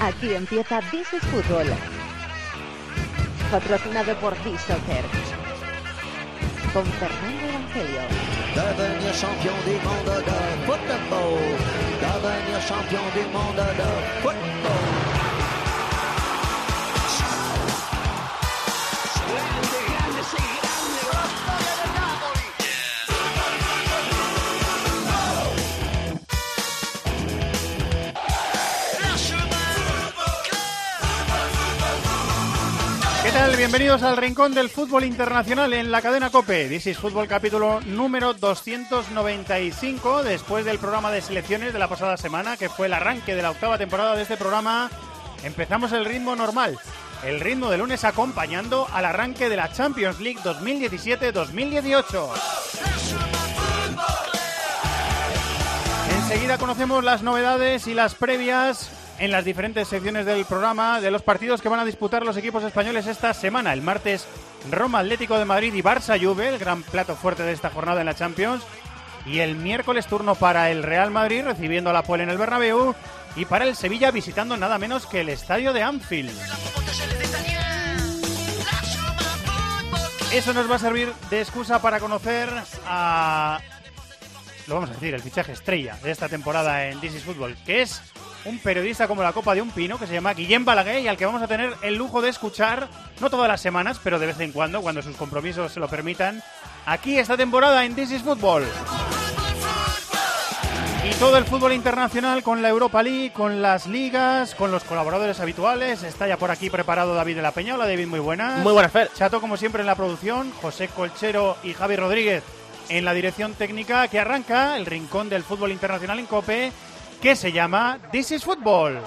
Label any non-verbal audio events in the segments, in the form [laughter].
Aquí empieza This is Fútbol. Patrocinado por This Soccer. Con Fernando Evangelio. Devenir champion du monde de football. Devenir champion du monde de football. Bienvenidos al Rincón del Fútbol Internacional en la cadena COPE. This is Fútbol capítulo número 295, después del programa de selecciones de la pasada semana, que fue el arranque de la octava temporada de este programa. Empezamos el ritmo normal, el ritmo de lunes acompañando al arranque de la Champions League 2017-2018. Enseguida conocemos las novedades y las previas en las diferentes secciones del programa de los partidos que van a disputar los equipos españoles esta semana. El martes Roma Atlético de Madrid y Barça Juve, el gran plato fuerte de esta jornada en la Champions. Y el miércoles turno para el Real Madrid recibiendo la Puel en el Bernabéu y para el Sevilla visitando nada menos que el estadio de Anfield. Eso nos va a servir de excusa para conocer a lo vamos a decir, el fichaje estrella de esta temporada en This is Football, que es un periodista como la copa de un pino, que se llama Guillem Balaguer, y al que vamos a tener el lujo de escuchar, no todas las semanas, pero de vez en cuando, cuando sus compromisos se lo permitan, aquí esta temporada en This is Football. Y todo el fútbol internacional con la Europa League, con las ligas, con los colaboradores habituales. Está ya por aquí preparado David de la Peña. Hola David, muy buenas. Muy buenas, Fer. Chato, como siempre, en la producción. José Colchero y Javi Rodríguez en la dirección técnica que arranca el rincón del fútbol internacional en COPE que se llama This is Football.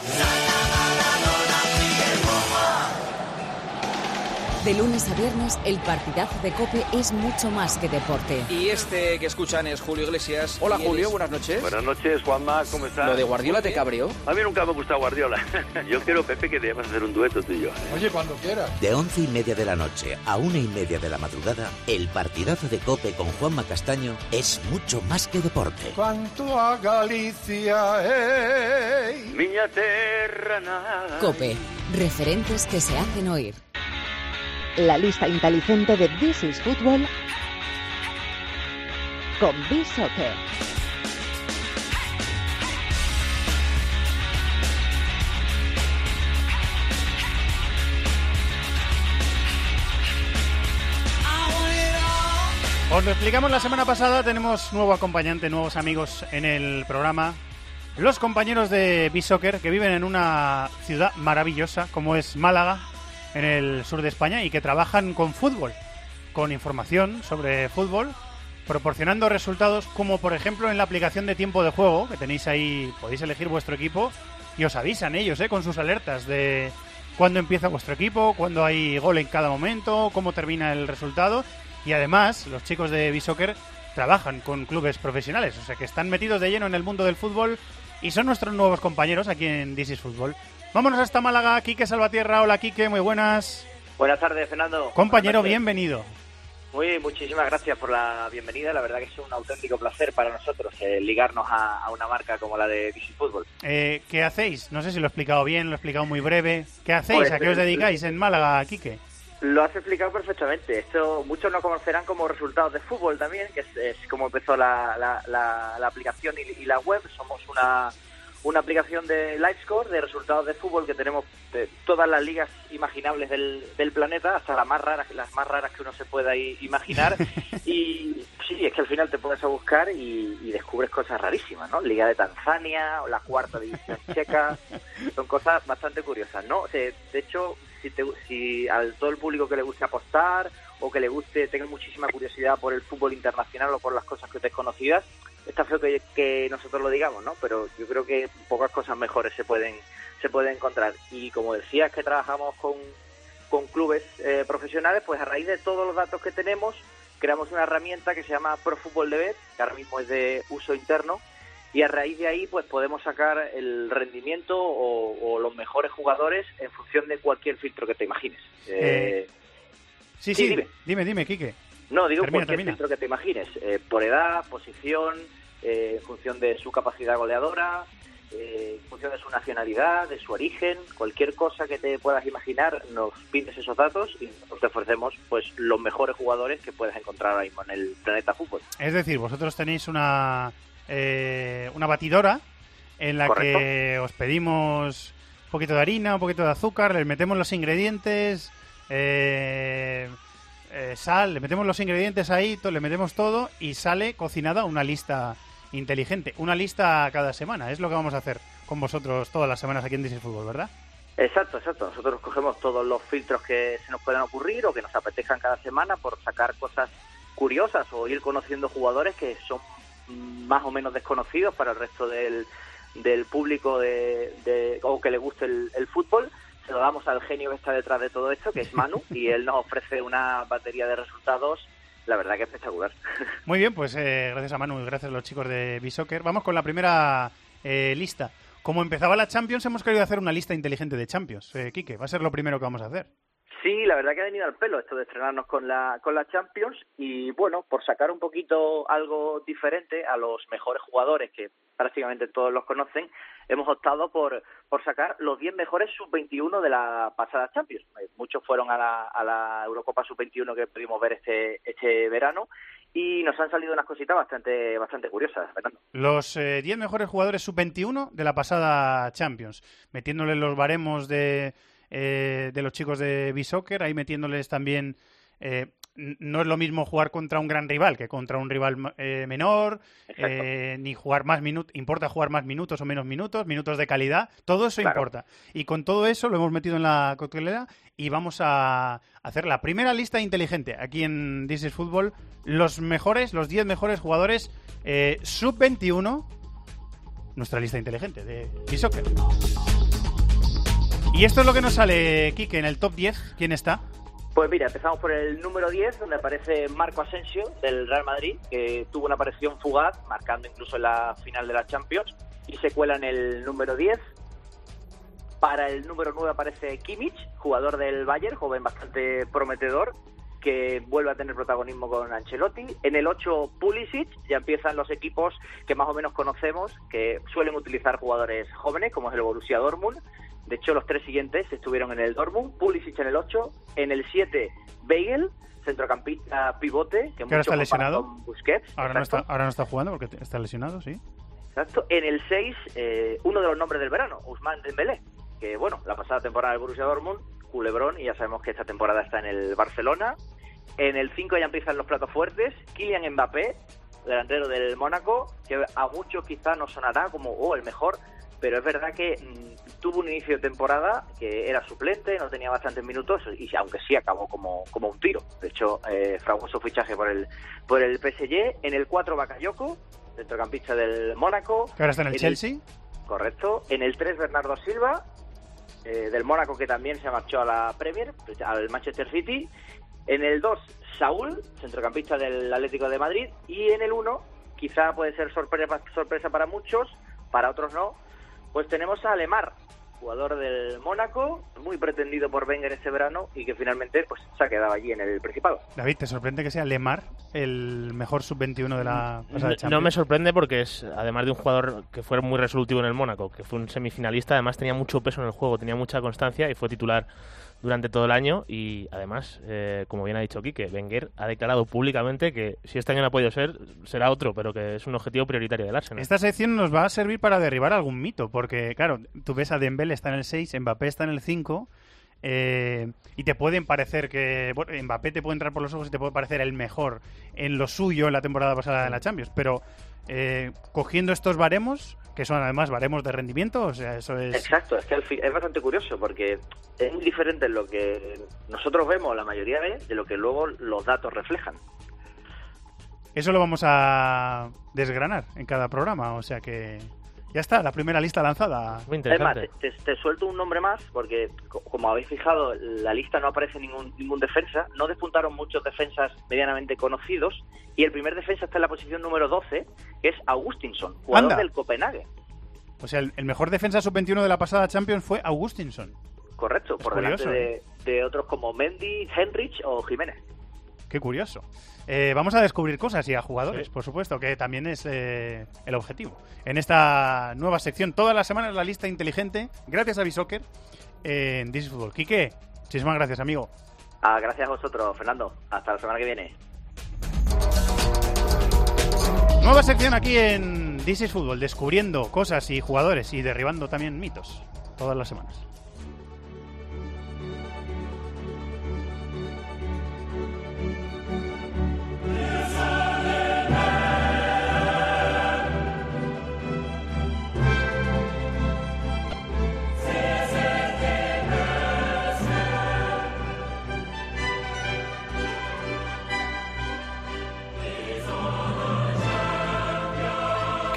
De lunes a viernes, el partidazo de Cope es mucho más que deporte. Y este que escuchan es Julio Iglesias. Hola Julio, eres- buenas noches. Buenas noches, Juanma, ¿cómo estás? ¿Lo de Guardiola te cabreó? A mí nunca me ha gustado Guardiola. [laughs] Yo quiero, Pepe, que debas hacer un dueto tú y yo. Oye, cuando quieras. De once y media de la noche a una y media de la madrugada, el partidazo de Cope con Juanma Castaño es mucho más que deporte. Cuanto a Galicia, hey. Miña terra. Cope, referentes que se hacen oír. La lista inteligente de This is Fútbol. Con This Soccer. Os lo explicamos la semana pasada, tenemos nuevo acompañante, nuevos amigos en el programa. Los compañeros de B-Soccer que viven en una ciudad maravillosa como es Málaga, en el sur de España, y que trabajan con fútbol, con información sobre fútbol, proporcionando resultados como por ejemplo en la aplicación de tiempo de juego, que tenéis ahí, podéis elegir vuestro equipo y os avisan ellos ¿eh? con sus alertas de cuándo empieza vuestro equipo, cuándo hay gol en cada momento, cómo termina el resultado. Y además, los chicos de B-Soccer trabajan con clubes profesionales, o sea que están metidos de lleno en el mundo del fútbol y son nuestros nuevos compañeros aquí en This is Fútbol. Vámonos hasta Málaga, Quique Salvatierra. Hola Quique, muy buenas. Buenas tardes, Fernando. Compañero, bienvenido. Muy, muchísimas gracias por la bienvenida. La verdad que es un auténtico placer para nosotros eh, ligarnos a, a una marca como la de DC Fútbol. Eh, ¿Qué hacéis? No sé si lo he explicado bien, lo he explicado muy breve. ¿Qué hacéis? Pues, ¿A qué os eh, dedicáis en Málaga, Quique? Lo has explicado perfectamente. Esto muchos lo conocerán como resultados de fútbol también, que es, es como empezó la, la- la- la aplicación y, y la web. Somos una, una aplicación de LiveScore, de resultados de fútbol, que tenemos de todas las ligas imaginables del, del planeta, hasta las más raras, las más raras que uno se pueda imaginar. [laughs] y sí, es que al final te pones a buscar y, y descubres cosas rarísimas, ¿no? Liga de Tanzania, o la cuarta división [laughs] checa, son cosas bastante curiosas, ¿no? De, de hecho, si, te, si al todo el público que le guste apostar o que le guste, tenga muchísima curiosidad por el fútbol internacional o por las cosas que desconocidas, está feo que, que nosotros lo digamos, ¿no? Pero yo creo que pocas cosas mejores se pueden se pueden encontrar. Y como decías que trabajamos con, con clubes eh, profesionales, pues a raíz de todos los datos que tenemos, creamos una herramienta que se llama Pro Fútbol DB, que ahora mismo es de uso interno, y a raíz de ahí pues podemos sacar el rendimiento o, o los mejores jugadores en función de cualquier filtro que te imagines. Eh, Sí, sí, sí, dime. dime, dime, Quique. No, digo termina, cualquier termina. filtro que te imagines, eh, por edad, posición, eh, en función de su capacidad goleadora, eh, en función de su nacionalidad, de su origen, cualquier cosa que te puedas imaginar, nos pides esos datos y nosotros te ofrecemos pues los mejores jugadores que puedes encontrar ahora mismo en el planeta fútbol. Es decir, vosotros tenéis una, eh, una batidora en la Correcto. que os pedimos un poquito de harina, un poquito de azúcar, le metemos los ingredientes, eh, eh, sal, le metemos los ingredientes ahí, le metemos todo y sale cocinada una lista inteligente. Una lista cada semana, es lo que vamos a hacer con vosotros todas las semanas aquí en Disney Fútbol, ¿verdad? Exacto, exacto. Nosotros cogemos todos los filtros que se nos puedan ocurrir o que nos apetezcan cada semana por sacar cosas curiosas o ir conociendo jugadores que son más o menos desconocidos para el resto del, del público de, de- o que le guste el fútbol. Se lo damos al genio que está detrás de todo esto, que es Manu, [laughs] y él nos ofrece una batería de resultados, la verdad que espectacular. [laughs] Muy bien, pues eh, gracias a Manu y gracias a los chicos de B-Soccer. Vamos con la primera eh, lista. Como empezaba la Champions, hemos querido hacer una lista inteligente de Champions. Eh, Quique, va a ser lo primero que vamos a hacer. Sí, la verdad que ha venido al pelo esto de estrenarnos con la, con la Champions y bueno, por sacar un poquito algo diferente a los mejores jugadores que prácticamente todos los conocen, hemos optado por, por sacar los 10 mejores sub-21 de la pasada Champions. Eh, Muchos fueron a la, a la Eurocopa sub-21 que pudimos ver este, este verano y nos han salido unas cositas bastante, bastante curiosas. Los eh, 10 mejores jugadores sub-21 de la pasada Champions, metiéndole los baremos de, eh, de los chicos de B-Soccer, ahí metiéndoles también... eh, no es lo mismo jugar contra un gran rival que contra un rival eh, menor, eh, ni jugar más minutos, importa jugar más minutos o menos minutos, minutos de calidad, todo eso Claro. importa. Y con todo eso lo hemos metido en la coctelera y vamos a hacer la primera lista inteligente aquí en This is Football, los mejores, los 10 mejores jugadores eh, sub-21, nuestra lista inteligente de soccer Y esto es lo que nos sale, Kike, en el top 10. ¿Quién está? Pues mira, empezamos por el número 10, donde aparece Marco Asensio, del Real Madrid, que tuvo una aparición fugaz, marcando incluso la final de la Champions, y se cuela en el número 10. Para el número 9 aparece Kimmich, jugador del Bayern, joven bastante prometedor, que vuelve a tener protagonismo con Ancelotti. En el 8, Pulisic, ya empiezan los equipos que más o menos conocemos, que suelen utilizar jugadores jóvenes, como es el Borussia Dortmund. De hecho, los tres siguientes estuvieron en el Dortmund, Pulisic en el 8, en el 7, Beigel, centrocampista pivote, que ¿Que ahora está lesionado? Busquets. Ahora no, está, ahora no está jugando porque está lesionado, sí. Exacto. En el 6, eh, uno de los nombres del verano, Ousmane Dembélé, que bueno, la pasada temporada del Borussia Dortmund, culebrón, y ya sabemos que esta temporada está en el Barcelona. En el 5 ya empiezan los platos fuertes, Kylian Mbappé, delantero del Mónaco, que a muchos quizá nos sonará como, oh, el mejor, pero es verdad que mm, tuvo un inicio de temporada que era suplente, no tenía bastantes minutos, y aunque sí acabó como, como un tiro. De hecho, eh, fraguoso fichaje por el, por el PSG. En el 4, Bakayoko, centrocampista del Mónaco. Que ahora está en el Chelsea. Correcto. En el 3, Bernardo Silva, eh, del Mónaco, que también se marchó a la Premier, al Manchester City. En el 2, Saúl, centrocampista del Atlético de Madrid. Y en el 1, quizá puede ser sorpresa, sorpresa para muchos, para otros no, pues tenemos a Lemar, jugador del Mónaco, muy pretendido por Wenger este verano y que finalmente pues se ha quedado allí en el Principado. David, ¿te sorprende que sea Lemar el mejor sub-21 de la pasada No, no me sorprende porque es, además de un jugador que fue muy resolutivo en el Mónaco, que fue un semifinalista, además tenía mucho peso en el juego, tenía mucha constancia y fue titular durante todo el año. Y además, eh, como bien ha dicho Quique, Wenger ha declarado públicamente que si este año no ha podido ser, será otro, pero que es un objetivo prioritario del Arsenal. Esta sección nos va a servir para derribar algún mito, porque, claro, tú ves a Dembélé está en el 6, Mbappé está en el 5, eh, y te pueden parecer que... Bueno, Mbappé te puede entrar por los ojos y te puede parecer el mejor en lo suyo en la temporada pasada de la Champions, pero eh, cogiendo estos baremos, que son además baremos de rendimiento, o sea, eso es... Exacto, es que al fin- es bastante curioso porque es muy diferente lo que nosotros vemos la mayoría de de lo que luego los datos reflejan. Eso lo vamos a desgranar en cada programa, o sea que... Ya está, la primera lista lanzada. Muy Es más, te, suelto un nombre más porque, co- como habéis fijado, la lista no aparece ningún, ningún defensa. No despuntaron muchos defensas medianamente conocidos. Y el primer defensa está en la posición número 12, que es Augustinson, jugador Anda. del Copenhague. O sea, el, el mejor defensa sub-21 de la pasada Champions fue Augustinson. Correcto, Es por curioso, delante de, de otros como Mendy, Henrich o Jiménez. Qué curioso. Eh, vamos a descubrir cosas y a jugadores, por supuesto, que también es eh, el objetivo. En esta nueva sección, todas las semanas la lista inteligente, gracias a Bisoccer, en This is Football. Quique, muchísimas gracias, amigo. Ah, gracias a vosotros, Fernando. Hasta la semana que viene. Nueva sección aquí en This is Football, descubriendo cosas y jugadores y derribando también mitos todas las semanas.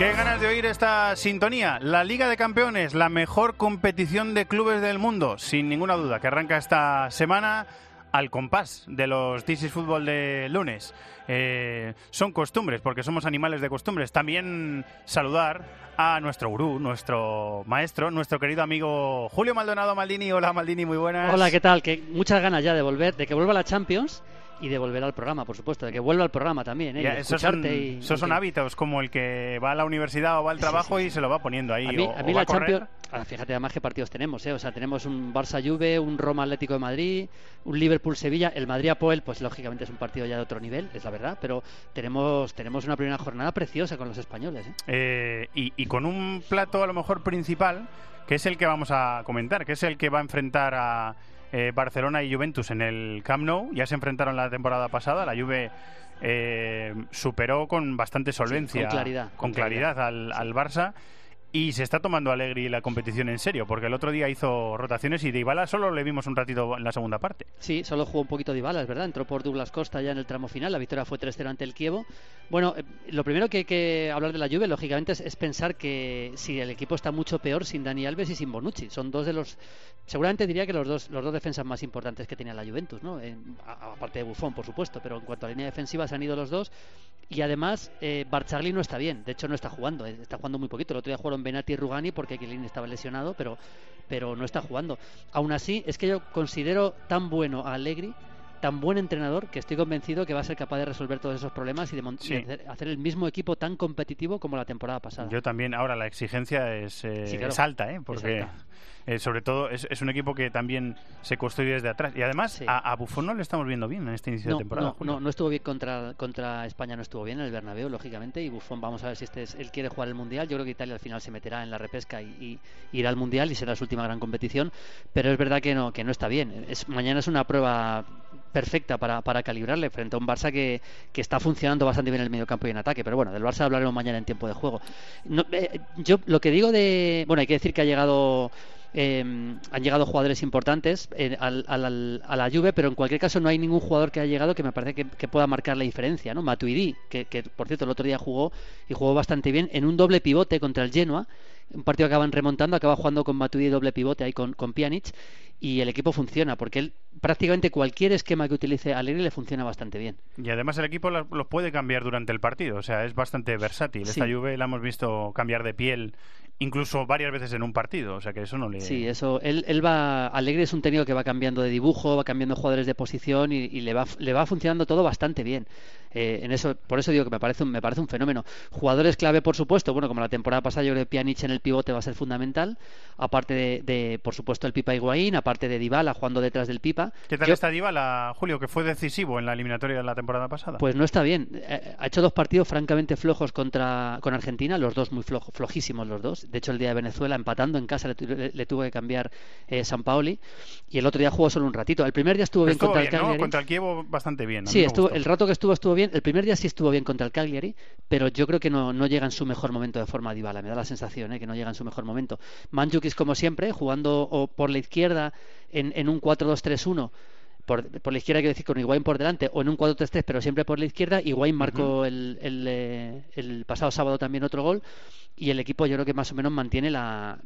Qué ganas de oír esta sintonía. La Liga de Campeones, la mejor competición de clubes del mundo, sin ninguna duda, que arranca esta semana al compás de los This is Fútbol de lunes. Eh, son costumbres, porque somos animales de costumbres. También saludar a nuestro gurú, nuestro maestro, nuestro querido amigo Julio Maldonado Maldini. Hola Maldini, muy buenas. Hola, ¿qué tal? Que muchas ganas ya de volver, de que vuelva la Champions y de volver al programa, por supuesto, de que vuelva al programa también, ¿eh? Ya, esos son, y- esos son y- hábitos como el que va a la universidad o va al trabajo y se lo va poniendo ahí. A mí, o- a mí o va la. Champions, ahora fíjate además qué partidos tenemos, ¿eh? O sea, tenemos un Barça Juve, un Roma Atlético de Madrid, un Liverpool Sevilla, el Madrid Apoel, pues lógicamente es un partido ya de otro nivel, es la verdad, pero tenemos tenemos una primera jornada preciosa con los españoles, ¿eh? Eh, y, y con un plato a lo mejor principal, que es el que vamos a comentar, que es el que va a enfrentar a eh, Barcelona y Juventus en el Camp Nou. Ya se enfrentaron la temporada pasada, la Juve eh, superó con bastante solvencia, con claridad, con con claridad al, al Barça. Y se está tomando Allegri la competición en serio, porque el otro día hizo rotaciones y de Ibala solo le vimos un ratito en la segunda parte. Sí, solo jugó un poquito de Ibala, es verdad. Entró por Douglas Costa ya en el tramo final. La victoria fue 3-0 ante el Kievo. Bueno, eh, lo primero que hay que hablar de la Juve, lógicamente, es, pensar que si el equipo está mucho peor sin Dani Alves y sin Bonucci. Son dos de los... Seguramente diría que los dos, los dos defensas más importantes que tenía la Juventus, ¿no? Aparte de Buffon, por supuesto, pero en cuanto a línea defensiva se han ido los dos. Y además, eh, Barchagli no está bien. De hecho, no está jugando. eh, Está jugando muy poquito. El otro día jugaron Benati y Rugani porque Chiellini estaba lesionado, pero, pero no está jugando. Aún así, es que yo considero tan bueno a Allegri, tan buen entrenador, que estoy convencido que va a ser capaz de resolver todos esos problemas y de, Sí. hacer, el mismo equipo tan competitivo como la temporada pasada. Yo también, ahora la exigencia es, eh, Sí, claro. es alta, ¿eh? porque alta. eh, sobre todo es, es un equipo que también se construye desde atrás. Y además a, a Buffon no le estamos viendo bien en este inicio No, de temporada. no, no estuvo bien contra, contra España, no estuvo bien en el Bernabéu, lógicamente, y Buffon, vamos a ver si este es- él quiere jugar el Mundial. Yo creo que Italia al final se meterá en la repesca y, y irá al Mundial y será su última gran competición, pero es verdad que no, que no está bien. Es, mañana es una prueba perfecta para, para calibrarle frente a un Barça que, que está funcionando bastante bien en el mediocampo y en ataque, pero bueno, del Barça hablaremos mañana en tiempo de juego. No, eh, yo lo que digo de... Bueno, hay que decir que ha llegado... eh, han llegado jugadores importantes eh, al- al- a la Juve, pero en cualquier caso no hay ningún jugador que haya llegado que me parece que, pueda marcar la diferencia, ¿no? Matuidi, que, que, por cierto el otro día jugó y jugó bastante bien en un doble pivote contra el Genoa, un partido que acaban remontando, acaba jugando con Matuidi doble pivote ahí con, con Pjanic y el equipo funciona porque él prácticamente cualquier esquema que utilice Allegri le funciona bastante bien. Y además el equipo lo, lo puede cambiar durante el partido, o sea, es bastante versátil. Sí. Esta Juve la hemos visto cambiar de piel incluso varias veces en un partido, o sea que eso no le... Sí, eso. Él, él va. Alegre es un técnico que va cambiando de dibujo, va cambiando jugadores de posición y, y le va le va funcionando todo bastante bien. Eh, en eso, por eso digo que me parece un, me parece un fenómeno. Jugadores clave, por supuesto. Bueno, como la temporada pasada, yo creo que Pjanic en el pivote va a ser fundamental. Aparte de, de, por supuesto, el Pipa Higuaín, aparte de Dybala jugando detrás del Pipa. ¿Qué tal Yo- está Dybala, Julio, que fue decisivo en la eliminatoria de la temporada pasada? Pues no está bien. Eh, Ha hecho dos partidos francamente flojos contra con Argentina, los dos muy flojo- flojísimos los dos. De hecho, el día de Venezuela, empatando en casa, le, le- le tuvo que cambiar eh, San Paoli. Y el otro día jugó solo un ratito. El primer día estuvo bien Estuvo contra bien, el ¿no? Cagliari. Contra el Kievo bastante bien. a Sí, estuvo, el rato que estuvo estuvo bien. El primer día sí estuvo bien contra el Cagliari, pero yo creo que no, no llega en su mejor momento de forma Dybala. Me da la sensación ¿eh? que no llega en su mejor momento. Mandzukic, como siempre, jugando o por la izquierda en, en un 4-2-3-1. Por, por la izquierda, quiero decir, con Higuaín por delante, o en un 4-3-3, pero siempre por la izquierda. Higuaín marcó el, el, eh, el pasado sábado también otro gol. Y el equipo, yo creo que más o menos mantiene la,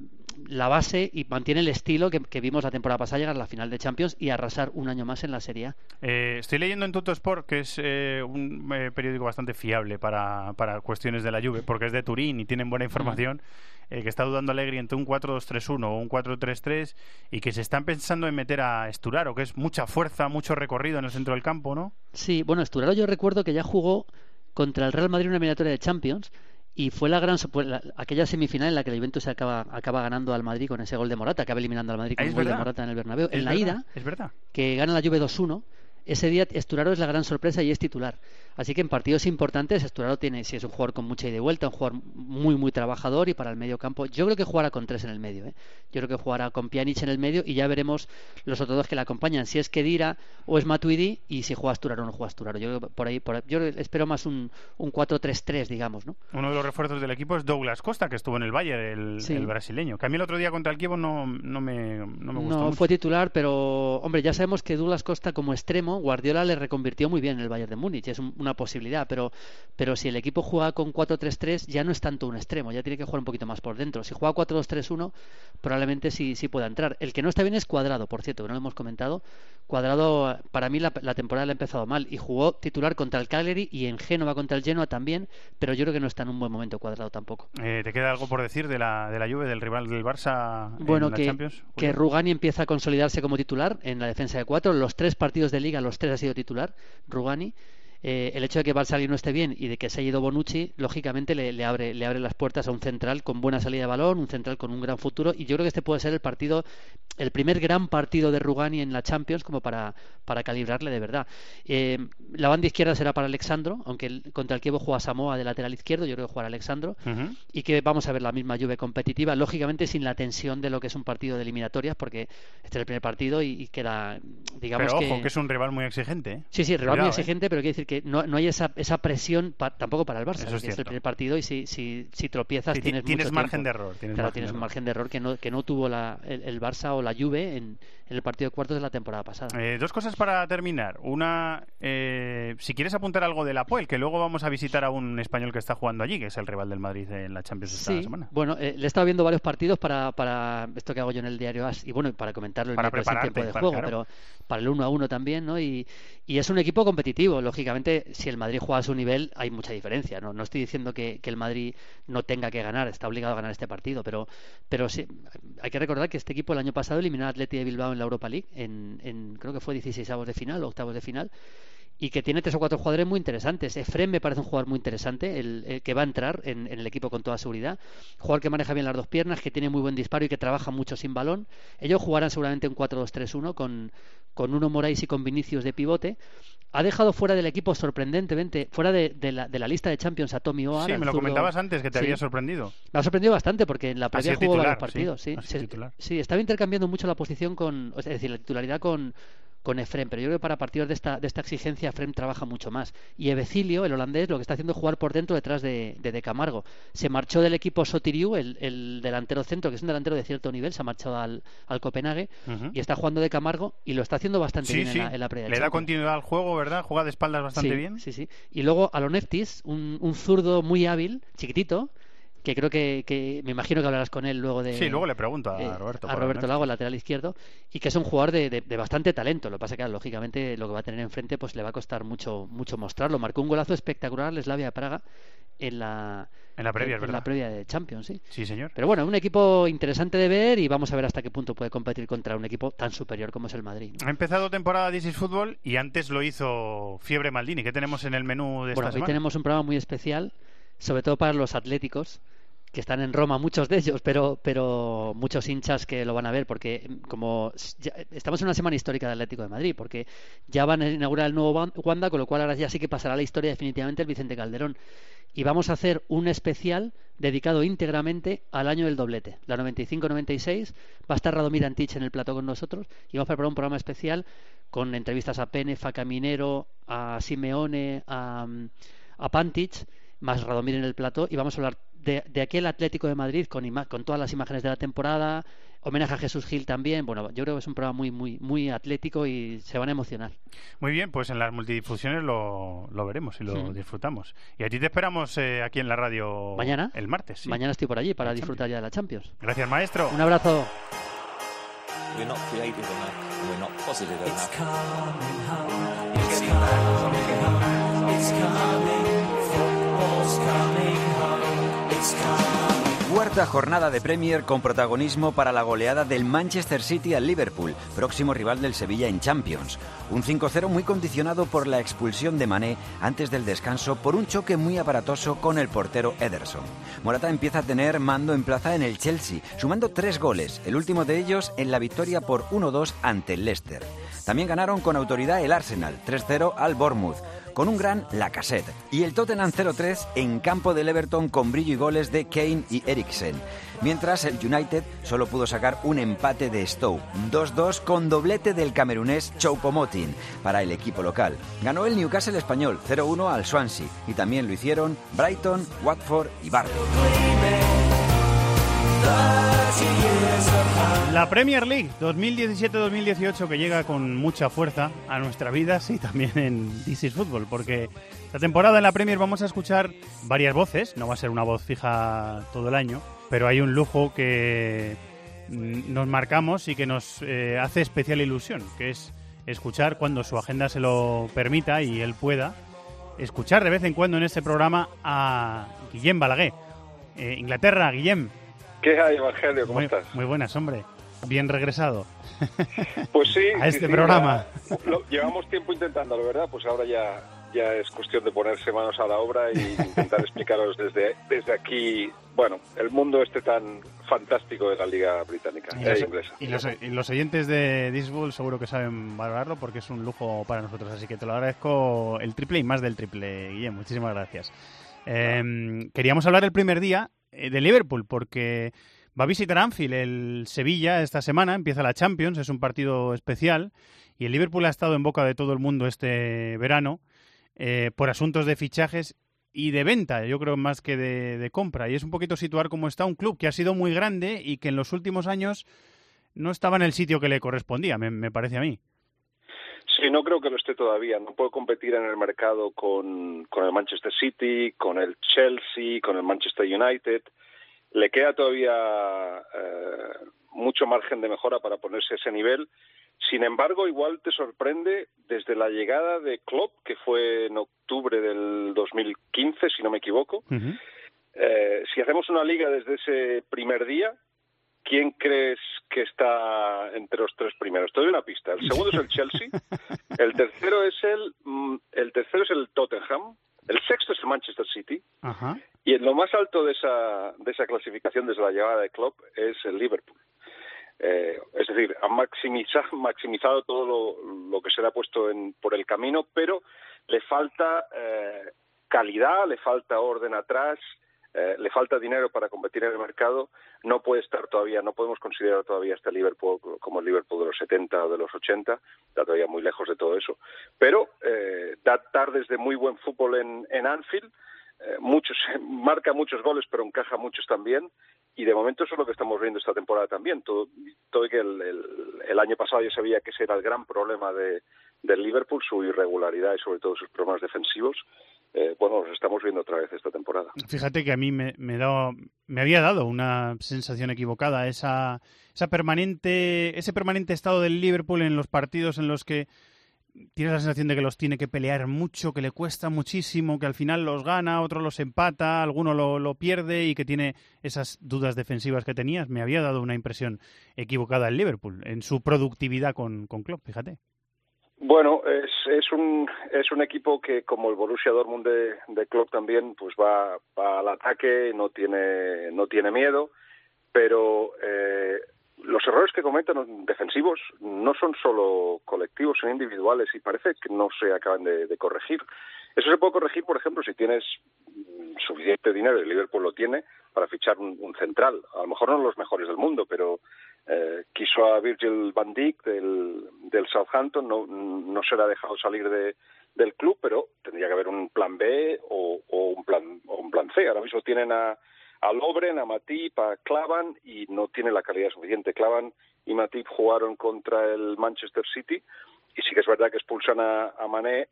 la base y mantiene el estilo que, que vimos la temporada pasada, llegar a la final de Champions y arrasar un año más en la Serie A. Eh, estoy leyendo en Tuttosport, que es eh, un eh, periódico bastante fiable para, para cuestiones de la Juve, porque es de Turín y tienen buena información. Eh, que está dudando Allegri entre un 4-2-3-1 o un 4-3-3 y que se están pensando en meter a Esturaro, que es mucha fuerza, mucho recorrido en el centro del campo, ¿no? Sí, bueno, Esturaro yo recuerdo que ya jugó contra el Real Madrid en una eliminatoria de Champions y fue la gran fue la- aquella semifinal en la que el Juventus acaba, acaba ganando al Madrid con ese gol de Morata, acaba eliminando al Madrid con un gol de verdad. Morata en el Bernabéu. Es En la verdad, ida, Es verdad. que gana la Juve 2-1, ese día Esturaro es la gran sorpresa y es titular. Así que en partidos importantes Esturaro tiene, si es un jugador con mucha ida y vuelta, un jugador muy muy trabajador y para el medio campo, yo creo que jugará con tres en el medio. ¿eh? Yo creo que jugará con Pjanic en el medio y ya veremos los otros dos que le acompañan, si es Kedira o es Matuidi y si juega Esturaro o no juega Esturaro. Yo por ahí, por ahí- yo espero más un, un 4-3-3, digamos, ¿no? Uno de los refuerzos del equipo es Douglas Costa, que estuvo en el Bayern, el, Sí. el brasileño. Que a mí el otro día contra el Kievo no, no, me, no me gustó No mucho. fue titular, pero hombre, ya sabemos que Douglas Costa como extremo, Guardiola le reconvirtió muy bien en el Bayern de Múnich, es un- una posibilidad, pero, pero si el equipo juega con 4-3-3 ya no es tanto un extremo, ya tiene que jugar un poquito más por dentro. Si juega 4-2-3-1, probablemente sí, sí pueda entrar. El que no está bien es Cuadrado, por cierto, que no lo hemos comentado. Cuadrado, para mí la, la temporada le ha empezado mal y jugó titular contra el Cagliari y en Génova contra el Genoa también, pero yo creo que no está en un buen momento Cuadrado tampoco. Eh, ¿Te queda algo por decir de la, de la Juve, del rival del Barça Bueno, en la que, Champions? que Rugani empieza a consolidarse como titular en la defensa de cuatro. Los tres partidos de liga, los tres ha sido titular, Rugani. Eh, el hecho de que Balsali no esté bien y de que se haya ido Bonucci, lógicamente le, le abre, le abre las puertas a un central con buena salida de balón, un central con un gran futuro. Y yo creo que este puede ser el partido, el primer gran partido de Rugani en la Champions, como para, para calibrarle de verdad. Eh, la banda izquierda será para Alexandro, aunque el- contra el Kievo juega Samoa de lateral izquierdo, yo creo que jugará Alexandro y que vamos a ver la misma Juve competitiva, lógicamente sin la tensión de lo que es un partido de eliminatorias, porque este es el primer partido y, y queda, digamos Pero ojo, que es un rival muy exigente. ¿eh? Sí, sí, rival muy Cuidado, ¿eh? exigente, pero quiere decir que no, no hay esa, esa presión pa- tampoco para el Barça, Eso es es el primer partido y si, si, si tropiezas Sí, tienes, tienes mucho margen tiempo. de error, tienes claro, margen tienes un margen de error que no, que no tuvo la, el, el Barça o la Juve en, en el partido de cuartos de la temporada pasada. Eh, dos cosas para terminar. Una, eh, si quieres apuntar algo del Apoel, que luego vamos a visitar a un español que está jugando allí, que es el rival del Madrid en la Champions esta Sí, semana. bueno, eh, le he estado viendo varios partidos para, para esto que hago yo en el diario AS y bueno, para comentarlo el Para en prepararte, tiempo de para- juego, claro. pero para el 1 a 1 también, ¿no? Y, y es un equipo competitivo, lógicamente, si el Madrid juega a su nivel hay mucha diferencia, ¿no? No estoy diciendo que, que el Madrid no tenga que ganar, está obligado a ganar este partido, pero, pero sí, hay que recordar que este equipo el año pasado eliminó al Atleti de Bilbao en la Europa League, en, en creo que fue 16 avos de final o octavos de final, y que tiene tres o cuatro jugadores muy interesantes. Efrem me parece un jugador muy interesante, el, que va a entrar en, en el equipo con toda seguridad. Jugador que maneja bien las dos piernas, que tiene muy buen disparo y que trabaja mucho sin balón. Ellos jugarán seguramente un 4-2-3-1 con, con Uno Morais y con Vinicius de pivote. Ha dejado fuera del equipo sorprendentemente, fuera de, de la, de la lista de Champions a Tommy. Sí, me lo zurdo- comentabas antes, que te Sí. había sorprendido. Me ha sorprendido bastante porque en la previa jugó varios sí, partidos. Sí, Se- titular. sí, estaba intercambiando mucho la posición con, es decir, la titularidad con, con Efrem, pero yo creo que para partidos de esta, de esta exigencia Efrem trabaja mucho más. Y Ebecilio, el holandés, lo que está haciendo es jugar por dentro detrás de, de, de Camargo. Se marchó del equipo Sotiriu, el, el delantero centro, que es un delantero de cierto nivel, se ha marchado al, al Copenhague y está jugando de Camargo y lo está haciendo bastante Sí, bien sí. en la, en la Le da continuidad al juego, ¿verdad? Juega de espaldas bastante Sí, bien. Sí, sí. Y luego Aloneftis, un, un zurdo muy hábil, chiquitito, que creo que, que me imagino que hablarás con él luego de Sí, luego le pregunto a eh, Roberto. a Roberto. Lago, el lateral izquierdo, y que es un jugador de, de- de bastante talento. Lo que pasa que, lógicamente, lo que va a tener enfrente pues le va a costar mucho mucho mostrarlo. Marcó un golazo espectacular Slavia Praga en la, En la previa, en, es en la previa de Champions, sí. Sí, señor. Pero bueno, un equipo interesante de ver y vamos a ver hasta qué punto puede competir contra un equipo tan superior como es el Madrid. ¿no? Ha empezado temporada This is Fútbol y antes lo hizo Fiebre Maldini. ¿Qué tenemos en el menú de esta Bueno, hoy tenemos un programa muy especial, sobre todo para los atléticos, que están en Roma, muchos de ellos, pero, pero muchos hinchas que lo van a ver, porque como estamos en una semana histórica del Atlético de Madrid, porque ya van a inaugurar el nuevo Wan- Wanda, con lo cual ahora ya sí que pasará la historia definitivamente el Vicente Calderón. Y vamos a hacer un especial dedicado íntegramente al año del doblete, la 95-96. Va a estar Radomir Antich en el plató con nosotros y vamos a preparar un programa especial con entrevistas a Pene, a Caminero, a Simeone, a, a Pantich, más Radomir en el plató y vamos a hablar de, de aquel Atlético de Madrid con, todas las imágenes de la temporada, homenaje a Jesús Gil también. Bueno, yo creo que es un programa muy, muy, muy atlético y se van a emocionar. Muy bien, pues en las multidifusiones lo, lo veremos y lo disfrutamos. Y a ti te esperamos eh, aquí en la radio Mañana. el martes. sí. Mañana estoy por allí para La disfrutar ya de la Champions. Gracias, maestro. Un abrazo. We're not Cuarta jornada de Premier con protagonismo para la goleada del Manchester City al Liverpool, próximo rival del Sevilla en Champions. Un 5-0 muy condicionado por la expulsión de Mané antes del descanso por un choque muy aparatoso con el portero Ederson. Morata empieza a tener mando en plaza en el Chelsea, sumando tres goles, el último de ellos en la victoria por 1-2 ante el Leicester. También ganaron con autoridad el Arsenal, 3-0 al Bournemouth con un gran Lacassette. Y el Tottenham 0-3 en campo del Everton con brillo y goles de Kane y Eriksen. Mientras el United solo pudo sacar un empate de Stowe, 2-2 con doblete del camerunés Choupo-Moting para el equipo local. Ganó el Newcastle español 0-1 al Swansea y también lo hicieron Brighton, Watford y Barley. La Premier League 2017-2018 que llega con mucha fuerza a nuestra vida, sí, también en This is Football, porque esta temporada en la Premier vamos a escuchar varias voces, no va a ser una voz fija todo el año, pero hay un lujo que mm, nos marcamos y que nos eh, hace especial ilusión, que es escuchar cuando su agenda se lo permita y él pueda, escuchar de vez en cuando en este programa a Guillem Balaguer. Eh, Inglaterra, Guillem, ¿Qué hay, Evangelio? ¿Cómo muy, estás? Muy buenas, hombre. Bien regresado. [laughs] Pues sí. a este sí, programa. ya- lo- llevamos tiempo intentándolo, ¿verdad? Pues ahora ya, ya es cuestión de ponerse manos a la obra y [laughs] intentar explicaros desde, desde aquí, bueno, el mundo este tan fantástico de la Liga Británica Y e los, inglesa. y los- y los oyentes de Disbull seguro que saben valorarlo porque es un lujo para nosotros. Así que te lo agradezco el triple y más del triple, Guillem. Muchísimas gracias. Eh, queríamos hablar el primer día eh, de Liverpool porque va a visitar Anfield el Sevilla esta semana. Empieza la Champions, es un partido especial. Y el Liverpool ha estado en boca de todo el mundo este verano eh, por asuntos de fichajes y de venta, yo creo más que de, de compra. Y es un poquito situar cómo está un club que ha sido muy grande y que en los últimos años no estaba en el sitio que le correspondía, me, me parece a mí. Sí, no creo que lo esté todavía. No puede competir en el mercado con, con el Manchester City, con el Chelsea, con el Manchester United. Le queda todavía eh, mucho margen de mejora para ponerse a ese nivel. Sin embargo, igual te sorprende desde la llegada de Klopp, que fue en octubre del 2015, si no me equivoco. Eh, si hacemos una liga desde ese primer día, ¿quién crees que está entre los tres primeros? Te doy una pista. El segundo es el Chelsea, [laughs] el tercero es el, mm, el tercero es el Tottenham, el sexto es el Manchester City Ajá. y en lo más alto de esa de esa clasificación desde la llegada de Klopp es el Liverpool. Eh, es decir, ha maximizado, maximizado todo lo, lo que se le ha puesto en, por el camino, pero le falta eh, calidad, le falta orden atrás, eh, le falta dinero para competir en el mercado. No puede estar todavía, no podemos considerar todavía este Liverpool como el Liverpool de los 70 o de los 80, está todavía muy lejos de todo eso. Pero eh, da tardes de muy buen fútbol en, en Anfield, eh, muchos, [laughs] marca muchos goles, pero encaja muchos también. Y de momento eso es lo que estamos viendo esta temporada también. Todo, el, el, el año pasado ya sabía que ese era el gran problema de, del Liverpool, su irregularidad y sobre todo sus problemas defensivos. Eh, bueno, los estamos viendo otra vez esta temporada. Fíjate que a mí me, me, me había dado una sensación equivocada, esa, esa permanente, ese permanente estado del Liverpool en los partidos en los que tienes la sensación de que los tiene que pelear mucho, que le cuesta muchísimo, que al final los gana, otro los empata, alguno lo, lo pierde y que tiene esas dudas defensivas que tenías. Me había dado una impresión equivocada el Liverpool en su productividad con, con Klopp, fíjate. Bueno, es, es un es un equipo que como el Borussia Dortmund de, de Klopp también pues va, al ataque, no tiene no tiene miedo, pero eh, los errores que cometen defensivos no son solo colectivos, son individuales y parece que no se acaban de, corregir. Eso se puede corregir, por ejemplo, si tienes suficiente dinero, el Liverpool lo tiene, para fichar un, un central. A lo mejor no los mejores del mundo, pero eh, quiso a Virgil van Dijk del, del Southampton, no, no se le ha dejado salir de, del club, pero tendría que haber un plan B o, un, plan, o un plan C. Ahora mismo tienen a, a Lobren, a Matip, a Clavan y no tiene la calidad suficiente. Clavan y Matip jugaron contra el Manchester City y sí que es verdad que expulsan a, a Mané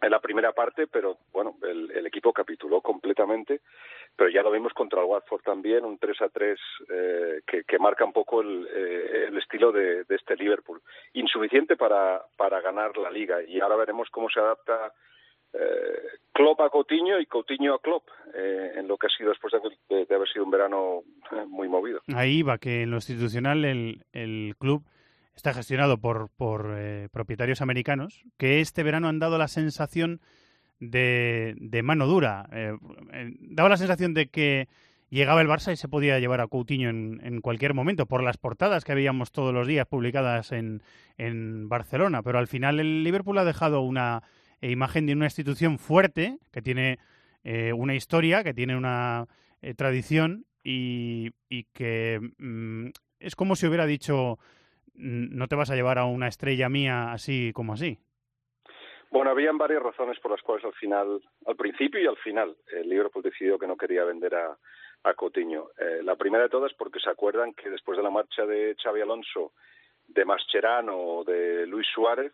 en la primera parte, pero bueno, el, el, equipo capituló completamente. Pero ya lo vimos contra el Watford también, un 3 a 3 eh, que, que, marca un poco el, eh, el estilo de, de, este Liverpool. Insuficiente para, para ganar la liga. Y ahora veremos cómo se adapta eh, Klopp a Coutinho y Coutinho a Klopp, eh, en lo que ha sido después de, de, haber sido un verano eh, muy movido. Ahí va, que en lo institucional el, el club está gestionado por, por eh, propietarios americanos, que este verano han dado la sensación de, de mano dura. Eh, eh, daba la sensación de que llegaba el Barça y se podía llevar a Coutinho en, en, cualquier momento, por las portadas que veíamos todos los días publicadas en, en Barcelona. Pero al final el Liverpool ha dejado una imagen de una institución fuerte, que tiene una historia, que tiene una tradición y, y que mm, es como si hubiera dicho no te vas a llevar a una estrella mía así como así. Bueno, habían varias razones por las cuales al final, al principio y al final, el Liverpool decidió que no quería vender a, a Coutinho. Eh, la primera de todas porque se acuerdan que después de la marcha de Xavi Alonso, de Mascherano, de Luis Suárez,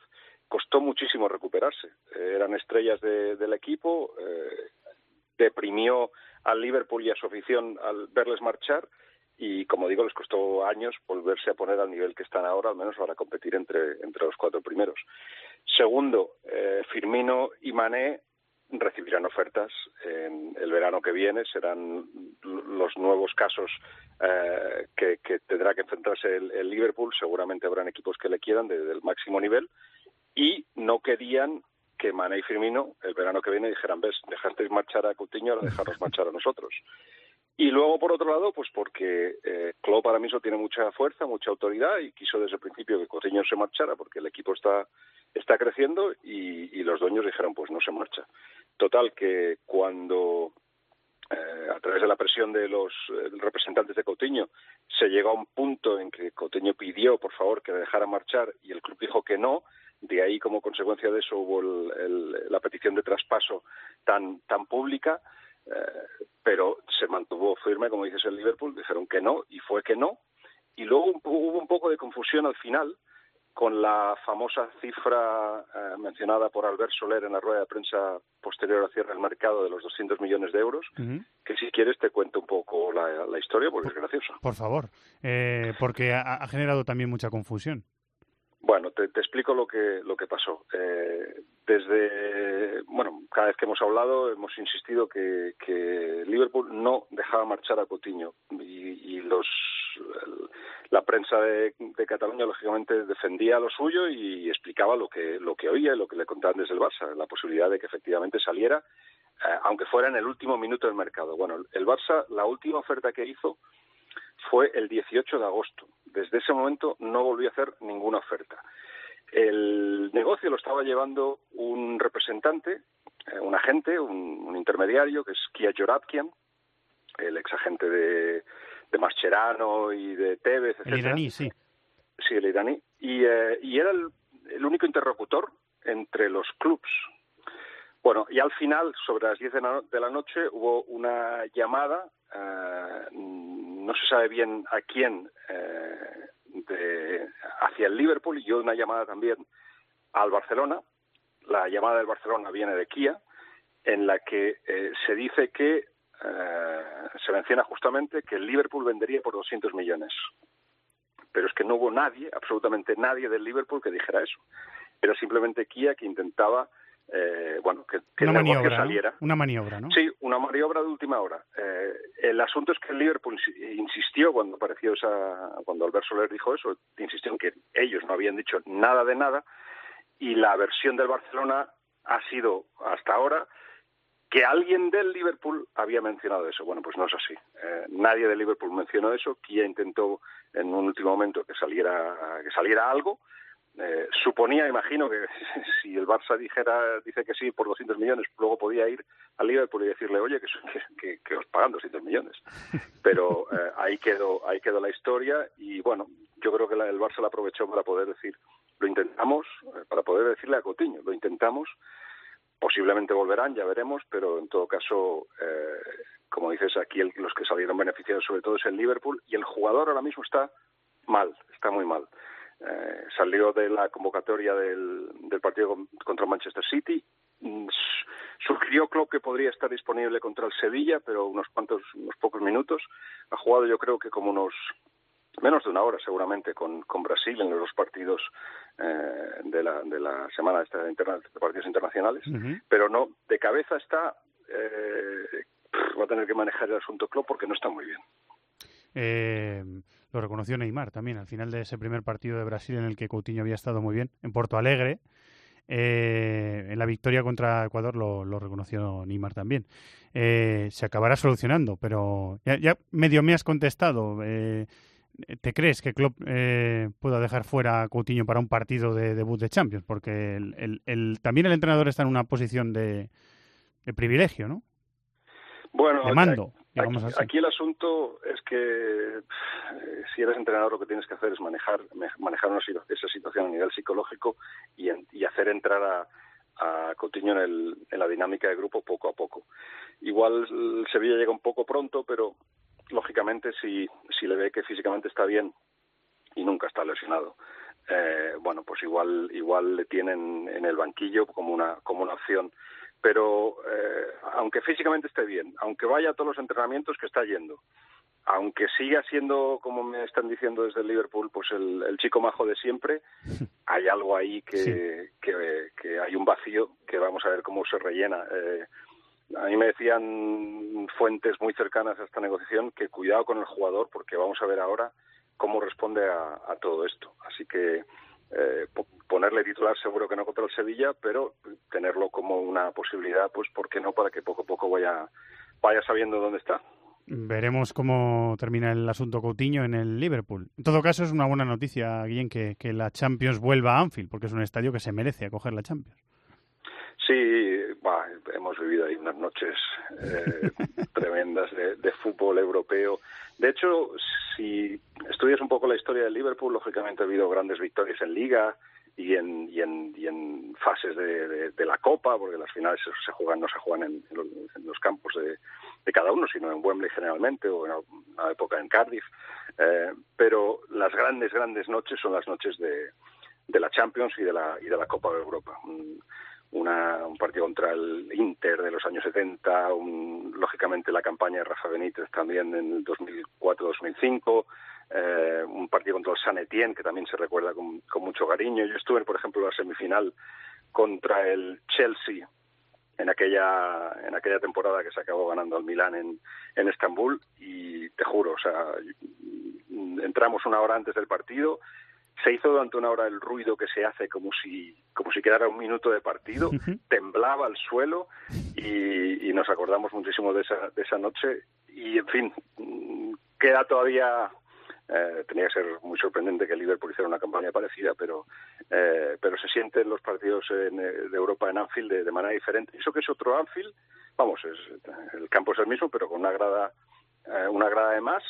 costó muchísimo recuperarse. Eh, eran estrellas de, del equipo, eh, deprimió al Liverpool y a su afición al verles marchar y como digo les costó años volverse a poner al nivel que están ahora al menos para competir entre entre los cuatro primeros. Segundo eh, Firmino y Mané recibirán ofertas en el verano que viene serán los nuevos casos eh, que, tendrá que enfrentarse el, el, Liverpool. Seguramente habrán equipos que le quieran desde el máximo nivel. Y no querían que Mané y Firmino el verano que viene dijeran ves dejasteis marchar a Coutinho ahora dejarnos marchar a nosotros y luego, por otro lado, pues porque eh, Klopp ahora mismo tiene mucha fuerza, mucha autoridad y quiso desde el principio que Coutinho se marchara porque el equipo está, está creciendo y, los dueños dijeron pues no se marcha. Total, que cuando eh, a través de la presión de los eh, representantes de Coutinho se llegó a un punto en que Coutinho pidió por favor que le dejara marchar y el club dijo que no, de ahí como consecuencia de eso hubo el, la petición de traspaso tan, tan pública eh, pero se mantuvo firme, como dices, el Liverpool, dijeron que no, y fue que no. Y luego hubo un poco de confusión al final con la famosa cifra eh, mencionada por Albert Soler en la rueda de prensa posterior al cierre del mercado de los 200 millones de euros, uh -huh. que si quieres te cuento un poco la, la historia porque por, es graciosa. Por favor, eh, porque ha, ha, generado también mucha confusión. Bueno, te, te, explico lo que lo que pasó. Eh, desde bueno, cada vez que hemos hablado hemos insistido que, que Liverpool no dejaba marchar a Coutinho y, y los la prensa de, de, Cataluña lógicamente defendía lo suyo y explicaba lo que lo que oía y lo que le contaban desde el Barça, la posibilidad de que efectivamente saliera, eh, aunque fuera en el último minuto del mercado. Bueno, el Barça la última oferta que hizo fue el 18 de agosto. Desde ese momento no volvió a hacer ninguna oferta. El negocio lo estaba llevando un representante, eh, un agente, un, un, intermediario, que es Kia Joratkian, el ex agente de, de Mascherano y de Tevez, etc. El iraní, sí. Sí, el iraní. Y, eh, y era el, el, único interlocutor entre los clubs. Bueno, y al final, sobre las 10 de la, noche, hubo una llamada Uh, no se sabe bien a quién uh, de, hacia el Liverpool y yo una llamada también al Barcelona. La llamada del Barcelona viene de Kia, en la que eh, se dice que eh, se menciona justamente que el Liverpool vendería por 200 millones. Pero es que no hubo nadie, absolutamente nadie del Liverpool que dijera eso. Era simplemente Kia que intentaba eh, bueno, que, que una el negocio maniobra, saliera. ¿no? Una maniobra, ¿no? Sí, una maniobra de última hora. Eh, el asunto es que el Liverpool insistió cuando apareció esa, cuando Albert Soler dijo eso, insistió en que ellos no habían dicho nada de nada y la versión del Barcelona ha sido hasta ahora que alguien del Liverpool había mencionado eso. Bueno, pues no es así. Eh, nadie del Liverpool mencionó eso. Kia intentó en un último momento que saliera que saliera algo eh, suponía, imagino, que [laughs] si el Barça dijera, dice que sí por 200 millones, luego podía ir al Liverpool y decirle, oye, que, [laughs] os pagan 200 millones. Pero eh, ahí quedó ahí quedó la historia y, bueno, yo creo que la, el Barça la aprovechó para poder decir, lo intentamos, eh, para poder decirle a Coutinho, lo intentamos, posiblemente volverán, ya veremos, pero en todo caso, eh, como dices, aquí el, los que salieron beneficiados sobre todo es el Liverpool y el jugador ahora mismo está mal, está muy mal. Eh, salió de la convocatoria del, del partido contra Manchester City. Mm, sugirió Klopp que podría estar disponible contra el Sevilla, pero unos cuantos, unos pocos minutos. Ha jugado yo creo que como unos menos de una hora seguramente con, con Brasil en los dos partidos eh, de, la, de la semana esta de, interna, de partidos internacionales, pero no, de cabeza está, eh, va a tener que manejar el asunto Klopp porque no está muy bien. Eh, lo reconoció Neymar también al final de ese primer partido de Brasil en el que Coutinho había estado muy bien, en Porto Alegre. Eh, en la victoria contra Ecuador lo, lo reconoció Neymar también. Eh, se acabará solucionando, pero ya, ya, medio me has contestado. Eh, ¿Te crees que Klopp eh, pueda dejar fuera a Coutinho para un partido de debut de Champions? Porque el, el, el, también el entrenador está en una posición de, de privilegio, ¿no? Bueno, de mando. Aquí, aquí, el asunto es que eh, si eres entrenador lo que tienes que hacer es manejar manejar una, esa situación a nivel psicológico y, en, y hacer entrar a, a Coutinho en, el, en la dinámica de grupo poco a poco. Igual el Sevilla llega un poco pronto, pero lógicamente si, si le ve que físicamente está bien y nunca está lesionado, eh, bueno, pues igual igual le tienen en el banquillo como una como una opción pero eh, aunque físicamente esté bien, aunque vaya a todos los entrenamientos que está yendo, aunque siga siendo, como me están diciendo desde el Liverpool, pues el, el chico majo de siempre, [laughs] hay algo ahí que, sí. que, que, hay un vacío que vamos a ver cómo se rellena. Eh, a mí me decían fuentes muy cercanas a esta negociación que cuidado con el jugador porque vamos a ver ahora cómo responde a, a todo esto. Así que eh, ponerle titular seguro que no contra el Sevilla, pero tenerlo como una posibilidad, pues ¿por qué no? Para que poco a poco vaya, vaya sabiendo dónde está. Veremos cómo termina el asunto Coutinho en el Liverpool. En todo caso, es una buena noticia, Guillén, que, que la Champions vuelva a Anfield, porque es un estadio que se merece acoger la Champions. Sí, bah, hemos vivido ahí unas noches eh, [laughs] tremendas de, de, fútbol europeo. De hecho, si estudias un poco la historia del Liverpool, lógicamente ha habido grandes victorias en Liga y en, y en, y en fases de, la Copa, porque las finales se juegan no se juegan en, en los, campos de, de, cada uno, sino en Wembley generalmente o en una época en Cardiff. Eh, pero las grandes, grandes noches son las noches de, de la Champions y de la, y de la Copa de Europa. Un, una, un partido contra el Inter de los años 70, un, lógicamente la campaña de Rafa Benítez también en el 2004-2005, eh, un partido contra el San Etienne que también se recuerda con, con, mucho cariño. Yo estuve, por ejemplo, en la semifinal contra el Chelsea en aquella en aquella temporada que se acabó ganando al Milán en, en Estambul y te juro, o sea, entramos una hora antes del partido se hizo durante una hora el ruido que se hace como si como si quedara un minuto de partido temblaba el suelo y, y, nos acordamos muchísimo de esa de esa noche. Y en fin queda todavía eh, tenía que ser muy sorprendente que el Liverpool hiciera una campaña parecida pero eh, pero se siente en los partidos en, de Europa en Anfield de, de, manera diferente. Eso que es otro Anfield vamos es, el campo es el mismo pero con una grada eh, una grada de más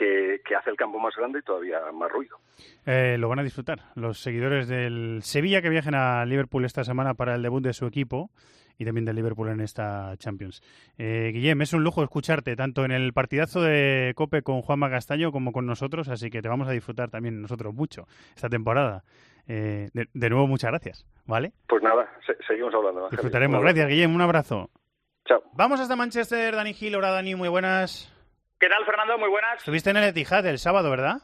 que, que, hace el campo más grande y todavía más ruido. Eh, lo van a disfrutar los seguidores del Sevilla que viajen a Liverpool esta semana para el debut de su equipo y también del Liverpool en esta Champions. Eh, Guillem, es un lujo escucharte tanto en el partidazo de Cope con Juanma Castaño como con nosotros, así que te vamos a disfrutar también nosotros mucho esta temporada. Eh, de, de, nuevo, muchas gracias, ¿vale? Pues nada, se seguimos hablando. Disfrutaremos. Gracias, Guillem, un abrazo. Chao. Vamos hasta Manchester, Dani Gil, hola Dani, muy buenas. ¿Qué tal, Fernando? Muy buenas. Estuviste en el Etihad el sábado, ¿verdad?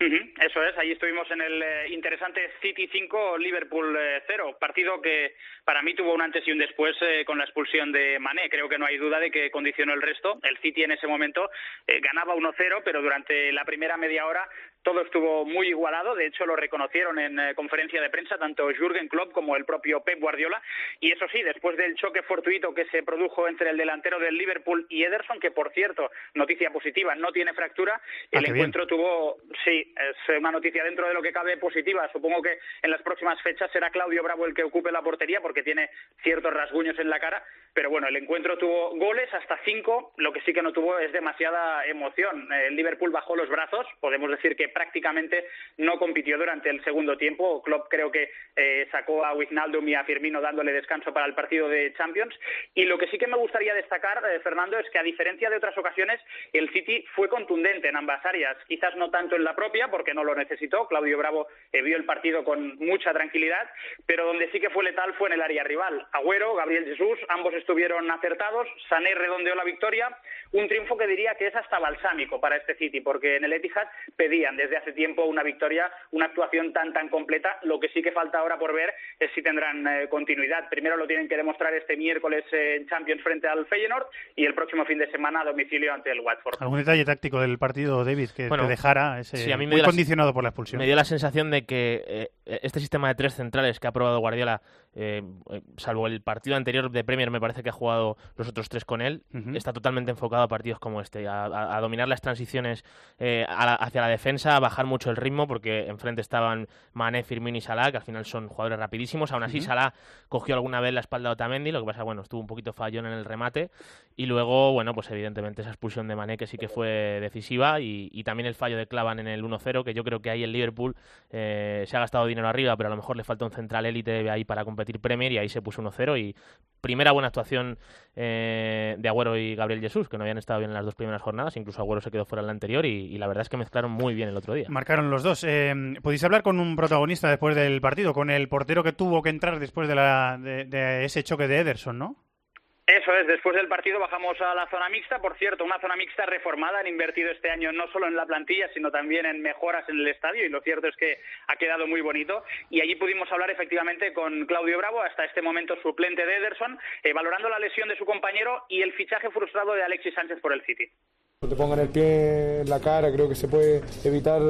Uh -huh, eso es, ahí estuvimos en el eh, interesante City 5, Liverpool eh, 0, partido que para mí tuvo un antes y un después eh, con la expulsión de Mané. Creo que no hay duda de que condicionó el resto. El City en ese momento eh, ganaba 1-0, pero durante la primera media hora todo estuvo muy igualado, de hecho lo reconocieron en eh, conferencia de prensa tanto Jürgen Klopp como el propio Pep Guardiola. Y eso sí, después del choque fortuito que se produjo entre el delantero del Liverpool y Ederson, que por cierto, noticia positiva, no tiene fractura, el ah, encuentro bien. tuvo, sí, es una noticia dentro de lo que cabe positiva, supongo que en las próximas fechas será Claudio Bravo el que ocupe la portería porque tiene ciertos rasguños en la cara, pero bueno, el encuentro tuvo goles hasta cinco, lo que sí que no tuvo es demasiada emoción, el Liverpool bajó los brazos, podemos decir que prácticamente no compitió durante el segundo tiempo. Klopp creo que eh, sacó a Wijnaldum y a Firmino dándole descanso para el partido de Champions. Y lo que sí que me gustaría destacar, eh, Fernando, es que a diferencia de otras ocasiones, el City fue contundente en ambas áreas. Quizás no tanto en la propia, porque no lo necesitó. Claudio Bravo eh, vio el partido con mucha tranquilidad, pero donde sí que fue letal fue en el área rival. Agüero, Gabriel Jesús, ambos estuvieron acertados, Sané redondeó la victoria, un triunfo que diría que es hasta balsámico para este City, porque en el Etihad pedían desde hace tiempo una victoria, una actuación tan tan completa. Lo que sí que falta ahora por ver es si tendrán eh, continuidad. Primero lo tienen que demostrar este miércoles en Champions frente al Feyenoord y el próximo fin de semana a domicilio ante el Watford. ¿Algún detalle táctico del partido, David, que Bueno, te dejara ese, sí, a mí me muy dio la- condicionado por la expulsión? Me dio la sensación de que eh, este sistema de tres centrales que ha probado Guardiola, eh, eh, salvo el partido anterior de Premier, me parece que ha jugado los otros tres con él, está totalmente enfocado a partidos como este, a, a- a dominar las transiciones eh, la- hacia la defensa, a bajar mucho el ritmo, porque enfrente estaban Mané, Firmino y Salah, que al final son jugadores rapidísimos. Aún así, Ujú. Salah cogió alguna vez la espalda de Otamendi, lo que pasa, bueno, estuvo un poquito fallón en el remate. Y luego, bueno, pues evidentemente esa expulsión de Mané que sí que fue decisiva y, y también el fallo de Clavan en el 1-0, que yo creo que ahí el Liverpool eh, se ha gastado dinero arriba, pero a lo mejor le falta un central élite ahí para competir Premier y ahí se puso 1-0 y primera buena actuación eh, de Agüero y Gabriel Jesús, que no habían estado bien en las dos primeras jornadas, incluso Agüero se quedó fuera en la anterior y, la verdad es que mezclaron muy bien el otro día. Marcaron los dos. Eh, ¿Podéis hablar con un protagonista después del partido? Con el portero que tuvo que entrar después de, la, de ese choque de Ederson, ¿no? Eso es, después del partido bajamos a la zona mixta, por cierto, una zona mixta reformada, han invertido este año no solo en la plantilla, sino también en mejoras en el estadio y lo cierto es que ha quedado muy bonito y allí pudimos hablar efectivamente con Claudio Bravo, hasta este momento suplente de Ederson, eh, valorando la lesión de su compañero y el fichaje frustrado de Alexis Sánchez por el City. te pongan el pie en la cara, creo que se puede evitar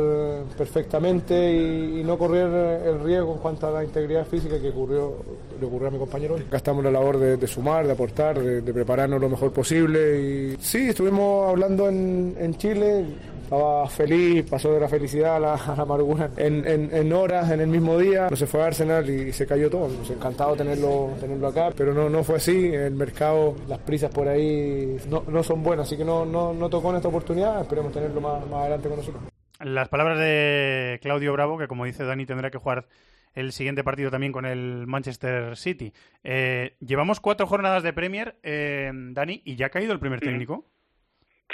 perfectamente y, y no correr el riesgo en cuanto a la integridad física que ocurrió, le ocurrió a mi compañero en la labor de, de sumar, de aportar, de, de prepararnos lo mejor posible. Y sí, estuvimos hablando en, en Chile, estaba feliz, pasó de la felicidad a la, a la amargura en, en- en horas, en el mismo día. No se fue a Arsenal y, se cayó todo. Nos encantado tenerlo, tenerlo acá, pero no, no fue así. El mercado, las prisas por ahí no, no son buenas, así que no, no, no tocó en esta oportunidad. Esperemos tenerlo más, más adelante con nosotros. Las palabras de Claudio Bravo, que como dice Dani, tendrá que jugar el siguiente partido también con el Manchester City. Eh, llevamos cuatro jornadas de Premier, eh, Dani, y ya ha caído el primer técnico.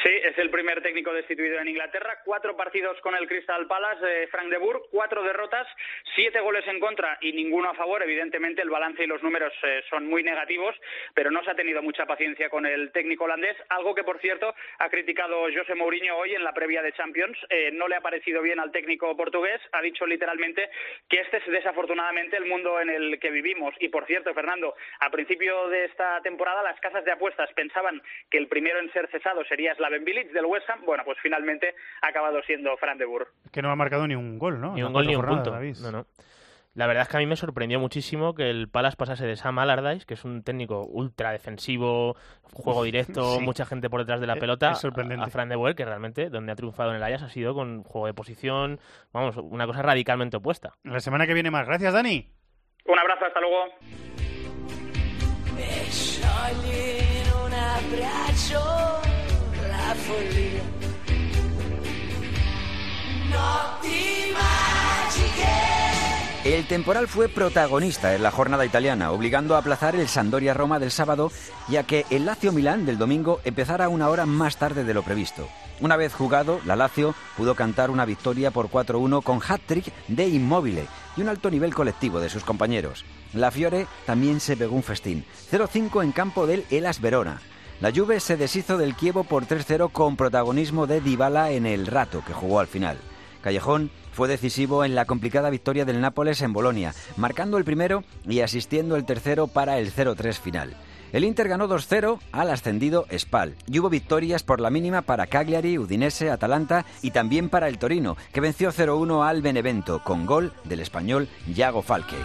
Sí, es el primer técnico destituido en Inglaterra. Cuatro partidos con el Crystal Palace, eh, Frank de Boer, cuatro derrotas, siete goles en contra y ninguno a favor. Evidentemente, el balance y los números eh, son muy negativos, pero no se ha tenido mucha paciencia con el técnico holandés. Algo que, por cierto, ha criticado José Mourinho hoy en la previa de Champions. Eh, no le ha parecido bien al técnico portugués. Ha dicho literalmente que este es desafortunadamente el mundo en el que vivimos. Y, por cierto, Fernando, a principio de esta temporada, las casas de apuestas pensaban que el primero en ser cesado sería Slaven Bilic del West Ham. Bueno, pues finalmente ha acabado siendo Fran de Boer. Que no ha marcado ni un gol, ¿no? Ni un gol ni un punto. jornadas, David. No, no. La verdad es que a mí me sorprendió muchísimo que el Palace pasase de Sam Allardyce, que es un técnico ultra defensivo, juego directo, [laughs] Sí. mucha gente por detrás de la Es- pelota, es sorprendente. a Fran de Boer, que realmente donde ha triunfado en el Ajax ha sido con juego de posición, vamos, una cosa radicalmente opuesta. La semana que viene más. Gracias, Dani. Un abrazo, hasta luego. Un El temporal fue protagonista en la jornada italiana, obligando a aplazar el Sampdoria-Roma del sábado, ya que el Lazio-Milán del domingo empezara una hora más tarde de lo previsto. Una vez jugado, la Lazio pudo cantar una victoria por 4-1 con hat-trick de Immobile y un alto nivel colectivo de sus compañeros. La Fiore también se pegó un festín, 0-5 en campo del Elas Verona. La Juve se deshizo del Kievo por 3-0 con protagonismo de Dybala en el rato que jugó al final. Callejón fue decisivo en la complicada victoria del Nápoles en Bolonia, marcando el primero y asistiendo el tercero para el 0-3 final. El Inter ganó 2-0 al ascendido Spal y hubo victorias por la mínima para Cagliari, Udinese, Atalanta y también para el Torino, que venció 0-1 al Benevento con gol del español Iago Falque.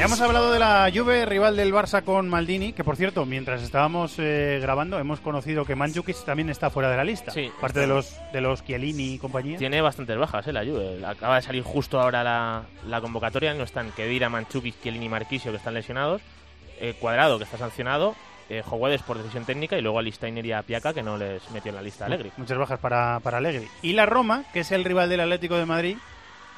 Ya hemos hablado de la Juve, rival del Barça con Maldini, que por cierto, mientras estábamos eh, grabando, hemos conocido que Mandzukic también está fuera de la lista. Sí. Parte de los de los Chiellini y compañía. Tiene bastantes bajas, ¿eh? La Juve. Acaba de salir justo ahora la, la convocatoria. No están Kedira, Manchukis, Chiellini y Marquisio, que están lesionados. Eh, Cuadrado, que está sancionado. Eh, Joguedes por decisión técnica. Y luego a Listainer y a Piaca, que no les metió en la lista Allegri. Muchas bajas para, para Allegri. Y la Roma, que es el rival del Atlético de Madrid,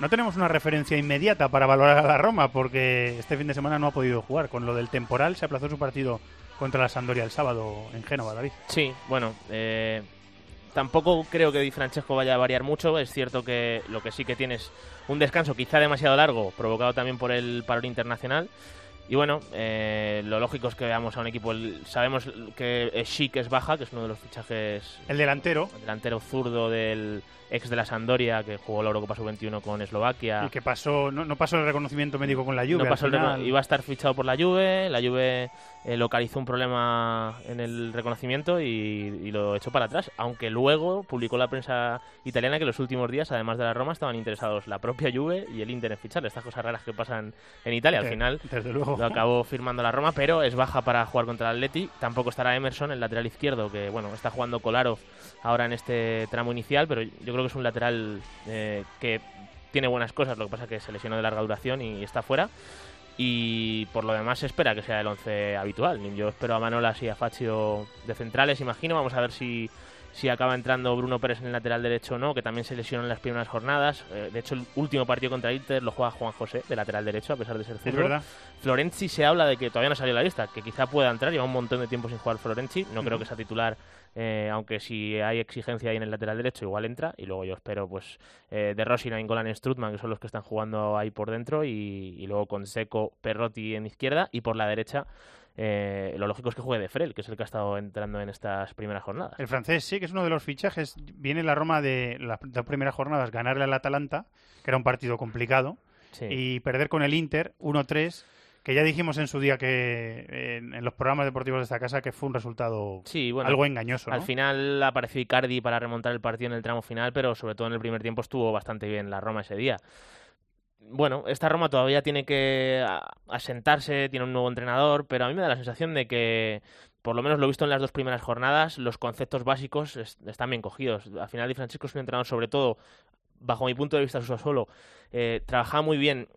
no tenemos una referencia inmediata para valorar a la Roma, porque este fin de semana no ha podido jugar. Con lo del temporal se aplazó su partido contra la Sampdoria el sábado en Génova, David. Sí, bueno, eh, tampoco creo que Di Francesco vaya a variar mucho. Es cierto que lo que sí que tiene es un descanso quizá demasiado largo, provocado también por el parón internacional. Y bueno, eh, lo lógico es que veamos a un equipo. Sabemos que Chic es baja, que es uno de los fichajes. El delantero. El delantero zurdo del ex de la Sandoria, que jugó la Eurocopa Sub-21 con Eslovaquia. Y que pasó, no, pasó el reconocimiento médico con la Juve. No pasó el iba a estar fichado por la Juve, la Juve eh, localizó un problema en el reconocimiento y, lo echó para atrás, aunque luego publicó la prensa italiana que los últimos días, además de la Roma, estaban interesados la propia Juve y el Inter en ficharle. Estas cosas raras que pasan en Italia. Al final Desde luego. lo acabó firmando la Roma, pero es baja para jugar contra el Atleti. Tampoco estará Emerson, el lateral izquierdo, que bueno, está jugando Kolarov ahora en este tramo inicial, pero yo creo que es un lateral eh, que tiene buenas cosas, lo que pasa es que se lesionó de larga duración y está fuera. Y por lo demás se espera que sea el 11 habitual. Yo espero a Manolas y a Faccio de centrales, imagino. Vamos a ver si si acaba entrando Bruno Pérez en el lateral derecho o no, que también se lesionó en las primeras jornadas. Eh, de hecho, el último partido contra Inter lo juega Juan José, de lateral derecho, a pesar de ser zurdo. Florenzi se habla de que todavía no salió la lista, que quizá pueda entrar, lleva un montón de tiempo sin jugar Florenzi, no creo que sea titular, eh, aunque si hay exigencia ahí en el lateral derecho, igual entra, y luego yo espero pues eh, de Rosina, Ingolan y Strutman, que son los que están jugando ahí por dentro, y, y luego con Seco, Perrotti en izquierda, y por la derecha eh, lo lógico es que juegue de Frel, que es el que ha estado entrando en estas primeras jornadas. El francés sí, que es uno de los fichajes. Viene la Roma de las dos primeras jornadas ganarle al Atalanta, que era un partido complicado, y perder con el Inter 1-3 que ya dijimos en su día que en, los programas deportivos de esta casa que fue un resultado algo engañoso. Al final apareció Icardi para remontar el partido en el tramo final, pero sobre todo en el primer tiempo estuvo bastante bien la Roma ese día bueno, esta Roma todavía tiene que asentarse, tiene un nuevo entrenador, pero a mí me da la sensación de que, por lo menos lo visto en las dos primeras jornadas, los conceptos básicos están bien cogidos. Al final Di Francisco es un entrenador, sobre todo, bajo mi punto de vista, su solo, eh, trabajaba muy bien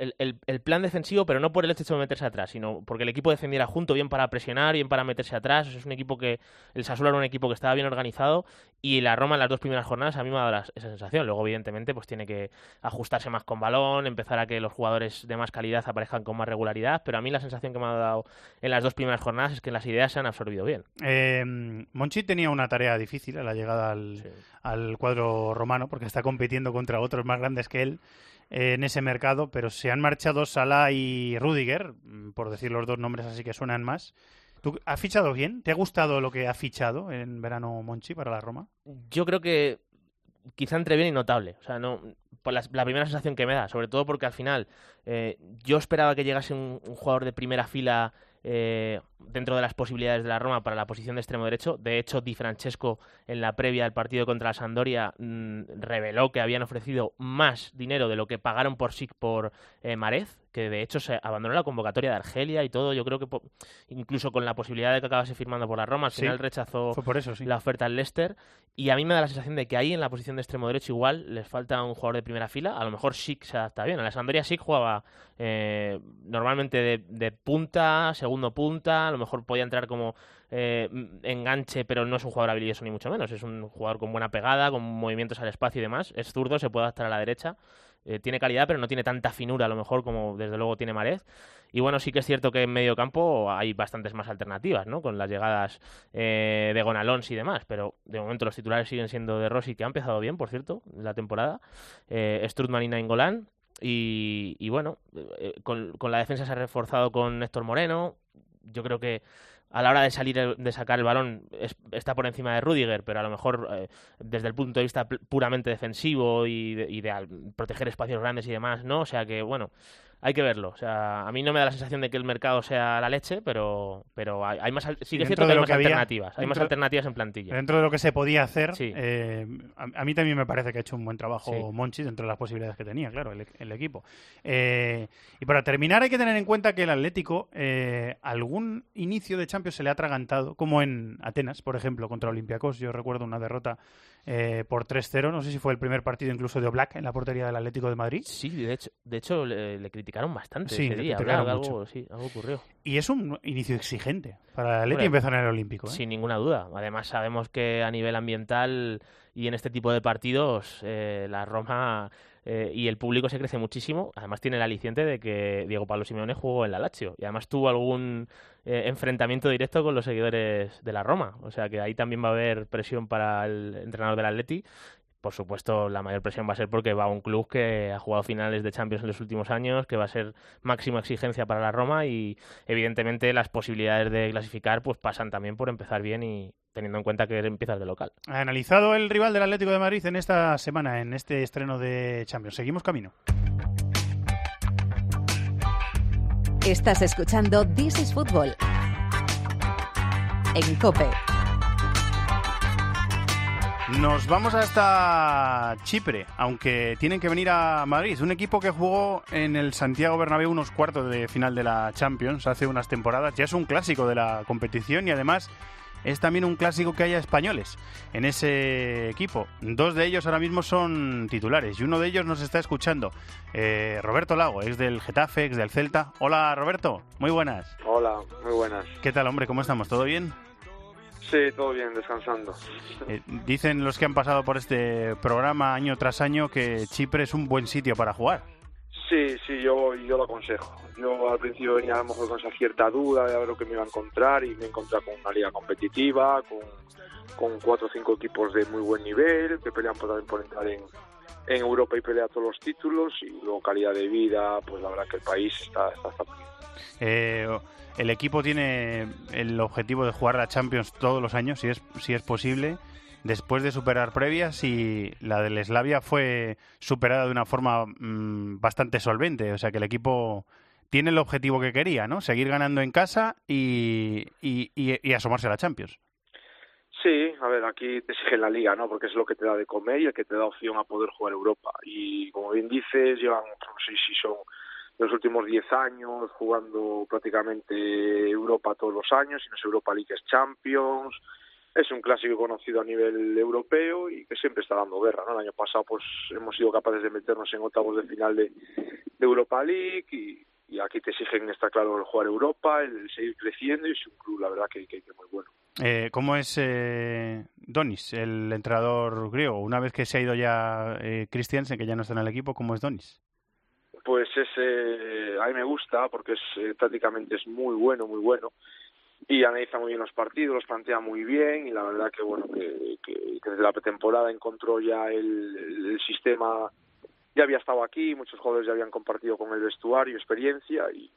el, plan defensivo, pero no por el hecho de meterse atrás, sino porque el equipo defendiera junto, bien para presionar, bien para meterse atrás. Es un equipo que. El Sassuolo era un equipo que estaba bien organizado y la Roma en las dos primeras jornadas a mí me ha dado esa sensación. Luego, evidentemente, pues tiene que ajustarse más con balón, empezar a que los jugadores de más calidad aparezcan con más regularidad, pero a mí la sensación que me ha dado en las dos primeras jornadas es que las ideas se han absorbido bien. Eh, Monchi tenía una tarea difícil a la llegada al, al cuadro romano porque está compitiendo contra otros más grandes que él en ese mercado, pero se han marchado Salah y Rudiger, mm, por decir los dos nombres así que suenan más. ¿Tú has fichado bien? ¿Te ha gustado lo que ha fichado en verano Monchi para la Roma? Yo creo que quizá entre bien y notable. O sea, no, por la, primera sensación que me da, sobre todo porque al final eh, yo esperaba que llegase un, jugador de primera fila eh, dentro de las posibilidades de la Roma para la posición de extremo derecho. De hecho, Di Francesco en la previa del partido contra la Sandoria mm, reveló que habían ofrecido más dinero de lo que pagaron por SIC por eh, Marez, que de hecho se abandonó la convocatoria de Argelia y todo. Yo creo que incluso con la posibilidad de que acabase firmando por la Roma, al final rechazó por eso, la oferta al Leicester. Y a mí me da la sensación de que ahí en la posición de extremo derecho igual les falta un jugador de primera fila. A lo mejor SIC se adapta bien. A la Sandoria SIC jugaba eh, normalmente de, de punta, segundo punta, a lo mejor podía entrar como eh, enganche, pero no es un jugador habilidoso ni mucho menos. Es un jugador con buena pegada, con movimientos al espacio y demás. Es zurdo, se puede adaptar a la derecha. Eh, tiene calidad, pero no tiene tanta finura a lo mejor como desde luego tiene Marez. Y bueno, sí que es cierto que en medio campo hay bastantes más alternativas, ¿no? Con las llegadas eh, de Gonalons y demás, pero de momento los titulares siguen siendo de Rossi, que ha empezado bien, por cierto, la temporada. Eh, Strutman y Nainggolan. Y, y bueno, con, con la defensa se ha reforzado con Néstor Moreno. Yo creo que a la hora de salir de sacar el balón está por encima de Rudiger, pero a lo mejor eh, desde el punto de vista puramente defensivo y de, proteger espacios grandes y demás, ¿no? O sea que, bueno, hay que verlo. O sea, a mí no me da la sensación de que el mercado sea la leche, pero, pero hay, más, sí que es cierto que hay más alternativas. hay más alternativas en plantilla. Dentro de lo que se podía hacer, eh, a, mí también me parece que ha hecho un buen trabajo Monchi dentro de las posibilidades que tenía, claro, el, equipo. Eh, y para terminar, hay que tener en cuenta que el Atlético, eh, algún inicio de Champions se le ha atragantado, como en Atenas, por ejemplo, contra Olympiacos. Yo recuerdo una derrota eh, por 3-0. No sé si fue el primer partido incluso de Oblak en la portería del Atlético de Madrid. Sí, de hecho, de hecho le, criticaron bastante ese día. Algo, sí, algo ocurrió. Y es un inicio exigente para el Atlético empezar en el Olímpico. ¿eh? Sin ninguna duda. Además, sabemos que a nivel ambiental y en este tipo de partidos, eh, la Roma eh, y el público se crece muchísimo. Además tiene el aliciente de que Diego Pablo Simeone jugó en la Lazio y además tuvo algún eh, enfrentamiento directo con los seguidores de la Roma. O sea que ahí también va a haber presión para el entrenador del Atleti por supuesto, la mayor presión va a ser porque va a un club que ha jugado finales de Champions en los últimos años, que va a ser máxima exigencia para la Roma y evidentemente las posibilidades de clasificar pues pasan también por empezar bien y teniendo en cuenta que empiezas de local. Ha analizado el rival del Atlético de Madrid en esta semana, en este estreno de Champions. Seguimos camino. Estás escuchando This is Football en Cope. Nos vamos hasta Chipre, aunque tienen que venir a Madrid. Un equipo que jugó en el Santiago Bernabéu unos cuartos de final de la Champions hace unas temporadas. Ya es un clásico de la competición y además es también un clásico que haya españoles en ese equipo. Dos de ellos ahora mismo son titulares y uno de ellos nos está escuchando. Eh, Roberto Lago, ex del Getafe, ex del Celta. Hola Roberto, muy buenas. Hola, muy buenas. ¿Qué tal hombre? ¿Cómo estamos? ¿Todo bien? Sí, todo bien, descansando. Eh, dicen los que han pasado por este programa año tras año que Chipre es un buen sitio para jugar. Sí, sí, yo, yo lo aconsejo. Yo al principio venía a lo mejor con esa cierta duda de a ver lo que me iba a encontrar y me encontré con una liga competitiva, con, con cuatro o cinco equipos de muy buen nivel que pelean por, por entrar en, en Europa y pelear todos los títulos y luego calidad de vida, pues la verdad que el país está, está. Eh, el equipo tiene el objetivo de jugar la Champions todos los años, si es, si es posible, después de superar previas y la del Slavia fue superada de una forma mmm, bastante solvente. O sea que el equipo tiene el objetivo que quería, ¿no? Seguir ganando en casa y, y, y, y asomarse a la Champions. Sí, a ver, aquí te exige la liga, ¿no? Porque es lo que te da de comer y el que te da opción a poder jugar Europa. Y como bien dices, llevan, no sé si son los últimos 10 años jugando prácticamente Europa todos los años, si no es Europa League es Champions, es un clásico conocido a nivel europeo y que siempre está dando guerra, ¿no? El año pasado pues hemos sido capaces de meternos en octavos de final de, de Europa League y, y, aquí te exigen, está claro, el jugar Europa, el, el seguir creciendo y es un club, la verdad, que, que, que muy bueno. Eh, ¿Cómo es eh, Donis, el entrenador griego? Una vez que se ha ido ya eh, Christiansen, que ya no está en el equipo, ¿cómo es Donis? pues ese a mí me gusta porque es eh, tácticamente es muy bueno muy bueno y analiza muy bien los partidos los plantea muy bien y la verdad que bueno que, desde la pretemporada encontró ya el, el, el, sistema ya había estado aquí muchos jugadores ya habían compartido con el vestuario experiencia y,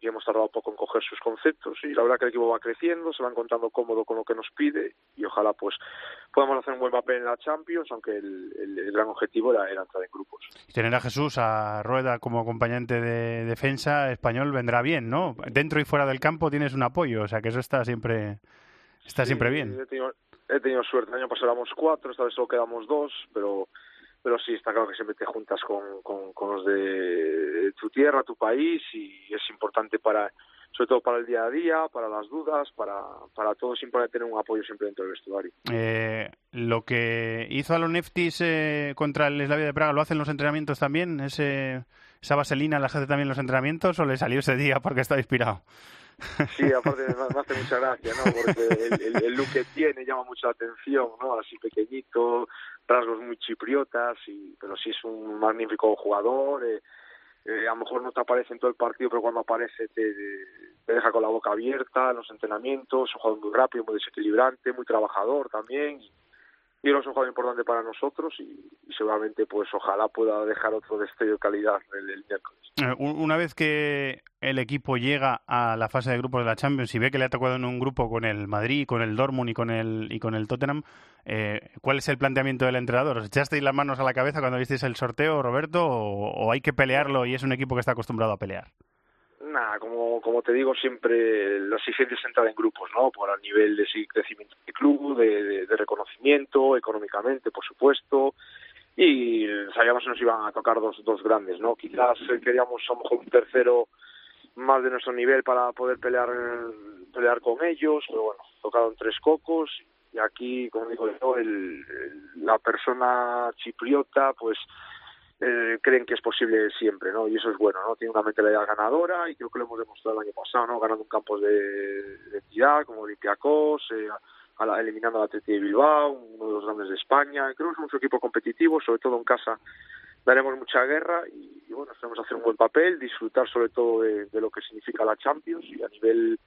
y hemos tardado poco en coger sus conceptos y la verdad que el equipo va creciendo, se va encontrando cómodo con lo que nos pide y ojalá pues podamos hacer un buen papel en la Champions, aunque el, el, el gran objetivo era, era, entrar en grupos. Y tener a Jesús a Rueda como acompañante de defensa español vendrá bien, ¿no? Dentro y fuera del campo tienes un apoyo, o sea que eso está siempre está sí, siempre bien. He tenido, he tenido suerte, el año pasado éramos cuatro, esta vez solo quedamos dos, pero pero sí está claro que siempre te juntas con, con, con los de tu tierra, tu país y es importante para sobre todo para el día a día, para las dudas, para, para todo, siempre tener un apoyo siempre dentro del vestuario. Eh, lo que hizo a los Neftis eh, contra el Slavia de Praga, ¿lo hacen los entrenamientos también? ¿Ese, ¿Esa vaselina la hace también los entrenamientos o le salió ese día porque está inspirado? Sí, aparte me hace mucha gracia, ¿no? Porque el, look que tiene llama mucha atención, ¿no? Así pequeñito, rasgos muy chipriotas, y, pero sí es un magnífico jugador. Eh, eh, a lo mejor no te aparece en todo el partido, pero cuando aparece te, te deja con la boca abierta en los entrenamientos. Es un jugador muy rápido, muy desequilibrante, muy trabajador también. Y, y es un jugador importante para nosotros y, seguramente pues ojalá pueda dejar otro destello de calidad el, el miércoles. Una vez que el equipo llega a la fase de grupos de la Champions y ve que le ha tocado en un grupo con el Madrid, con el Dortmund y con el y con el Tottenham, eh, ¿cuál es el planteamiento del entrenador? ¿Os echasteis las manos a la cabeza cuando visteis el sorteo, Roberto, o hay que pelearlo y es un equipo que está acostumbrado a pelear? Como, como te digo, siempre la exigencia es entrar en grupos, ¿no? Por el nivel de crecimiento del club, de, de, de reconocimiento, económicamente, por supuesto, y sabíamos que nos iban a tocar dos, dos grandes, ¿no? Quizás queríamos a lo mejor un tercero más de nuestro nivel para poder pelear pelear con ellos, pero bueno, tocaron tres cocos y aquí, como digo yo, el, la persona chipriota, pues eh, creen que es posible siempre, ¿no? Y eso es bueno, ¿no? Tiene una mentalidad ganadora y creo que lo hemos demostrado el año pasado, ¿no? Ganando un campo de, entidad como Olympiacos, eh, a la, eliminando al Atleti de Bilbao, uno de los grandes de España. Creo que somos un equipo competitivo, sobre todo en casa daremos mucha guerra y, y bueno, esperamos hacer un buen papel, disfrutar sobre todo de, de lo que significa la Champions y a nivel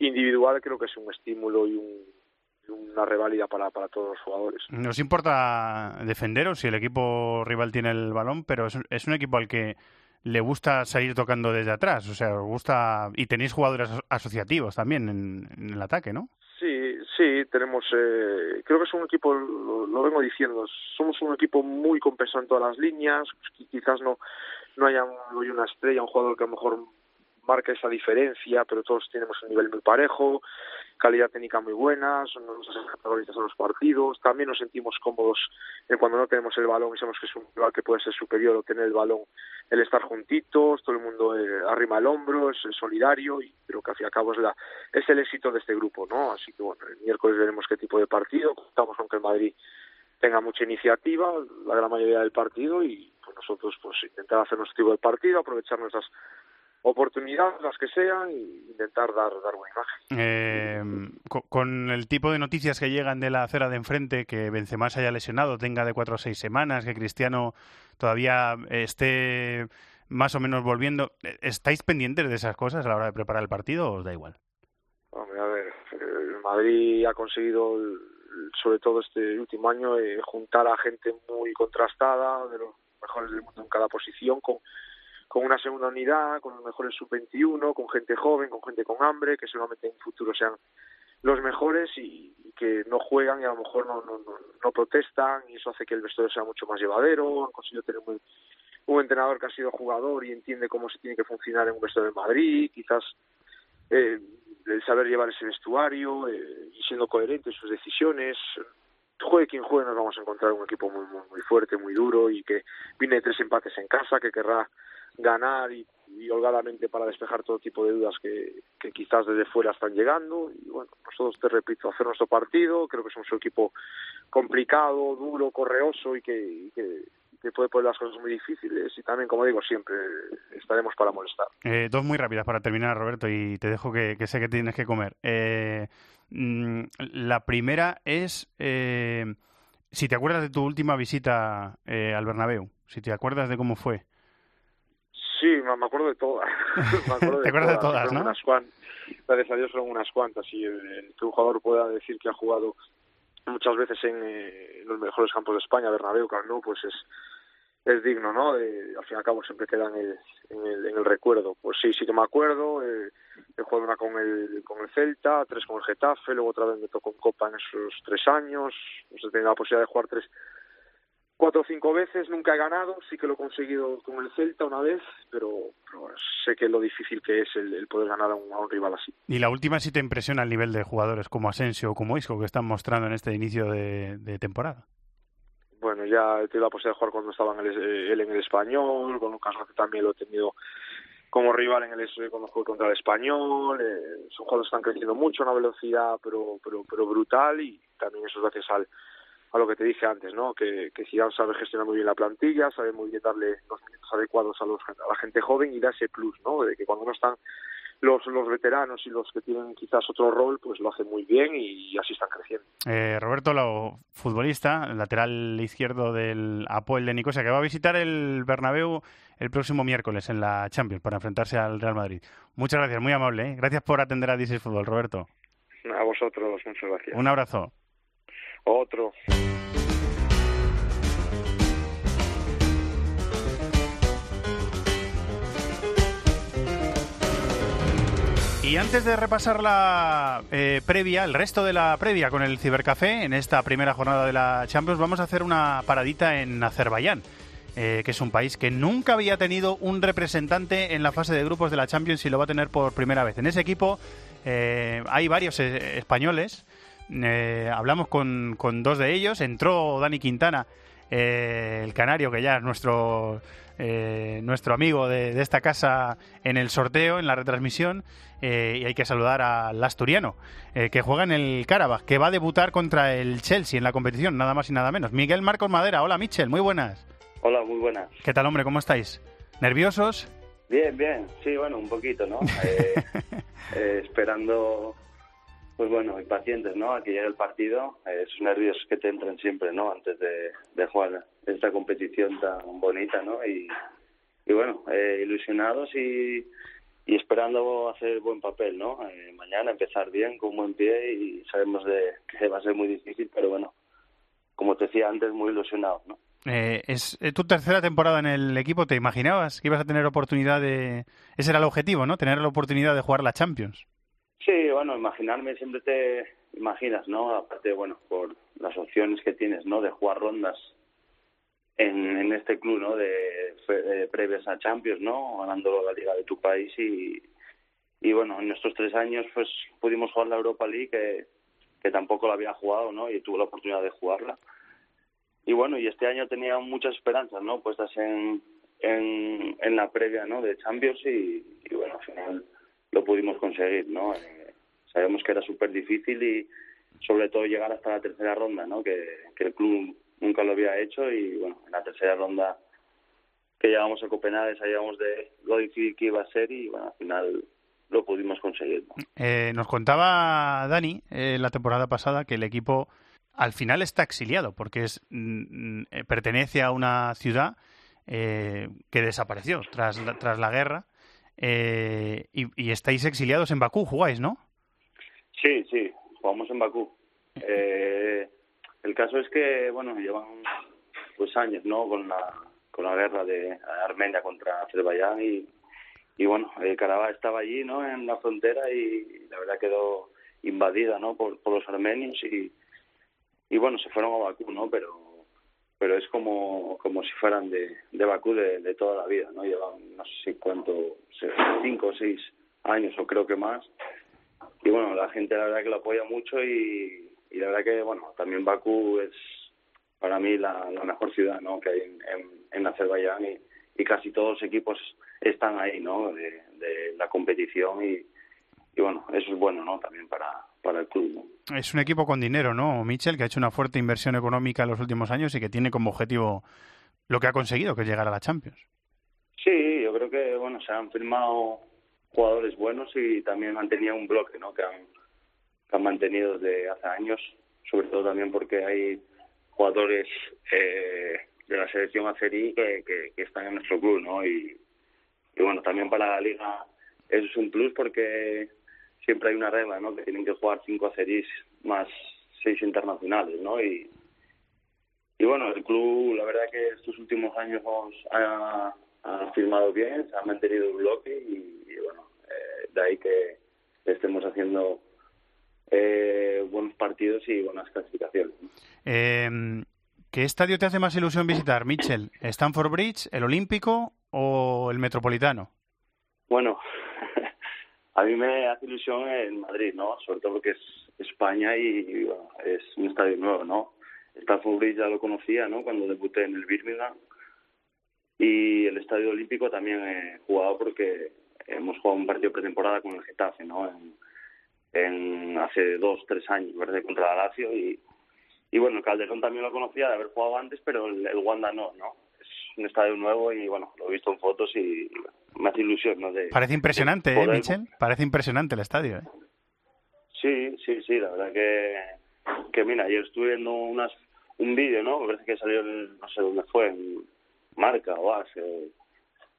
individual creo que es un estímulo y un una reválida para, para todos los jugadores. Nos importa defenderos si el equipo rival tiene el balón, pero es, es un equipo al que le gusta salir tocando desde atrás, o sea, os gusta y tenéis jugadores asociativos también en, en el ataque, ¿no? Sí, sí, tenemos, eh, creo que es un equipo, lo, lo, vengo diciendo, somos un equipo muy compensado en todas las líneas, quizás no, no haya no hay una estrella, un jugador que a lo mejor marca esa diferencia, pero todos tenemos un nivel muy parejo, calidad técnica muy buena, son nuestras protagonistas en los partidos, también nos sentimos cómodos en cuando no tenemos el balón y sabemos que es un rival que puede ser superior o tener el balón, el estar juntitos, todo el mundo eh, arrima el hombro, es, es, solidario y creo que al fin y al cabo es, la, es el éxito de este grupo, ¿no? Así que bueno, el miércoles veremos qué tipo de partido, contamos con que el Madrid tenga mucha iniciativa, la gran mayoría del partido y pues nosotros pues intentar hacer nuestro tipo de partido, aprovechar nuestras oportunidades, las que sean, e intentar dar, dar buena imagen. Eh, con, con, el tipo de noticias que llegan de la acera de enfrente, que Benzema se haya lesionado, tenga de cuatro a seis semanas, que Cristiano todavía esté más o menos volviendo, ¿estáis pendientes de esas cosas a la hora de preparar el partido o os da igual? Hombre, a ver, el Madrid ha conseguido, sobre todo este último año, eh, juntar a gente muy contrastada, de los mejores del mundo en cada posición, con con una segunda unidad, con los mejores sub-21, con gente joven, con gente con hambre, que seguramente en futuro sean los mejores y, y, que no juegan y a lo mejor no, no, no, no, protestan y eso hace que el vestuario sea mucho más llevadero. Han conseguido tener un, un entrenador que ha sido jugador y entiende cómo se tiene que funcionar en un vestuario de Madrid, quizás eh, el saber llevar ese vestuario eh, y siendo coherente en sus decisiones. Juegue quien juegue, nos vamos a encontrar un equipo muy, muy, muy fuerte, muy duro y que viene de tres empates en casa, que querrá ganar y, holgadamente para despejar todo tipo de dudas que, quizás desde fuera están llegando. Y bueno, nosotros, te repito, hacer nuestro partido. Creo que somos un equipo complicado, duro, correoso y que, puede poner las cosas muy difíciles. Y también, como digo, siempre estaremos para molestar. Eh, dos muy rápidas para terminar, Roberto, y te dejo que, que sé que tienes que comer. Eh, mm, la primera es. Eh, si te acuerdas de tu última visita eh, al Bernabéu, si te acuerdas de cómo fue. Sí, me acuerdo de todas. [laughs] me acuerdo de ¿Te acuerdas todas, de todas, ¿no? Unas cuantas, gracias a Dios son unas cuantas. Y el, el, que un jugador pueda decir que ha jugado muchas veces en, eh, en los mejores campos de España, Bernabéu, Camp Nou, pues es es digno, ¿no? De, al fin y al cabo siempre queda en el, en el, en el recuerdo. Pues sí, sí que me acuerdo. Eh, he jugado una con el, con el Celta, tres con el Getafe, luego otra vez me tocó en Copa en esos tres años. Pues he tenido la posibilidad de jugar tres cuatro o cinco veces, nunca he ganado, sí que lo he conseguido con el Celta una vez, pero, pero sé que lo difícil que es el, el poder ganar a un, a un, rival así. Y la última sí te impresiona el nivel de jugadores como Asensio o como Isco que están mostrando en este inicio de, de temporada. Bueno, ya he tenido la posibilidad de jugar cuando estaba en el, él en el español, con Lucas Roque también lo he tenido como rival en el cuando jugué contra el español, eh, son jugadores que están creciendo mucho a una velocidad pero, pero, pero brutal y también eso es gracias al a lo que te dije antes, ¿no? Que, que Zidane sabe gestionar muy bien la plantilla, sabe muy bien darle los minutos adecuados a, los, a la gente joven y da ese plus, ¿no? De que cuando no están los, los veteranos y los que tienen quizás otro rol, pues lo hacen muy bien y, así están creciendo. Eh, Roberto Lau, futbolista, lateral izquierdo del Apoel de Nicosia, que va a visitar el Bernabéu el próximo miércoles en la Champions para enfrentarse al Real Madrid. Muchas gracias, muy amable. ¿eh? Gracias por atender a DC Fútbol, Roberto. A vosotros, muchas gracias. Un abrazo. Otro. Y antes de repasar la eh, previa, el resto de la previa con el Cibercafé, en esta primera jornada de la Champions, vamos a hacer una paradita en Azerbaiyán, eh, que es un país que nunca había tenido un representante en la fase de grupos de la Champions y lo va a tener por primera vez. En ese equipo eh, hay varios españoles, hablamos con, con, dos de ellos, entró Dani Quintana, el canario, que ya es nuestro eh, nuestro amigo de, de, esta casa en el sorteo, en la retransmisión, eh, y hay que saludar al asturiano, eh, que juega en el Carabas, que va a debutar contra el Chelsea en la competición, nada más y nada menos. Miguel Marcos Madera, hola Michel, muy buenas. Hola, muy buenas. ¿Qué tal, hombre? ¿Cómo estáis? ¿Nerviosos? Bien, bien, sí, bueno, un poquito, ¿no? Eh, [laughs] esperando pues bueno, impacientes, ¿no? A que llegue el partido, eh, esos nervios que te entran siempre, ¿no? Antes de, jugar esta competición tan bonita, ¿no? Y, bueno, eh, ilusionados y, y esperando hacer buen papel, ¿no? Eh, mañana empezar bien, con buen pie y sabemos de que va a ser muy difícil, pero bueno, como te decía antes, muy ilusionado, ¿no? Eh, es eh, tu tercera temporada en el equipo. ¿Te imaginabas que ibas a tener oportunidad de...? Ese era el objetivo, ¿no? Tener la oportunidad de jugar la Champions. Sí, bueno, imaginarme siempre te imaginas, ¿no? Aparte, bueno, por las opciones que tienes, ¿no? De jugar rondas en, en este club, ¿no? De, de previas a Champions, ¿no? Ganando la liga de tu país y, y bueno, en estos tres años pues pudimos jugar la Europa League que, tampoco la había jugado, ¿no? Y tuve la oportunidad de jugarla y bueno, y este año tenía muchas esperanzas, ¿no? Puestas en, en, la previa, ¿no? De Champions y, bueno, al final lo pudimos conseguir, ¿no? Eh, sabemos que era súper difícil y sobre todo llegar hasta la tercera ronda, ¿no? Que, el club nunca lo había hecho y bueno, en la tercera ronda que llegamos a Copenhague sabíamos de lo difícil que iba a ser y bueno, al final lo pudimos conseguir. Eh, nos contaba Dani eh, la temporada pasada que el equipo al final está exiliado porque es mm, eh, pertenece a una ciudad eh, que desapareció tras la, tras la guerra eh, y, estáis exiliados en Bakú, jugáis, ¿no? Sí, sí, jugamos en Bakú. Eh, el caso es que, bueno, llevan pues años, ¿no? Con la con la guerra de Armenia contra Azerbaiyán y, y bueno, eh, Karabaj estaba allí, ¿no? En la frontera y la verdad quedó invadida, ¿no? Por, por los armenios y y bueno, se fueron a Bakú, ¿no? Pero pero es como como si fueran de, de Bakú de, toda la vida, ¿no? Llevan no sé cuánto, cinco o seis años o creo que más. Y bueno, la gente la verdad que lo apoya mucho y, y la verdad que, bueno, también Bakú es para mí la, mejor ciudad, ¿no? Que hay en, en, en Azerbaiyán y, y casi todos los equipos están ahí, ¿no? De, de la competición y, y bueno, eso es bueno, ¿no? También para, para el club. ¿no? Es un equipo con dinero, ¿no, Michel? Que ha hecho una fuerte inversión económica en los últimos años y que tiene como objetivo lo que ha conseguido, que es llegar a la Champions. Sí, yo creo que, bueno, se han firmado jugadores buenos y también han tenido un bloque, ¿no? Que han, que han mantenido desde hace años, sobre todo también porque hay jugadores eh, de la selección azerí que, que, que están en nuestro club, ¿no? Y, y bueno, también para la liga eso es un plus porque siempre hay una regla, ¿no? Que tienen que jugar cinco acerís más seis internacionales, ¿no? Y, y bueno, el club, la verdad que estos últimos años ha, ha firmado bien, se ha mantenido el bloque y, y bueno, eh, de ahí que estemos haciendo eh, buenos partidos y buenas clasificaciones. Eh, ¿Qué estadio te hace más ilusión visitar, Mitchell? ¿Stanford Bridge, el Olímpico o el Metropolitano? Bueno, a mí me hace ilusión en Madrid, ¿no? Sobre todo porque es España y, y es un estadio nuevo, ¿no? Stanford Bridge ya lo conocía, ¿no? Cuando debuté en el Birmingham. Y el Estadio Olímpico también he jugado porque hemos jugado un partido pretemporada con el Getafe, ¿no? En, hace dos, tres años, ¿verdad? Contra la Lazio y, y bueno, el Calderón también lo conocía de haber jugado antes, pero el, el Wanda no, ¿no? Es un estadio nuevo y bueno, lo he visto en fotos y, hace ilusión, ¿no? De, Parece impresionante, ¿eh, Michel? Parece impresionante el estadio, ¿eh? Sí, sí, sí, la verdad que, que mira, ayer estuve viendo unas, un vídeo, ¿no? Me parece que salió, en, no sé dónde fue, en Marca o AS, eh,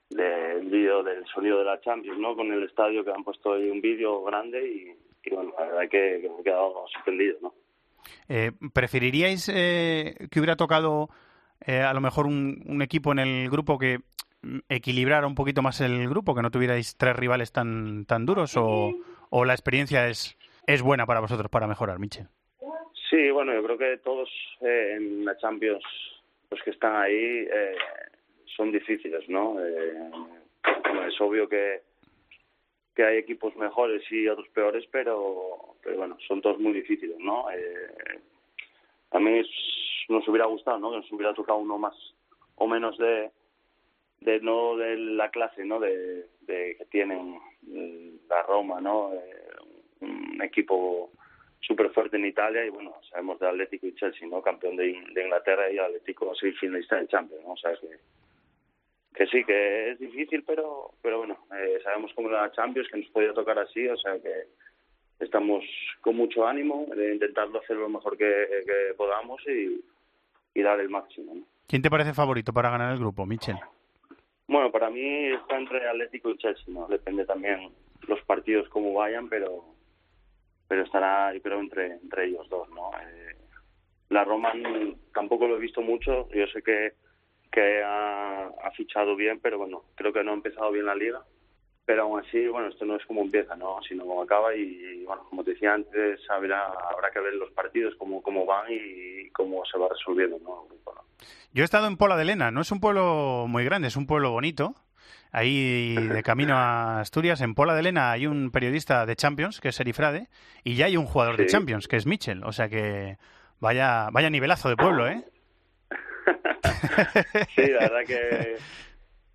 del vídeo del sonido de la Champions, ¿no? Con el estadio que han puesto ahí un vídeo grande y, y bueno, la verdad que, que me he quedado sorprendido, ¿no? Eh, ¿Preferiríais eh, que hubiera tocado eh, a lo mejor un, un equipo en el grupo que equilibrara un poquito más el grupo, que no tuvierais tres rivales tan, tan duros? O, o la experiencia es, es buena para vosotros para mejorar, Michel? Sí, bueno, yo creo que todos eh, en la Champions, los que están ahí, eh, son difíciles, ¿no? Eh, es obvio que, que hay equipos mejores y otros peores, pero, pero bueno, son todos muy difíciles, ¿no? Eh, a mí nos hubiera gustado, ¿no? Que nos hubiera tocado uno más o menos de, de no de la clase, ¿no? De, que tienen mm, la Roma, ¿no? Eh, un equipo súper fuerte en Italia y bueno, sabemos de Atlético y Chelsea, ¿no? Campeón de, In- de Inglaterra y Atlético semifinalista de Champions, ¿no? O sea que, que sí, que es difícil, pero pero bueno, eh, sabemos cómo era la Champions, que nos podía tocar así, o sea que estamos con mucho ánimo de intentarlo hacer lo mejor que, que podamos y, y dar el máximo, ¿no? ¿Quién te parece favorito para ganar el grupo, Michel? Bueno, para mí está entre Atlético y Chelsea, ¿no? Depende también los partidos cómo vayan, pero pero estará, yo creo, entre, entre ellos dos, ¿no? Eh, la Roma tampoco lo he visto mucho, yo sé que, que ha, ha fichado bien, pero bueno, creo que no ha empezado bien la liga pero aún así, bueno, esto no es como empieza, ¿no? Sino como acaba y, bueno, como te decía antes, habrá, habrá que ver los partidos, cómo, cómo van y cómo se va resolviendo, ¿no? Yo he estado en Pola de Lena, no es un pueblo muy grande, es un pueblo bonito. Ahí de camino a Asturias, en Pola de Lena hay un periodista de Champions, que es Serifrade, y ya hay un jugador de. Champions, que es Mitchell. O sea que vaya, vaya nivelazo de pueblo, ¿eh? [laughs] Sí, la verdad que,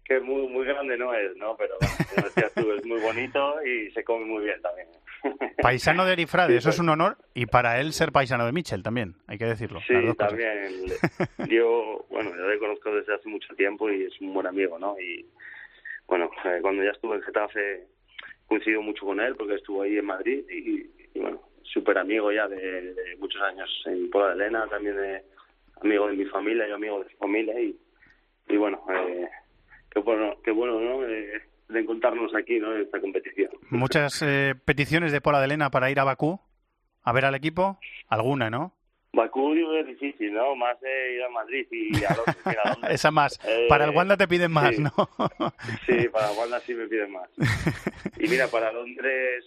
que muy, muy grande no es, ¿no? Pero bueno, tú, es muy bonito y se come muy bien también. [laughs] Paisano de Erifrade, eso es un honor, y para él ser paisano de Mitchell también, hay que decirlo. Sí, también. [laughs] Yo, bueno, yo le conozco desde hace mucho tiempo y es un buen amigo, ¿no? Y bueno, eh, cuando ya estuve en Getafe coincido mucho con él porque estuvo ahí en Madrid y, y, bueno, súper amigo ya de, de muchos años en Pola de Elena, también de, amigo de mi familia, yo amigo de su familia y, y bueno, eh, qué bueno, qué bueno, ¿no? Eh, de encontrarnos aquí, ¿no? En esta competición. Muchas eh, peticiones de Pola de Lena para ir a Bakú a ver al equipo, alguna, ¿no? Bakú es difícil, ¿no? Más de ir a Madrid y a Londres. mira, a Londres. Esa más. Eh, Para el Wanda te piden más, sí. ¿no? [laughs] Sí, para Wanda sí me piden más. Y mira, para Londres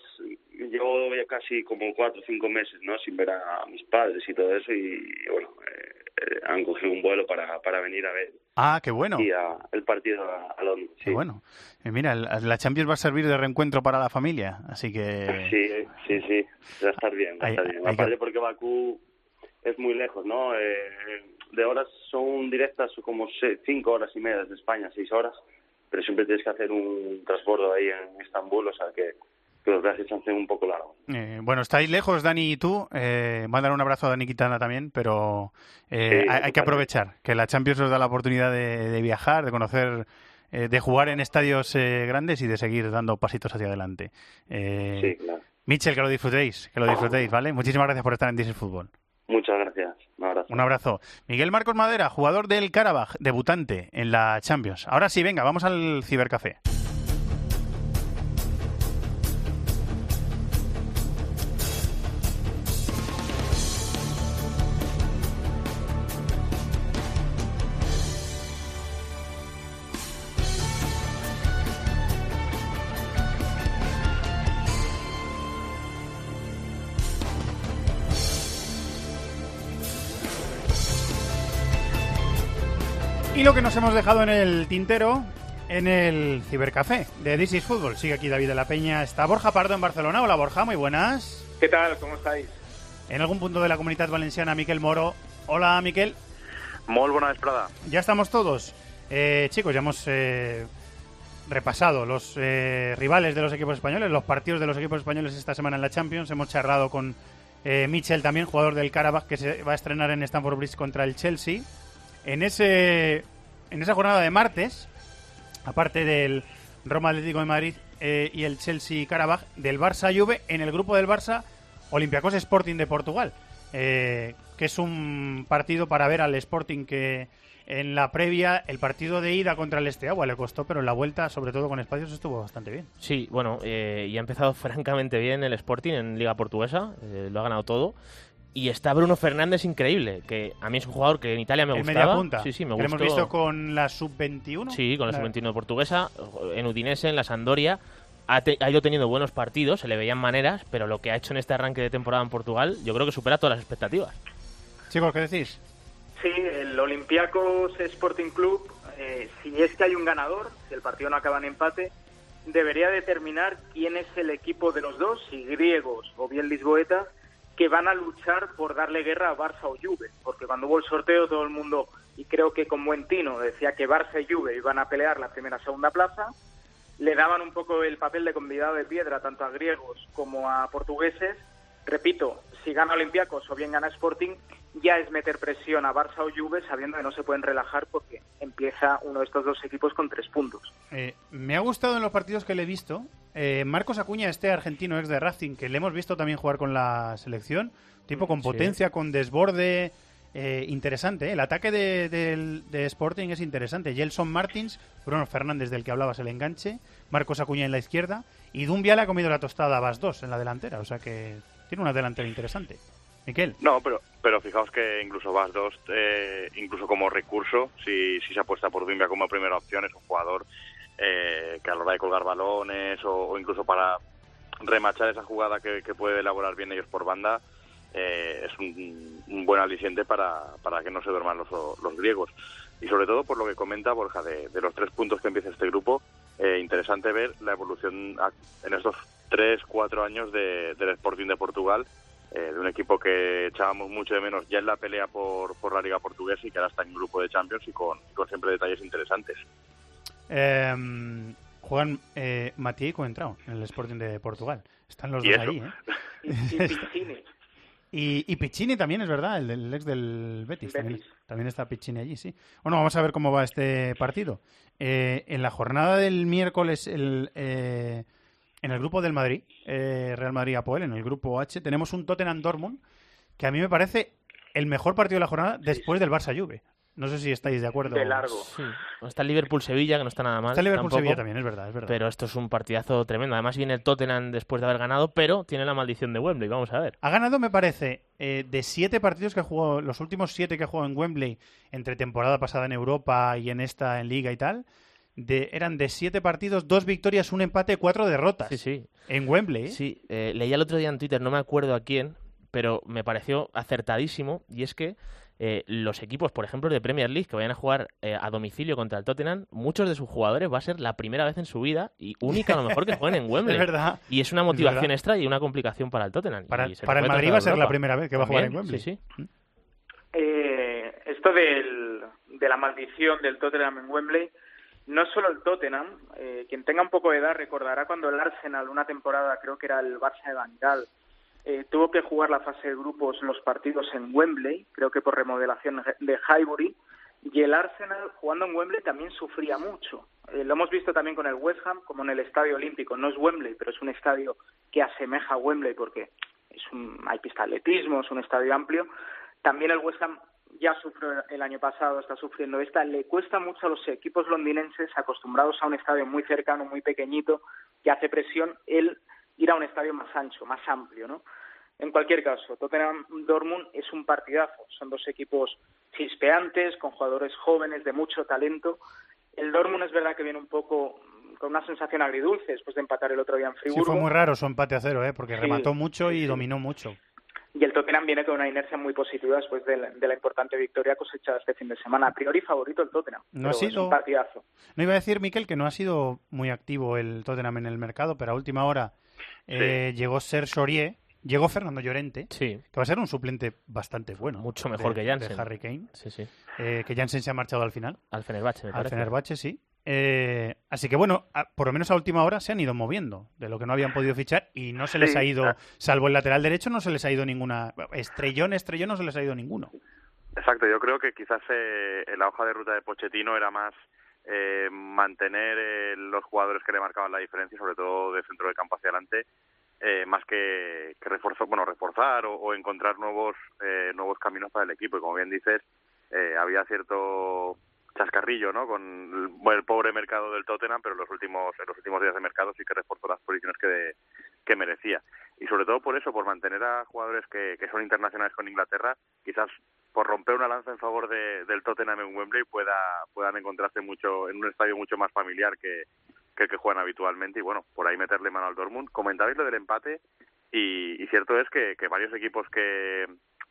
llevo ya casi como cuatro o cinco meses, ¿no? Sin ver a mis padres y todo eso y, bueno, eh, eh, han cogido un vuelo para, para venir a ver Ah, qué bueno. y a, el partido a, a Londres. Qué bueno. Eh, mira, la Champions va a servir de reencuentro para la familia, así que... [laughs] Sí, sí, sí, va a estar bien, va a estar bien. hay Aparte porque Bakú es muy lejos, ¿no? Eh, de horas son directas como se- cinco horas y media desde España, seis horas, pero siempre tienes que hacer un transbordo ahí en Estambul, o sea que, que los viajes se un poco largos. Eh, bueno, estáis lejos, Dani y tú. Eh, mandar un abrazo a Dani Quintana también, pero eh, Sí, hay, hay que aprovechar que la Champions os da la oportunidad de, de viajar, de conocer, eh, de jugar en estadios eh, grandes y de seguir dando pasitos hacia adelante. Eh, Sí, claro. Mitchell, que lo disfrutéis, que lo disfrutéis, ¿vale? Muchísimas gracias por estar en Diesel Fútbol. Muchas gracias. Un abrazo. Un abrazo. Miguel Marcos Madera, jugador del Karabaj, debutante en la Champions. Ahora sí, venga, vamos al cibercafé. Que nos hemos dejado en el tintero en el cibercafé de This is Fútbol. Sigue aquí David de la Peña. Está Borja Pardo en Barcelona. Hola Borja, muy buenas. ¿Qué tal? ¿Cómo estáis? En algún punto de la comunidad valenciana, Miquel Moro. Hola Miquel. Molt bona vesprada. Ya estamos todos. Eh, chicos, ya hemos eh, repasado los eh, rivales de los equipos españoles, los partidos de los equipos españoles esta semana en la Champions. Hemos charlado con eh, Mitchell también, jugador del Karabakh, que se va a estrenar en Stamford Bridge contra el Chelsea. En, ese, en esa jornada de martes, aparte del Roma Atlético de Madrid eh, y el Chelsea Karabakh, del Barça Juve, en el grupo del Barça Olympiacos Sporting de Portugal, eh, que es un partido para ver al Sporting que en la previa el partido de ida contra el Esteagua le costó, pero en la vuelta, sobre todo con espacios, estuvo bastante bien. Sí, bueno, eh, y ha empezado [laughs] francamente bien el Sporting en Liga Portuguesa, eh, lo ha ganado todo. Y está Bruno Fernández increíble, que a mí es un jugador que en Italia me el gustaba. media punta, Sí, sí, me lo hemos gustó. visto con la sub-21. Sí, con la Claro. sub-21 portuguesa, en Udinese, en la Sandoria. Ha, te- ha ido teniendo buenos partidos, se le veían maneras, pero lo que ha hecho en este arranque de temporada en Portugal, yo creo que supera todas las expectativas. Chicos, ¿qué decís? Sí, el Olympiacos Sporting Club, eh, si es que hay un ganador, si el partido no acaba en empate, debería determinar quién es el equipo de los dos, si griegos o bien lisboetas, que van a luchar por darle guerra a Barça o Juve. Porque cuando hubo el sorteo todo el mundo, y creo que con buen tino, decía que Barça y Juve iban a pelear la primera segunda plaza, le daban un poco el papel de convidado de piedra tanto a griegos como a portugueses. Repito, si gana Olympiacos o bien gana Sporting, ya es meter presión a Barça o Juve sabiendo que no se pueden relajar porque empieza uno de estos dos equipos con tres puntos. Eh, me ha gustado en los partidos que le he visto. eh, Marcos Acuña, este argentino ex de Racing, que le hemos visto también jugar con la selección. Tipo con Sí. potencia, con desborde. eh, interesante. ¿eh? El ataque de, de Sporting es interesante. Gelson Martins, Bruno Fernández, del que hablabas, el enganche, Marcos Acuña en la izquierda y Dumbia le ha comido la tostada a Bas 2 en la delantera. O sea que tiene una delantera interesante. Miquel. No, pero pero fijaos que incluso Vas 2, eh, incluso como recurso, si, si se apuesta por Dumbia como primera opción, es un jugador eh, que a la hora de colgar balones o, incluso para remachar esa jugada que, que puede elaborar bien ellos por banda, eh, es un, un buen aliciente para, para que no se duerman los, los griegos. Y sobre todo por lo que comenta Borja de los tres puntos que empieza este grupo, eh, interesante ver la evolución en estos tres, cuatro años de- del Sporting de Portugal, eh, de un equipo que echábamos mucho de menos ya en la pelea por, por la Liga Portuguesa y que ahora está en un grupo de Champions y con, con siempre detalles interesantes. Eh, juegan eh, Matías y Coentrao en el Sporting de Portugal. Están los Y dos eso. ahí, ¿eh? [laughs] Y, y Piccini. [laughs] Y, y Piccini también es verdad, el, del ex del Betis. También, Betis. También está Piccini allí, sí. Bueno, vamos a ver cómo va este partido. Eh, en la jornada del miércoles, el, eh, en el grupo del Madrid, eh, Real Madrid Apoel, en el grupo H, tenemos un Tottenham Dortmund que a mí me parece el mejor partido de la jornada después del Barça Juve. No sé si estáis de acuerdo. Sí. Está el Liverpool-Sevilla, que no está nada mal. Está el Liverpool tampoco, Sevilla también, es verdad, es verdad. Pero esto es un partidazo tremendo. Además viene el Tottenham después de haber ganado, pero tiene la maldición de Wembley. Vamos a ver. Ha ganado, me parece, eh, de siete partidos que ha jugado, los últimos siete que ha jugado en Wembley, entre temporada pasada en Europa y en esta en Liga y tal, de, eran de siete partidos, dos victorias, un empate, cuatro derrotas. Sí, sí. En Wembley. ¿eh? Sí, eh, leía el otro día en Twitter, no me acuerdo a quién, pero me pareció acertadísimo. Y es que eh, los equipos, por ejemplo, de Premier League que vayan a jugar eh, a domicilio contra el Tottenham, muchos de sus jugadores va a ser la primera vez en su vida y única a lo mejor que jueguen en [laughs] Wembley. Es verdad. Y es una motivación extra y una complicación para el Tottenham. Para, para el Madrid va a ser la primera vez que va a jugar en Wembley. Sí, sí. Eh, esto del, de la maldición del Tottenham en Wembley, no solo el Tottenham, eh, quien tenga un poco de edad recordará cuando el Arsenal, una temporada, creo que era el Barça de Van Gaal, eh, tuvo que jugar la fase de grupos los partidos en Wembley, creo que por remodelación de Highbury, y el Arsenal jugando en Wembley también sufría mucho. Eh, lo hemos visto también con el West Ham, como en el Estadio Olímpico. No es Wembley, pero es un estadio que asemeja a Wembley porque es un, hay pista atletismo, es un estadio amplio. También el West Ham ya sufrió el año pasado, está sufriendo esta. Le cuesta mucho a los equipos londinenses, acostumbrados a un estadio muy cercano, muy pequeñito, que hace presión, el ir a un estadio más ancho, más amplio, ¿no? En cualquier caso, Tottenham Dortmund es un partidazo. Son dos equipos chispeantes, con jugadores jóvenes de mucho talento. El Dortmund es verdad que viene un poco con una sensación agridulce después de empatar el otro día en Sí, Friburgo. fue muy raro su empate a cero, ¿eh? porque Sí, remató mucho y dominó mucho. Y el Tottenham viene con una inercia muy positiva después de la, de la importante victoria cosechada este fin de semana. A priori favorito el Tottenham. No ha pero es sido- un partidazo. No iba a decir, Miquel, que no ha sido muy activo el Tottenham en el mercado, pero a última hora eh, llegó Serge Aurier, llegó Fernando Llorente, que va a ser un suplente bastante bueno. Mucho mejor de- que Jansen. De Harry Kane. Sí, sí. Eh, que Jansen se ha marchado al final. Al Fenerbahce, me Al parece. Fenerbahce, sí. Eh, así que bueno, a- por lo menos a última hora se han ido moviendo de lo que no habían podido fichar y no se les Sí, ha ido, salvo el lateral derecho, no se les ha ido ninguna. Estrellón, estrellón, no se les ha ido ninguno. Exacto, yo creo que quizás eh, la hoja de ruta de Pochettino era más eh, mantener eh, los jugadores que le marcaban la diferencia, sobre todo de centro de campo hacia adelante, eh, más que, que reforzar, bueno, reforzar o, o encontrar nuevos eh, nuevos caminos para el equipo. Y como bien dices, eh, había cierto chascarrillo, ¿no? Con el, el pobre mercado del Tottenham, pero en los últimos en los últimos días de mercado sí que reforzó las posiciones que de- que merecía. Y sobre todo por eso, por mantener a jugadores que, que son internacionales con Inglaterra, quizás por romper una lanza en favor de- del Tottenham en Wembley pueda puedan encontrarse mucho en un estadio mucho más familiar que, que el que juegan habitualmente y bueno, por ahí meterle mano al Dortmund. Comentabais lo del empate y, cierto es que, que varios equipos que,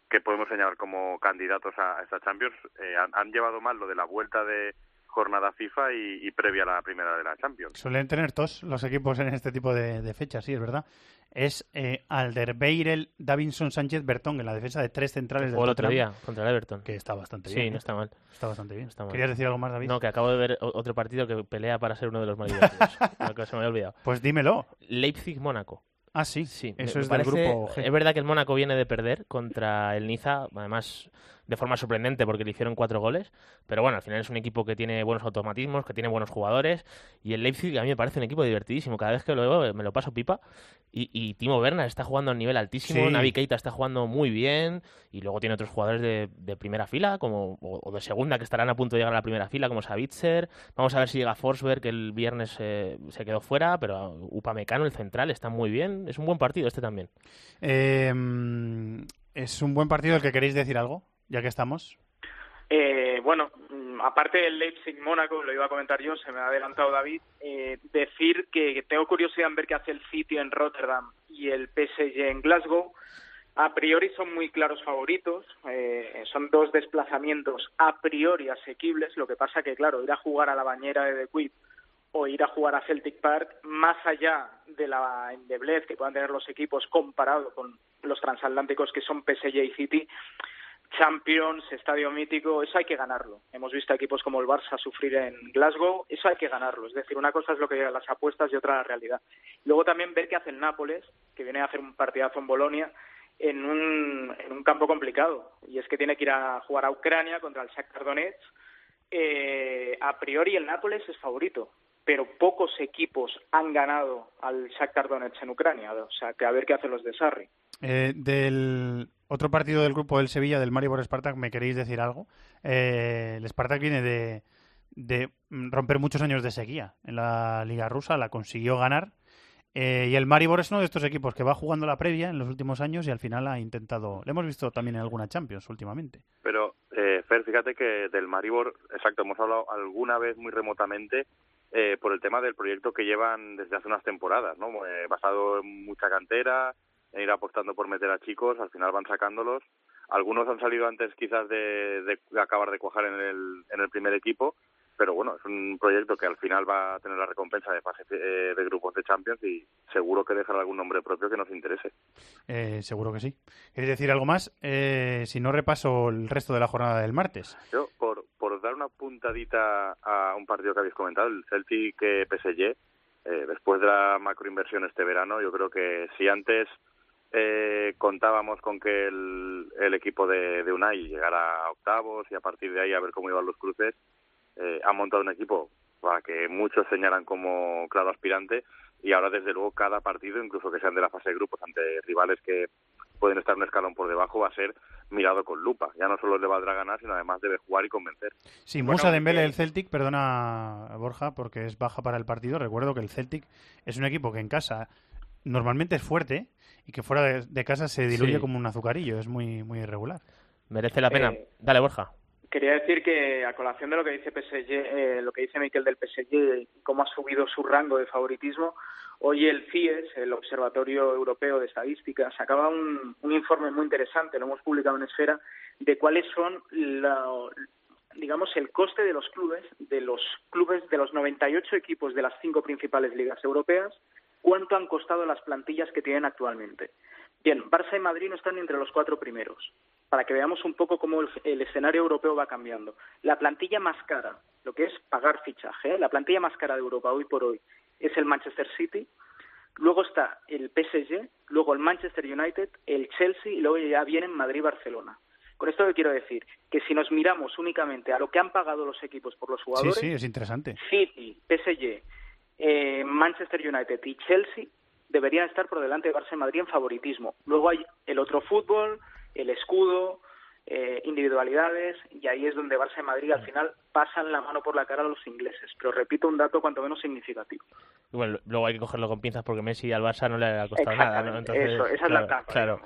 que podemos señalar como candidatos a, esta Champions eh, han, llevado mal lo de la vuelta de jornada FIFA y, y previa a la primera de la Champions. Suelen tener todos los equipos en este tipo de, de fechas, sí, es verdad. Es eh, Alderweireld, Davinson, Sánchez, Bertón en la defensa de tres centrales del otro Tottenham, día contra el Everton. Que está bastante Sí, bien. no ¿eh? está mal. Está bastante bien. Está mal. ¿Querías decir algo más, David? No, que acabo de ver otro partido que pelea para ser uno de los más [laughs] divertidos. Que se me había olvidado. Pues dímelo. Leipzig-Mónaco. Ah, sí. Sí, Eso me es del parece- grupo G. Es verdad que el Mónaco viene de perder contra el Niza, además de forma sorprendente porque le hicieron cuatro goles. Pero bueno, al final es un equipo que tiene buenos automatismos, que tiene buenos jugadores. Y el Leipzig a mí me parece un equipo divertidísimo. Cada vez que lo veo me lo paso pipa. Y, y Timo Werner está jugando a un nivel altísimo. Sí. Navi Keita está jugando muy bien. Y luego tiene otros jugadores de, de primera fila como o, o de segunda que estarán a punto de llegar a la primera fila, como Savitzer. Vamos a ver si llega Forsberg, que el viernes eh, se quedó fuera. Pero Upamecano, el central, está muy bien. Es un buen partido este también. Eh, es un buen partido el que queréis decir algo, ya que estamos. Eh, bueno, mm, aparte del Leipzig-Mónaco, lo iba a comentar yo, se me ha adelantado David, eh, decir que tengo curiosidad en ver qué hace el City en Rotterdam y el PSG en Glasgow. A priori son muy claros favoritos, eh, son dos desplazamientos a priori asequibles, lo que pasa que, claro, ir a jugar a la bañera de The Quip o ir a jugar a Celtic Park, más allá de la endeblez que puedan tener los equipos comparado con los transatlánticos que son PSG y City, Champions, Estadio Mítico, eso hay que ganarlo. Hemos visto equipos como el Barça sufrir en Glasgow, eso hay que ganarlo. Es decir, una cosa es lo que llegan las apuestas y otra la realidad. Luego también ver qué hace el Nápoles, que viene a hacer un partidazo en Bolonia, en un, en un campo complicado. Y es que tiene que ir a jugar a Ucrania contra el Shakhtar Donetsk. Eh, a priori el Nápoles es favorito, pero pocos equipos han ganado al Shakhtar Donetsk en Ucrania. O sea, que a ver qué hacen los de Sarri. Eh, del otro partido del grupo del Sevilla, del Maribor Spartak, ¿me queréis decir algo? Eh, el Spartak viene de, de romper muchos años de sequía en la Liga Rusa, la consiguió ganar. Eh, y el Maribor es uno de estos equipos que va jugando la previa en los últimos años y al final ha intentado. Le hemos visto también en alguna Champions últimamente. Pero, eh, Fer, fíjate que del Maribor, exacto, hemos hablado alguna vez muy remotamente eh, por el tema del proyecto que llevan desde hace unas temporadas, ¿no? Eh, basado en mucha cantera, ir apostando por meter a chicos, al final van sacándolos. Algunos han salido antes quizás de, de- acabar de cuajar en el, en el primer equipo, pero bueno, es un proyecto que al final va a tener la recompensa de fase eh, de grupos de Champions y seguro que dejará algún nombre propio que nos interese. Eh, seguro que sí. ¿Queréis decir algo más? Eh, si no, repaso el resto de la jornada del martes. Yo, por, por dar una puntadita a un partido que habéis comentado, el Celtic eh, PSG, eh, después de la macroinversión este verano, yo creo que si antes eh, contábamos con que el, el equipo de, de Unai llegara a octavos y a partir de ahí a ver cómo iban los cruces, eh, ha montado un equipo para que muchos señalan como claro aspirante y ahora desde luego cada partido, incluso que sean de la fase de grupos ante rivales que pueden estar un escalón por debajo, va a ser mirado con lupa. Ya no solo le valdrá ganar, sino además debe jugar y convencer. Sí, Bueno, Musa Dembele del Celtic, perdona Borja, porque es baja para el partido. Recuerdo que el Celtic es un equipo que en casa normalmente es fuerte y que fuera de, de casa se diluye Sí. como un azucarillo. Es muy, muy irregular. Merece la pena. Eh, Dale, Borja. Quería decir que a colación de lo que dice PSG, eh, lo que dice Miquel del PSG y cómo ha subido su rango de favoritismo, hoy el CIES, el Observatorio Europeo de Estadística, sacaba un, un informe muy interesante, lo hemos publicado en Esfera, de cuáles son la- digamos el coste de los clubes, de los clubes de los 98 equipos de las cinco principales ligas europeas, cuánto han costado las plantillas que tienen actualmente. Bien, Barça y Madrid no están entre los cuatro primeros, para que veamos un poco cómo el, el escenario europeo va cambiando. La plantilla más cara, lo que es pagar fichaje, ¿eh? la plantilla más cara de Europa hoy por hoy es el Manchester City, luego está el PSG, luego el Manchester United, el Chelsea y luego ya vienen Madrid y Barcelona. Con esto que quiero decir, que si nos miramos únicamente a lo que han pagado los equipos por los Sí, jugadores, sí, es interesante. City, PSG, eh, Manchester United y Chelsea deberían estar por delante de Barça y Madrid en favoritismo. Luego hay el otro fútbol, el escudo, eh, individualidades, y ahí es donde Barça y Madrid al final pasan la mano por la cara a los ingleses. Pero repito un dato cuanto menos significativo. Y bueno, luego hay que cogerlo con pinzas porque Messi al Barça no le ha costado nada, ¿no? Eso, esa es la claro, trampa, Claro.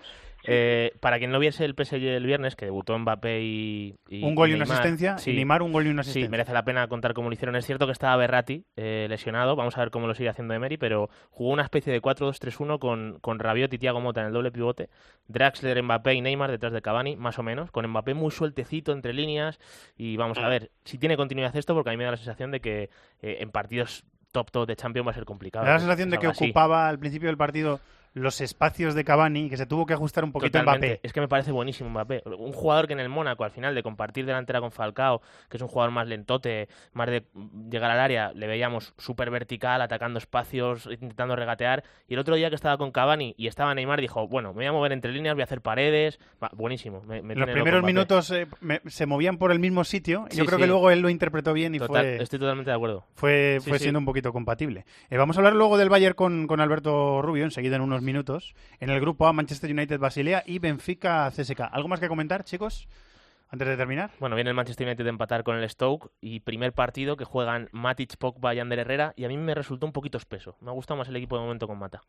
Eh, para quien no viese el PSG el viernes, que debutó Mbappé y, y Un gol y una Neymar, asistencia, y Neymar un gol y una Sí, asistencia. merece la pena contar cómo lo hicieron. Es cierto que estaba Berratti eh, lesionado, vamos a ver cómo lo sigue haciendo Emery, pero jugó una especie de 4-2-3-1 con, con Rabiot y Thiago Mota en el doble pivote, Draxler, Mbappé y Neymar detrás de Cavani, más o menos, con Mbappé muy sueltecito entre líneas y vamos a ver si tiene continuidad esto, porque a mí me da la sensación de que eh, en partidos top top de Champions va a ser complicado. Me da la sensación de que así. ocupaba al principio del partido los espacios de Cavani, que se tuvo que ajustar un poquito Totalmente. Mbappé. Es que me parece buenísimo Mbappé. Un jugador que en el Mónaco, al final, de compartir delantera con Falcao, que es un jugador más lentote, más de llegar al área, le veíamos súper vertical, atacando espacios, intentando regatear. Y el otro día que estaba con Cavani y estaba Neymar, dijo, bueno, me voy a mover entre líneas, voy a hacer paredes. Va, buenísimo. Me, me Los primeros minutos eh, me- se movían por el mismo sitio. y Yo creo sí. que luego él lo interpretó bien y Total, fue, Estoy totalmente de acuerdo. fue, Sí, fue siendo un poquito compatible. Eh, vamos a hablar luego del Bayern con, con Alberto Rubio, enseguida en unos minutos. En el grupo A, Manchester United, Basilea y Benfica, CSK. ¿Algo más que comentar, chicos? Antes de terminar. Bueno, viene el Manchester United de empatar con el Stoke y primer partido que juegan Matic, Pogba y Ander Herrera y a mí me resultó un poquito espeso. Me ha gustado más el equipo de momento con Mata.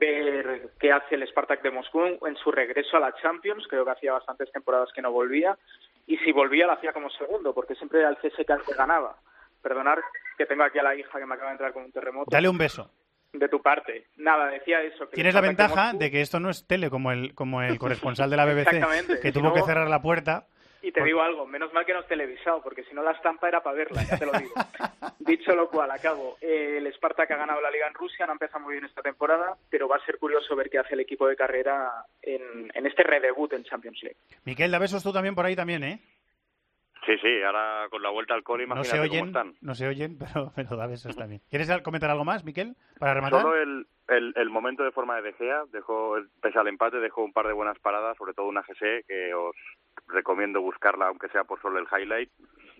ver qué hace el Spartak de Moscú en su regreso a la Champions. Creo que hacía bastantes temporadas que no volvía. Y si volvía, lo hacía como segundo, porque siempre era el CSK el que ganaba. Perdonar que tengo aquí a la hija que me acaba de entrar con un terremoto. Dale un beso. De tu parte. Nada, decía eso. que Tienes la ventaja de que esto no es tele como el, como el [laughs] corresponsal de la BBC, que tuvo no- que cerrar la puerta. Y te digo algo, menos mal que no es televisado, porque si no la estampa era para verla, ya te lo digo. [laughs] Dicho lo cual, acabo. Eh, el Spartak ha ganado la liga en Rusia, no ha empezado muy bien esta temporada, pero va a ser curioso ver qué hace el equipo de carrera en, en este redebut en Champions League. Miquel, da besos tú también por ahí también, ¿eh? Sí, sí, ahora con la vuelta al cole, No imagínate se cómo oyen, están. no se oyen, [laughs] pero, pero da besos también. ¿Quieres comentar algo más, Miquel, para rematar? Solo el, el, el momento de forma de De Gea, dejó, pese al empate, dejó un par de buenas paradas, sobre todo una GC, que os recomiendo buscarla, aunque sea por solo el highlight.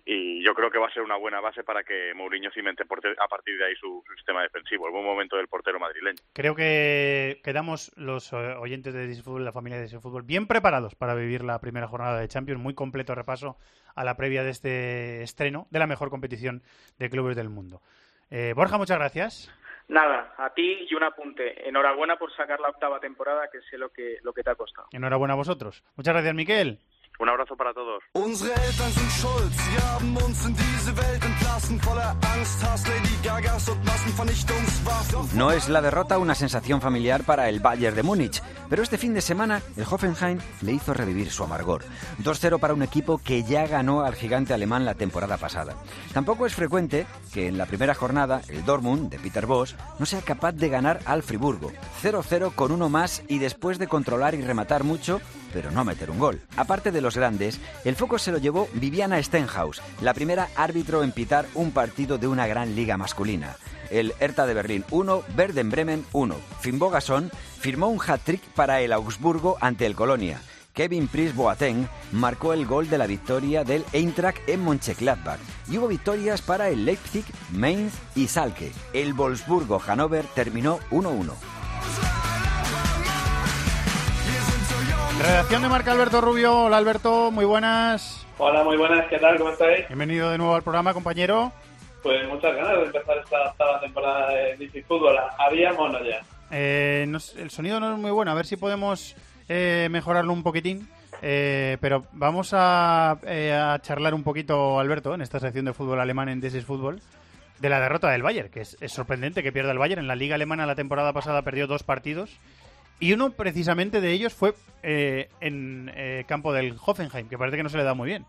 Y yo creo que va a ser una buena base para que Mourinho cimente a partir de ahí su, su sistema defensivo. El buen momento del portero madrileño. Creo que quedamos los eh, oyentes de Disfútbol, la familia de Disfútbol, bien preparados para vivir la primera jornada de Champions. Muy completo repaso a la previa de este estreno de la mejor competición de clubes del mundo. Eh, Borja, muchas gracias. Nada, a ti y un apunte. Enhorabuena por sacar la octava temporada, que sé lo que, lo que te ha costado. Enhorabuena a vosotros. Muchas gracias, Miquel. Un abrazo para todos. Unsere Eltern sind schuld, sie haben uns in diese Welt entlassen, voller Angst, Hass, Lady Gagas und Massenvernichtungswaffen. No es la derrota una sensación familiar para el Bayern de Múnich, pero este fin de semana el Hoffenheim le hizo revivir su amargor. 2-0 para un equipo que ya ganó al gigante alemán la temporada pasada. Tampoco es frecuente que en la primera jornada el Dortmund de Peter Bosch no sea capaz de ganar al Friburgo. 0-0 con uno más y después de controlar y rematar mucho, pero no meter un gol. Aparte de los grandes, el foco se lo llevó Viviana Stenhouse, la primera árbitro en pitar un partido de una gran liga masculina. El Hertha de Berlín 1, Verden Bremen 1. Finn Bogason firmó un hat-trick para el Augsburgo ante el Colonia. Kevin Prince Boateng marcó el gol de la victoria del Eintracht en Mönchengladbach. Y hubo victorias para el Leipzig, Mainz y Salke. El Wolfsburgo-Hannover terminó 1-1. Redacción de Marca Alberto Rubio. Hola, Alberto. Muy buenas. Hola, muy buenas, ¿qué tal? ¿Cómo estáis? Bienvenido de nuevo al programa, compañero. Pues muchas ganas de empezar esta temporada de DC Fútbol. Había mono ya. Eh, no el sonido no es muy bueno, a ver si podemos eh, mejorarlo un poquitín. Eh, pero vamos a, eh, a charlar un poquito, Alberto, en esta sección de fútbol alemán en is Fútbol, de la derrota del Bayern, que es, es sorprendente que pierda el Bayern. En la Liga Alemana la temporada pasada perdió dos partidos y uno precisamente de ellos fue eh, en eh, campo del Hoffenheim, que parece que no se le da muy bien.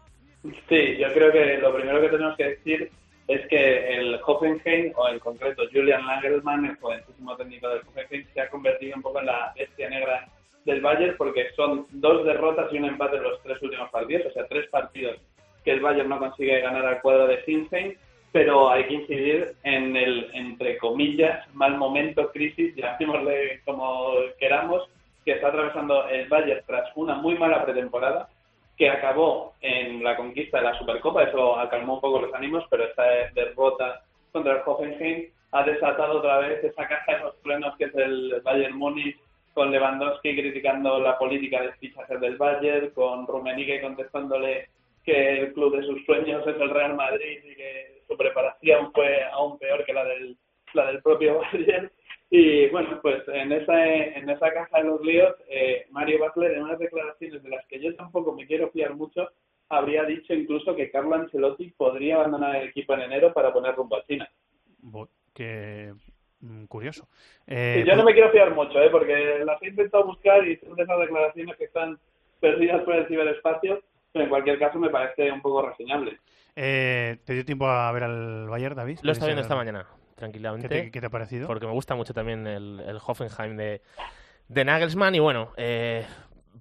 Sí, yo creo que lo primero que tenemos que decir es que el Hoffenheim, o en concreto Julian Lagerman, el jovencísimo técnico del Hoffenheim, se ha convertido un poco en la bestia negra del Bayern porque son dos derrotas y un empate en los tres últimos partidos, o sea, tres partidos que el Bayern no consigue ganar al cuadro de Sinheim, pero hay que incidir en el, entre comillas, mal momento, crisis, llamémosle como queramos, que está atravesando el Bayern tras una muy mala pretemporada, que acabó en la conquista de la Supercopa, eso acalmó un poco los ánimos, pero esta derrota contra el Hoffenheim ha desatado otra vez esa caja de los frenos que es el Bayern Múnich, con Lewandowski criticando la política de fichajes del Bayern, con Rummenigge contestándole que el club de sus sueños es el Real Madrid y que su preparación fue aún peor que la del, la del propio [laughs] Bayern. Y bueno, pues en esa, en esa caja de los líos, eh, Mario Butler, en unas declaraciones de las que yo tampoco me quiero fiar mucho, habría dicho incluso que Carlo Ancelotti podría abandonar el equipo en enero para poner rumbo a China. Que mm, curioso. Eh, yo no me quiero fiar mucho, ¿eh? porque las he intentado buscar y son de esas declaraciones que están perdidas por el ciberespacio, pero en cualquier caso me parece un poco reseñable. eh, ¿Te dio tiempo a ver al Bayern, David? Lo está ¿Pudiste viendo esta mañana. tranquilamente. ¿Qué te, qué te ha parecido? Porque me gusta mucho también el, el Hoffenheim de, de Nagelsmann y bueno, eh,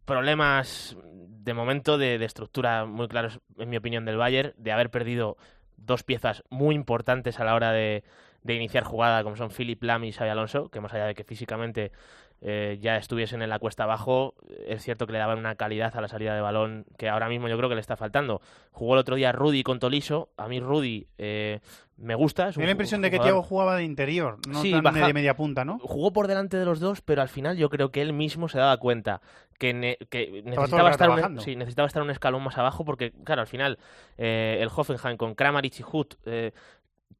problemas de momento de, de estructura muy claros, en mi opinión, del Bayern, de haber perdido dos piezas muy importantes a la hora de, de iniciar jugada, como son Philip Lam y Xavi Alonso, que más allá de que físicamente eh, ya estuviesen en la cuesta abajo, es cierto que le daban una calidad a la salida de balón que ahora mismo yo creo que le está faltando. Jugó el otro día Rudy con Toliso, a mí Rudy eh, me gusta. Es un la impresión de que Thiago jugaba de interior, no Sí, tan baja- de media punta, ¿no? Jugó por delante de los dos, pero al final yo creo que él mismo se daba cuenta que, ne- necesitaba, estar un, sí, necesitaba estar un escalón más abajo porque, claro, al final eh, el Hoffenheim con Kramaric y Hut eh,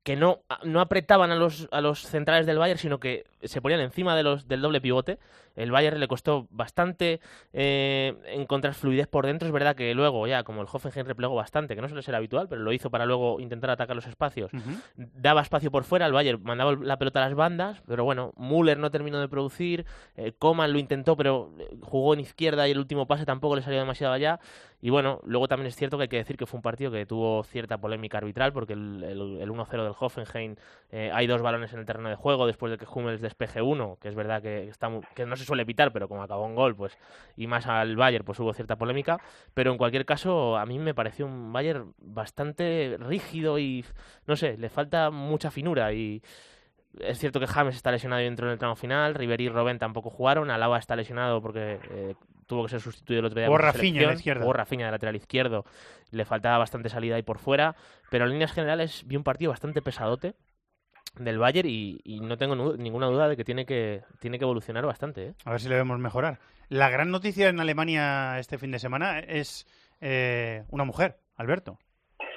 que no, no apretaban a los, a los centrales del Bayern, sino que se ponían encima de los, del doble pivote. El Bayern le costó bastante eh, encontrar fluidez por dentro. Es verdad que luego, ya como el Hoffenheim replegó bastante, que no suele ser habitual, pero lo hizo para luego intentar atacar los espacios, daba espacio por fuera, el Bayern mandaba la pelota a las bandas, pero bueno, Müller no terminó de producir, eh, Coman lo intentó, pero eh, jugó en izquierda y el último pase tampoco le salió demasiado allá. Y bueno, luego también es cierto que hay que decir que fue un partido que tuvo cierta polémica arbitral, porque el, el- el 1-0 del Hoffenheim eh, hay dos balones en el terreno de juego después de que Hummels despeje uno, que es verdad que, está que no se suele pitar, pero como acabó en gol, pues y más al Bayern, pues hubo cierta polémica. Pero en cualquier caso, a mí me pareció un Bayern bastante rígido y, no sé, le falta mucha finura y... Es cierto que James está lesionado y entró en el tramo final, Ribery y Robben tampoco jugaron, Alaba está lesionado porque eh, tuvo que ser sustituido el otro día. Rafinha en la izquierda. Rafinha de lateral izquierdo, le faltaba bastante salida ahí por fuera, pero en líneas generales vi un partido bastante pesadote del Bayern y, y no tengo nu- ninguna duda de que tiene que, tiene que evolucionar bastante. ¿eh? A ver si le vemos mejorar. La gran noticia en Alemania este fin de semana es eh, una mujer, Alberto.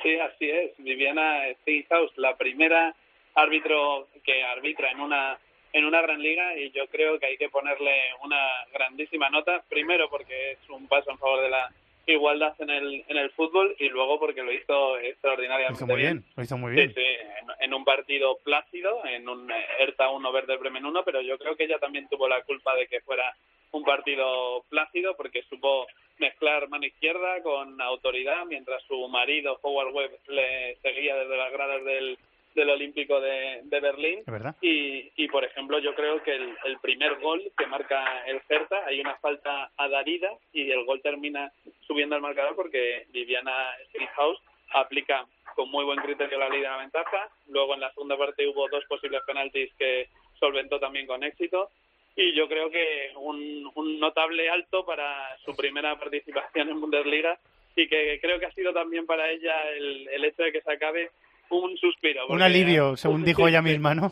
Sí, así es. Viviana Steinhaus, la primera árbitro que arbitra en una en una gran liga y yo creo que hay que ponerle una grandísima nota. Primero porque es un paso en favor de la igualdad en el en el fútbol y luego porque lo hizo Lo extraordinariamente hizo muy bien, lo hizo muy bien. sí, en, en un partido plácido, en un eh, Hertha 1 Werder Bremen 1, pero yo creo que ella también tuvo la culpa de que fuera un partido plácido porque supo mezclar mano izquierda con autoridad mientras su marido Howard Webb le seguía desde las gradas del, del Olímpico de, de Berlín. Y, y, por ejemplo, yo creo que el, el primer gol que marca el Hertha, hay una falta a Darida y el gol termina subiendo al marcador porque Viviana Steinhaus aplica con muy buen criterio la ley de la ventaja. Luego en la segunda parte hubo dos posibles penaltis que solventó también con éxito. Y yo creo que un, un notable alto para su primera participación en Bundesliga y que creo que ha sido también para ella el, el hecho de que se acabe un suspiro. Un alivio, según [laughs] dijo Sí, ella misma, ¿no?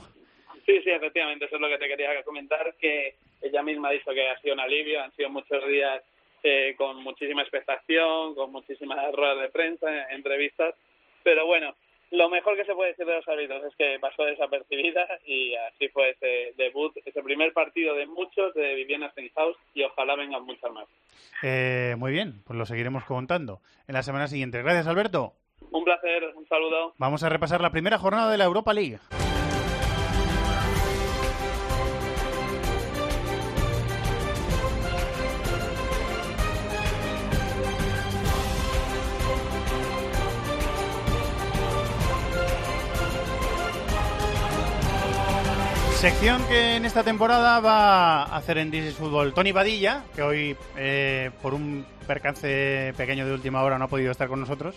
Sí, sí, efectivamente, eso es lo que te quería comentar, que ella misma ha dicho que ha sido un alivio, han sido muchos días eh, con muchísima expectación, con muchísimas ruedas de prensa, entrevistas, pero bueno, lo mejor que se puede decir de los árbitros es que pasó desapercibida y así fue ese debut, ese primer partido de muchos de Viviana Steinhaus y ojalá vengan muchas más. Eh, muy bien, pues lo seguiremos contando en la semana siguiente. Gracias, Alberto. Un placer, un saludo. Vamos a repasar la primera jornada de la Europa League. Sección que en esta temporada va a hacer en This is Fútbol Tony Badilla, que hoy eh, por un percance pequeño de última hora no ha podido estar con nosotros,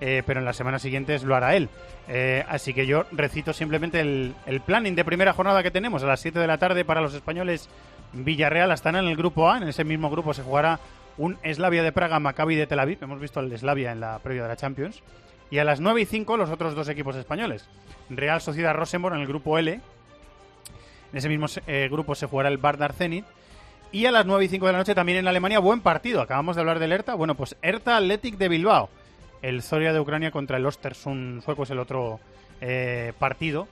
eh, pero en las semanas siguientes lo hará él. Eh, así que yo recito simplemente el, el planning de primera jornada que tenemos a las 7 de la tarde para los españoles. Villarreal están en el grupo A, en ese mismo grupo se jugará un Slavia de Praga, Maccabi de Tel Aviv. Hemos visto el Slavia en la previa de la Champions. Y a las 9 y 5 los otros dos equipos españoles. Real Sociedad Rosenborg en el grupo L, en ese mismo eh, grupo se jugará el Bardar Zenit. Y a las 9 y 5 de la noche también en Alemania, buen partido. Acabamos de hablar del Hertha. Bueno, pues Hertha Athletic de Bilbao. El Zoria de Ucrania contra el Ostersund sueco es el otro eh, partido.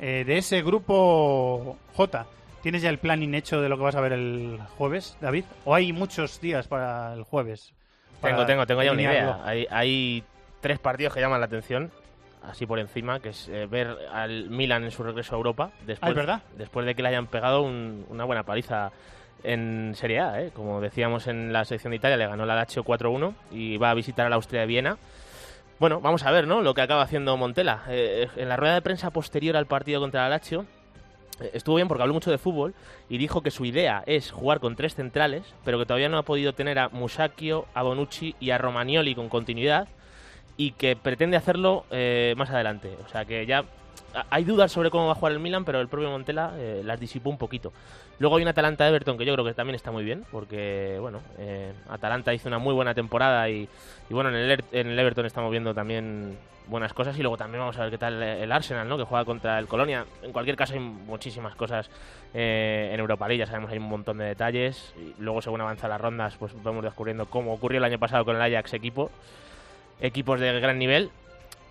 Eh, de ese grupo J, ¿tienes ya el planning hecho de lo que vas a ver el jueves, David? ¿O hay muchos días para el jueves? Tengo, Para tengo, tengo ya una idea. Hay, hay tres partidos que llaman la atención, así por encima, que es eh, ver al Milan en su regreso a Europa. Después, Ah, ¿es verdad? Después de que le hayan pegado un- una buena paliza en Serie A, ¿eh? como decíamos en la sección de Italia, le ganó la Lazio 4-1 y va a visitar a la Austria de Viena. Bueno, vamos a ver, ¿no? Lo que acaba haciendo Montela. Eh, en la rueda de prensa posterior al partido contra el Lazio, eh, estuvo bien porque habló mucho de fútbol y dijo que su idea es jugar con tres centrales, pero que todavía no ha podido tener a Musacchio, a Bonucci y a Romagnoli con continuidad y que pretende hacerlo más adelante. O sea que ya hay dudas sobre cómo va a jugar el Milan, pero el propio Montela eh, las disipó un poquito. Luego hay un Atalanta-Everton que yo creo que también está muy bien, porque bueno, eh, Atalanta hizo una muy buena temporada y, bueno, en el, en el Everton estamos viendo también buenas cosas y luego también vamos a ver qué tal el Arsenal, ¿no? Que juega contra el Colonia. En cualquier caso hay muchísimas cosas eh, en Europa League, ya sabemos hay un montón de detalles y luego según avanzan las rondas pues vamos descubriendo cómo ocurrió el año pasado con el Ajax equipo, equipos de gran nivel.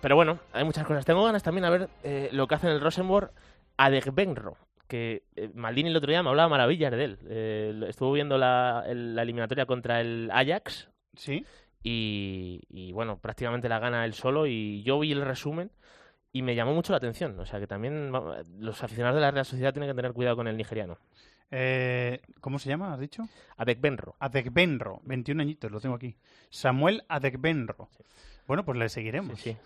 Pero bueno, hay muchas cosas. Tengo ganas también a ver eh, lo que hace en el Rosenborg Adegbenro, que eh, Maldini el otro día me hablaba maravillas de él. Eh, estuvo viendo la, el- la eliminatoria contra el Ajax. Sí. Y, y, bueno, prácticamente la gana él solo. Y yo vi el resumen y me llamó mucho la atención. O sea que también los aficionados de la Real Sociedad tienen que tener cuidado con el nigeriano. Eh, ¿Cómo se llama, has dicho? Adekbenro. Adekbenro, 21 añitos, lo tengo aquí. Samuel Adekbenro. Bueno, pues le seguiremos. Sí, sí.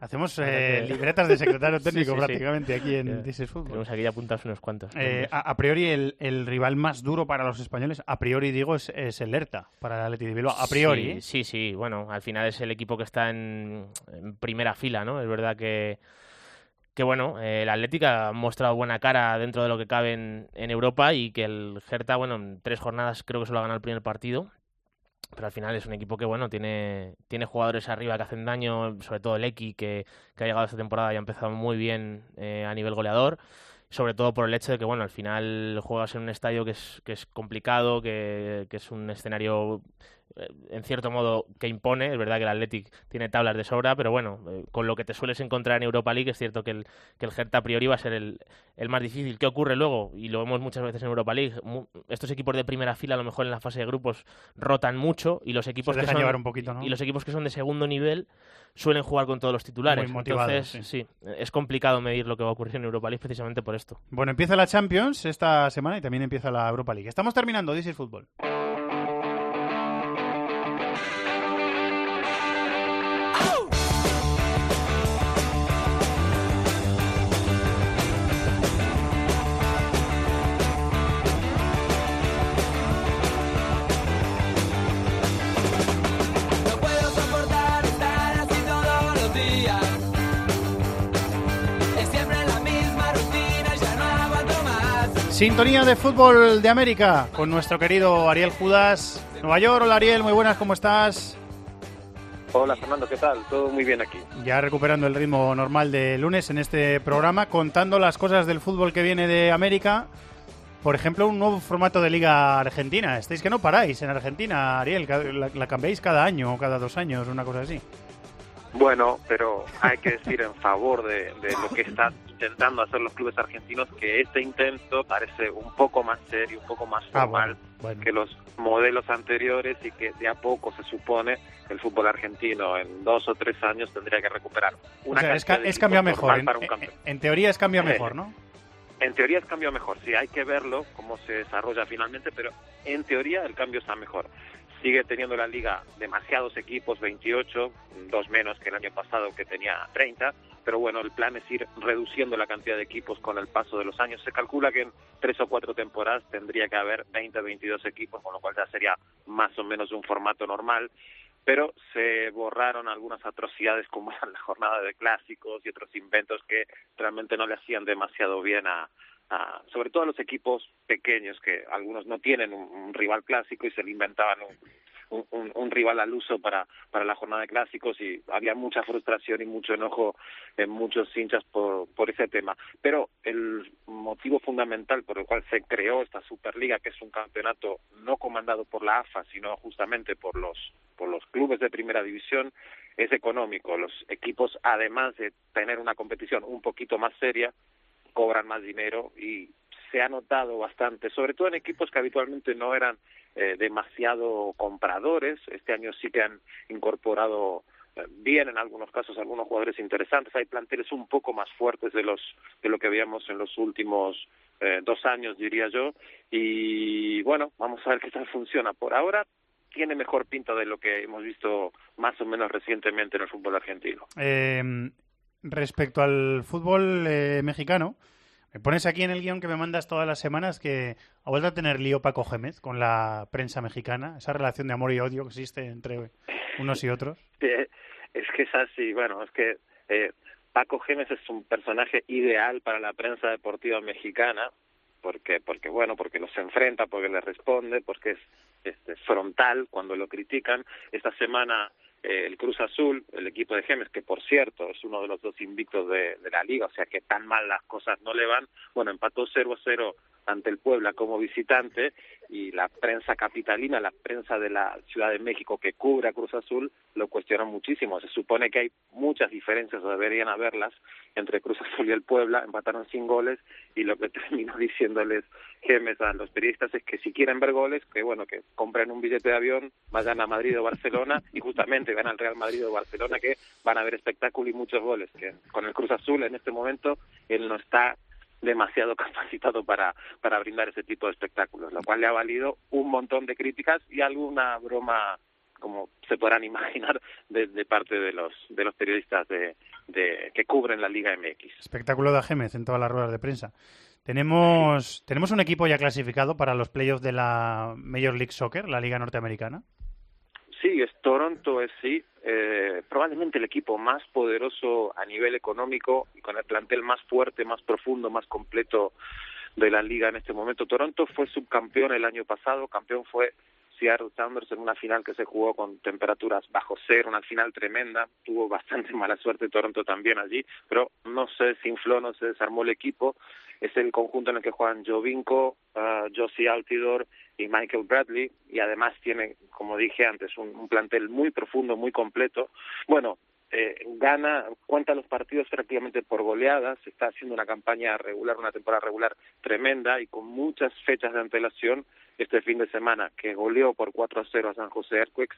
Hacemos eh, libretas de secretario [laughs] técnico sí, sí. prácticamente aquí en is Football. Tenemos aquí apuntados unos cuantos. Eh, a, a priori, el, el rival más duro para los españoles, a priori digo, es, es el Hertha para el Atleti de Bilbao. A priori, Sí, ¿eh? sí, sí. Bueno, al final es el equipo que está en, en primera fila, ¿no? Es verdad que, que bueno, eh, el Atlético ha mostrado buena cara dentro de lo que cabe en, en Europa y que el Hertha, bueno, en tres jornadas creo que solo ha ganado el primer partido. Pero al final es un equipo que, bueno, tiene, tiene jugadores arriba que hacen daño, sobre todo el Eki, que, que ha llegado esta temporada y ha empezado muy bien eh, a nivel goleador. Sobre todo por el hecho de que, bueno, al final juegas en un estadio que es, que es complicado, que, que es un escenario, en cierto modo, que impone. Es verdad que el Athletic tiene tablas de sobra, pero bueno, eh, con lo que te sueles encontrar en Europa League, es cierto que el, que el Hertha a priori va a ser el, el más difícil. ¿Qué ocurre luego? Y lo vemos muchas veces en Europa League. Estos equipos de primera fila, a lo mejor en la fase de grupos, rotan mucho y los equipos que son, llevar un poquito, ¿no? y los equipos que son de segundo nivel suelen jugar con todos los titulares. Entonces, sí, es complicado medir lo que va a ocurrir en Europa League precisamente por esto. Bueno, empieza la Champions esta semana y también empieza la Europa League. Estamos terminando This is Football. Sintonía de fútbol de América con nuestro querido Ariel Judas. Nueva York, hola Ariel, muy buenas, ¿cómo estás? Hola Fernando, ¿qué tal? Todo muy bien aquí. Ya recuperando el ritmo normal de lunes en este programa, contando las cosas del fútbol que viene de América. Por ejemplo, un nuevo formato de Liga Argentina. Estáis que no paráis en Argentina, Ariel. La, la cambiáis cada año o cada dos años, una cosa así. Bueno, pero hay que decir en favor de, de lo que están intentando hacer los clubes argentinos que este intento parece un poco más serio, un poco más Ah, formal bueno, bueno. que los modelos anteriores y que de a poco se supone que el fútbol argentino en dos o tres años tendría que recuperar O una sea, es, ca- es cambio mejor. En, en- teoría es cambio mejor, ¿no? En teoría es cambio mejor, sí, hay que verlo cómo se desarrolla finalmente, pero en teoría el cambio está mejor. Sigue teniendo la liga demasiados equipos, 28, dos menos que el año pasado que tenía 30, pero bueno, el plan es ir reduciendo la cantidad de equipos con el paso de los años. Se calcula que en tres o cuatro temporadas tendría que haber 20 22 equipos, con lo cual ya sería más o menos un formato normal pero se borraron algunas atrocidades como [laughs] la jornada de clásicos y otros inventos que realmente no le hacían demasiado bien a, a- sobre todo a los equipos pequeños que algunos no tienen un, rival clásico y se le inventaban un rival al uso para, para la jornada de clásicos y había mucha frustración y mucho enojo en muchos hinchas por, por ese tema. Pero el motivo fundamental por el cual se creó esta Superliga, que es un campeonato no comandado por la AFA, sino justamente por los, por los clubes de primera división, es económico. Los equipos, además de tener una competición un poquito más seria, cobran más dinero y se ha notado bastante, sobre todo en equipos que habitualmente no eran eh, demasiado compradores. Este año sí que han incorporado eh, bien en algunos casos algunos jugadores interesantes. Hay planteles un poco más fuertes de los de lo que veíamos en los últimos eh, dos años, diría yo. Y bueno, vamos a ver qué tal funciona. Por ahora tiene mejor pinta de lo que hemos visto más o menos recientemente en el fútbol argentino. Eh, respecto al fútbol eh, mexicano, me pones aquí en el guion que me mandas todas las semanas que ha vuelto a tener lío Paco Gémez con la prensa mexicana, esa relación de amor y odio que existe entre unos y otros. Es que es así, bueno, es que eh, Paco Gémez es un personaje ideal para la prensa deportiva mexicana, porque, porque bueno, porque los enfrenta, porque le responde, porque es este, frontal cuando lo critican. Esta semana eh, el Cruz Azul, el equipo de Gemes, que por cierto es uno de los dos invictos de, de la liga, o sea que tan mal las cosas no le van, bueno, empató 0-0 ante el Puebla como visitante y la prensa capitalina, la prensa de la Ciudad de México que cubre a Cruz Azul lo cuestiona muchísimo. Se supone que hay muchas diferencias, o deberían haberlas, entre Cruz Azul y el Puebla, empataron sin goles y lo que [laughs] terminó diciéndoles Gemes a los periodistas es que si quieren ver goles, que bueno, que compren un billete de avión, vayan a Madrid o Barcelona y justamente van al Real Madrid o Barcelona que van a ver espectáculo y muchos goles, que con el Cruz Azul en este momento él no está demasiado [laughs] capacitado para, para brindar ese tipo de espectáculos, lo cual le ha valido un montón de críticas y alguna broma como se podrán [laughs] imaginar de, de parte de los de los periodistas de, de que cubren la Liga MX. Espectáculo de Gémez en todas las ruedas de prensa. Tenemos tenemos un equipo ya clasificado para los playoffs de la Major League Soccer, la Liga Norteamericana. Sí, es Toronto, es sí, eh, probablemente el equipo más poderoso a nivel económico y con el plantel más fuerte, más profundo, más completo de la liga en este momento. Toronto fue subcampeón el año pasado, campeón fue Seattle Sounders en una final que se jugó con temperaturas bajo cero, una final tremenda, tuvo [laughs] bastante mala suerte Toronto también allí, pero no se desinfló, no se desarmó el equipo, es el conjunto en el que juegan Jovinko, uh, Josie Altidor y Michael Bradley, y además tiene, como dije antes, un, plantel muy profundo, muy completo. Bueno, eh, gana, cuenta los partidos prácticamente por goleadas, está haciendo una campaña regular, una temporada regular tremenda y con muchas fechas de antelación este fin de semana, que goleó por 4 a 0 a San José Earthquakes,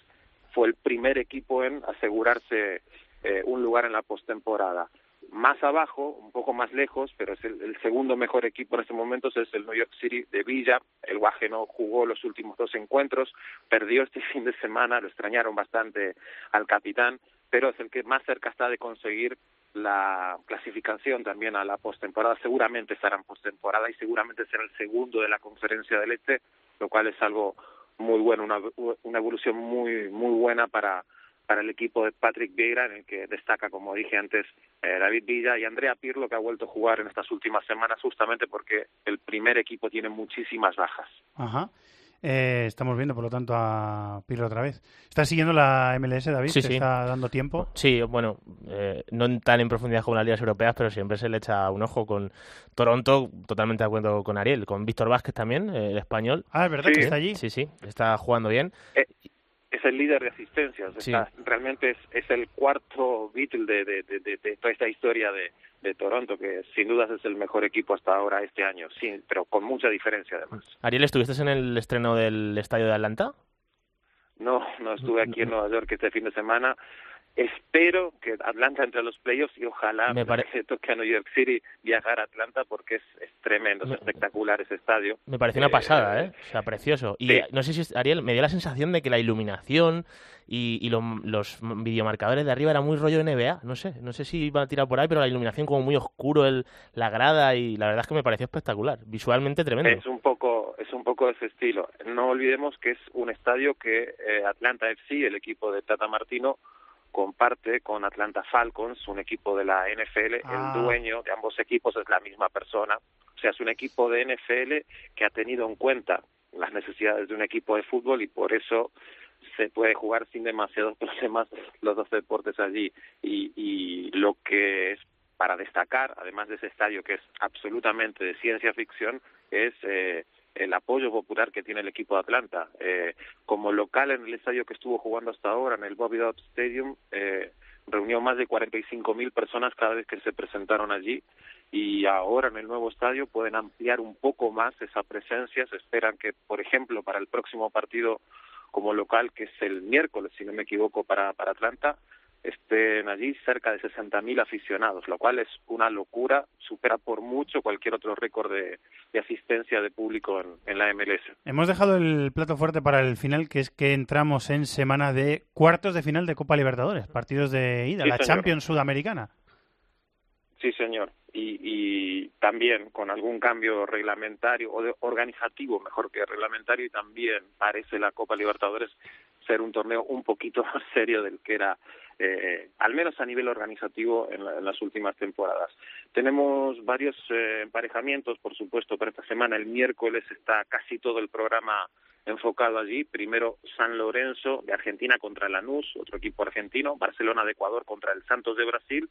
fue el primer equipo en asegurarse eh, un lugar en la postemporada. Más abajo, un poco más lejos, pero es el, segundo mejor equipo en estos momentos, es el New York City de Villa. El Guaje no jugó los últimos dos encuentros, perdió este [laughs] fin de semana, lo extrañaron bastante al capitán, pero es el que más cerca está de conseguir la clasificación también a la postemporada. Seguramente estará en postemporada y seguramente será el segundo de la conferencia del Este, lo cual es algo muy bueno, una, una evolución muy muy buena para para el equipo de Patrick Vieira, en el que destaca, como dije antes, eh, David Villa y Andrea Pirlo, que ha vuelto a jugar en estas últimas semanas justamente porque el primer equipo tiene muchísimas bajas. Ajá. Eh, estamos viendo, por lo tanto, a Pirlo otra vez. ¿Estás siguiendo la MLS, David? Sí, ¿Te sí. está dando tiempo? Sí, bueno, eh, no tan en profundidad como las ligas europeas, pero siempre se le echa un ojo con Toronto, totalmente de acuerdo con Ariel, con Víctor Vázquez también, eh, el español. Ah, ¿es verdad Sí. que está allí? Sí, sí, está jugando bien. Es el líder de asistencias. Sí. Está, realmente es, es el cuarto Beatle de, de, de, de, de toda esta historia de, de Toronto, que sin dudas es el mejor equipo hasta ahora este año, sí, pero con mucha diferencia además. Ariel, ¿estuviste en el estreno del estadio de Atlanta? No, no estuve aquí en Nueva York este fin de semana. Espero que Atlanta entre a los playoffs y ojalá Me pare- que [laughs] toque a New York City viajar a Atlanta porque es, es tremendo, es espectacular ese estadio. Me pareció una pasada, ¿eh? O sea, precioso. Y Sí. eh, no sé si, Ariel, me dio la sensación de que la iluminación y, y lo- los videomarcadores de arriba era muy rollo NBA. No sé, no sé si iba a tirar por ahí, pero la iluminación como muy oscuro, el, la grada, y la verdad es que me pareció espectacular. Visualmente tremendo. Es un poco, es un poco de ese estilo. No olvidemos que es un estadio que eh, Atlanta FC, el equipo de Tata Martino, comparte con Atlanta Falcons, un equipo de la NFL. Ah. El dueño de ambos equipos es la misma persona. O sea, es un equipo de NFL que ha tenido en cuenta las necesidades de un equipo de fútbol y por eso se puede jugar sin demasiados [laughs] problemas los dos deportes allí. Y, y lo que es para destacar, además de ese estadio que es absolutamente de ciencia ficción, es eh, el apoyo popular que tiene el equipo de Atlanta. Eh, como local en el estadio que estuvo jugando hasta ahora, en el Bobby Dodd Stadium, eh, reunió más de 45 mil personas cada vez que se presentaron allí y ahora en el nuevo estadio pueden ampliar un poco más esa presencia. Se esperan que, por ejemplo, para el próximo partido como local, que es el miércoles, si no me equivoco, para, para Atlanta, estén allí cerca de 60.000 aficionados, lo cual es una locura, supera por mucho cualquier otro récord de, de asistencia de público en, en, la MLS. Hemos dejado el plato fuerte para el final, que es que entramos en semana de cuartos de final de Copa Libertadores, partidos de ida, Sí, la señor. Champions Sudamericana. Sí, señor. Y, y también con algún cambio reglamentario o de organizativo, mejor que reglamentario, y también parece la Copa Libertadores ser un torneo un poquito [laughs] más serio del que era, eh, al menos a nivel organizativo, en, la- en las últimas temporadas. Tenemos varios eh, emparejamientos, por supuesto, para esta semana. El miércoles está casi todo el programa enfocado allí. Primero San Lorenzo de Argentina contra Lanús, otro equipo argentino. Barcelona de Ecuador contra el Santos de Brasil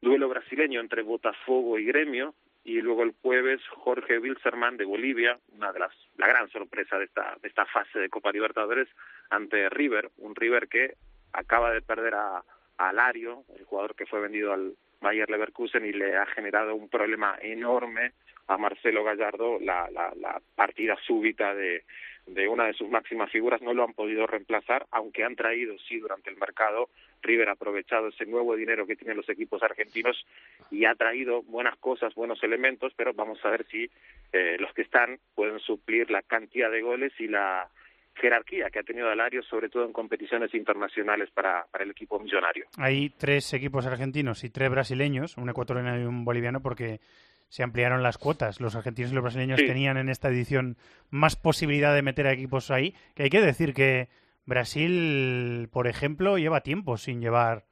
duelo brasileño entre Botafogo y Gremio y luego el jueves Jorge Wilserman de Bolivia, una de las la gran sorpresa de esta de esta fase de Copa Libertadores ante River, un River que acaba de perder a, a Lario, el jugador que fue vendido al Bayer Leverkusen y le ha generado un problema enorme a Marcelo Gallardo la, la, la partida súbita de, de una de sus máximas figuras no lo han podido reemplazar, aunque han traído sí durante el mercado. River ha aprovechado ese nuevo dinero que tienen los equipos argentinos y ha traído buenas cosas, buenos elementos, pero vamos a ver si eh, los que están pueden suplir la cantidad de goles y la jerarquía que ha tenido Alario, sobre todo en competiciones internacionales para, para el equipo millonario. Hay tres equipos argentinos y tres brasileños, un ecuatoriano y un boliviano, porque se ampliaron las cuotas. Los argentinos y los brasileños Sí. tenían en esta edición más posibilidad de meter a equipos ahí. Que hay que decir que Brasil, por ejemplo, lleva tiempo sin llevar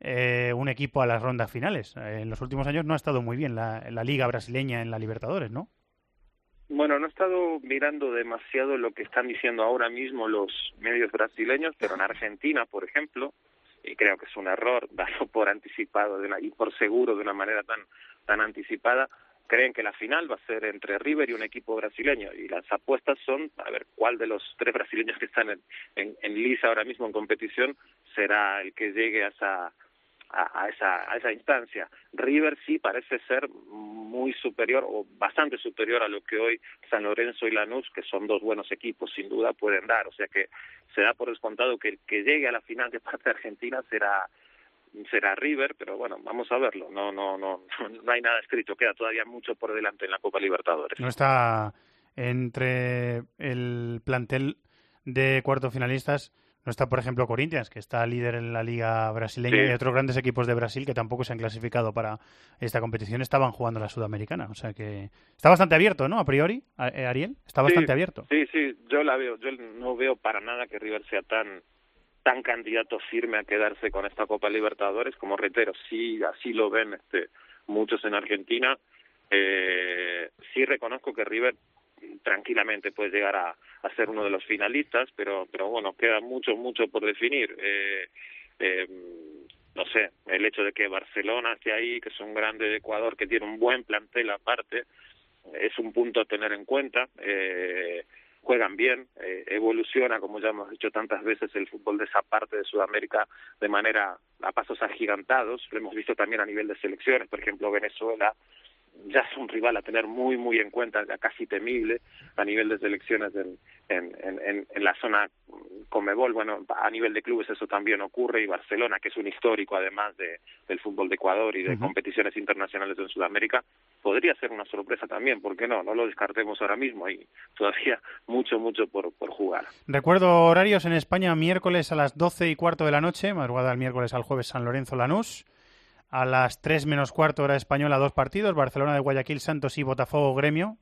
eh, un equipo a las rondas finales. En los últimos años no ha estado muy bien la, la liga brasileña en la Libertadores, ¿no? Bueno, no he estado mirando demasiado lo que están diciendo ahora mismo los medios brasileños, pero en Argentina, por ejemplo, y creo que es un error [laughs] darlo por anticipado de una, y por seguro de una manera tan tan anticipada, creen que la final va a ser entre River y un equipo brasileño. Y las apuestas son a ver cuál de los tres brasileños que están en, en, en lisa ahora mismo en competición será el que llegue a esa a, a esa a esa instancia. River sí parece ser muy superior o bastante superior a lo que hoy San Lorenzo y Lanús, que son dos buenos equipos, sin duda pueden dar. O sea que se da por descontado que el que llegue a la final de parte de Argentina será será River, pero bueno, vamos a verlo. No no no [laughs] no hay nada escrito, queda todavía mucho por delante en la Copa Libertadores. No está entre el plantel de cuartos finalistas. No está, por ejemplo, Corinthians, que está líder en la liga brasileña, Sí. y otros grandes equipos de Brasil que tampoco se han clasificado para esta competición estaban jugando la sudamericana. O sea que está bastante abierto, ¿no? A priori, eh, Ariel, está bastante Sí, abierto. Sí, sí, yo la veo. Yo no veo para nada que River sea tan tan candidato firme a quedarse con esta Copa Libertadores, como reitero, sí, así lo ven este, muchos en Argentina. Eh, sí reconozco que River tranquilamente puede llegar a, ser uno de los finalistas, pero, pero bueno, queda mucho, mucho por definir. Eh, eh, no sé, el hecho de que Barcelona esté ahí, que es un grande de Ecuador, que tiene un buen plantel aparte, es un punto a tener en cuenta. Eh, juegan bien, eh, evoluciona, como ya hemos dicho tantas veces, el fútbol de esa parte de Sudamérica de manera a pasos agigantados. Lo hemos visto también a nivel de selecciones, por ejemplo, Venezuela ya es un rival a tener muy, muy en cuenta, ya casi temible a nivel de selecciones en, en, en, en la zona Comebol. Bueno, a nivel de clubes eso también ocurre y Barcelona, que es un histórico además de, del fútbol de Ecuador y de competiciones internacionales en Sudamérica, podría ser una sorpresa también, ¿por qué no? No lo descartemos ahora mismo, hay todavía [laughs] mucho, mucho por, por jugar. Recuerdo horarios en España, miércoles a las 12 y cuarto de la noche, madrugada del miércoles al jueves San Lorenzo Lanús. A las 3 menos cuarto hora española, dos partidos, Barcelona de Guayaquil, Santos y Botafogo Gremio.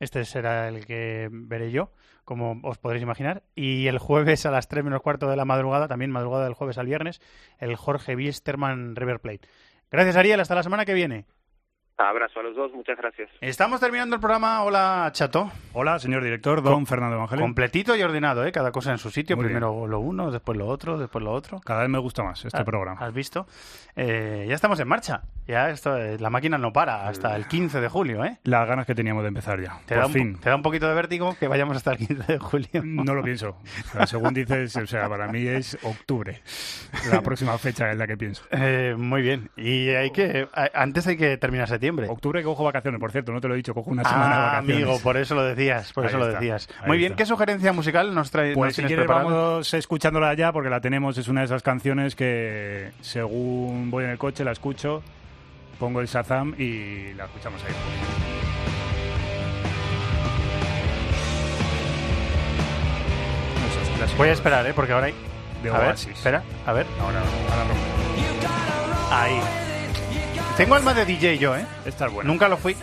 Este será el que veré yo, como os podréis imaginar. Y el jueves a las 3 menos cuarto de la madrugada, también madrugada del jueves al viernes, el Jorge Wiesterman River Plate. Gracias, Ariel. Hasta la semana que viene. Abrazo a los dos, muchas gracias. Estamos terminando el programa. Hola, Chato. Hola, señor director, don Fernando Evangelio. Completito y ordenado, ¿eh? Cada cosa en su sitio. Muy Primero lo uno, después lo otro, después lo otro. Cada vez me gusta más este Ah, programa. ¿Has visto? Eh, ya estamos en marcha. Ya esto, eh, la máquina no para hasta el 15 de julio, ¿eh? Las ganas que teníamos de empezar ya. ¿Te, por da un, fin. ¿Te da un poquito de vértigo que vayamos hasta el 15 de julio? No lo pienso. O sea, según dices, o sea, para mí es octubre. La próxima fecha en la que pienso. Eh, muy bien. Y hay que antes hay que terminar septiembre. Octubre que cojo vacaciones, por cierto, no te lo he dicho, cojo una semana de Ah, vacaciones. amigo, por eso lo decías, por Ahí eso lo decías. Muy bien, está. ¿qué sugerencia musical nos trae? Pues nos si quieres vamos escuchándola ya porque la tenemos, es una de esas canciones que según voy en el coche la escucho, pongo el Shazam y la escuchamos ahí. Voy a esperar, ¿eh? Porque ahora hay... de a ver, espera, a ver. Ahora, ahora rompe. Ahí. Tengo alma de DJ yo, ¿eh? Esta es buena. Nunca lo fui,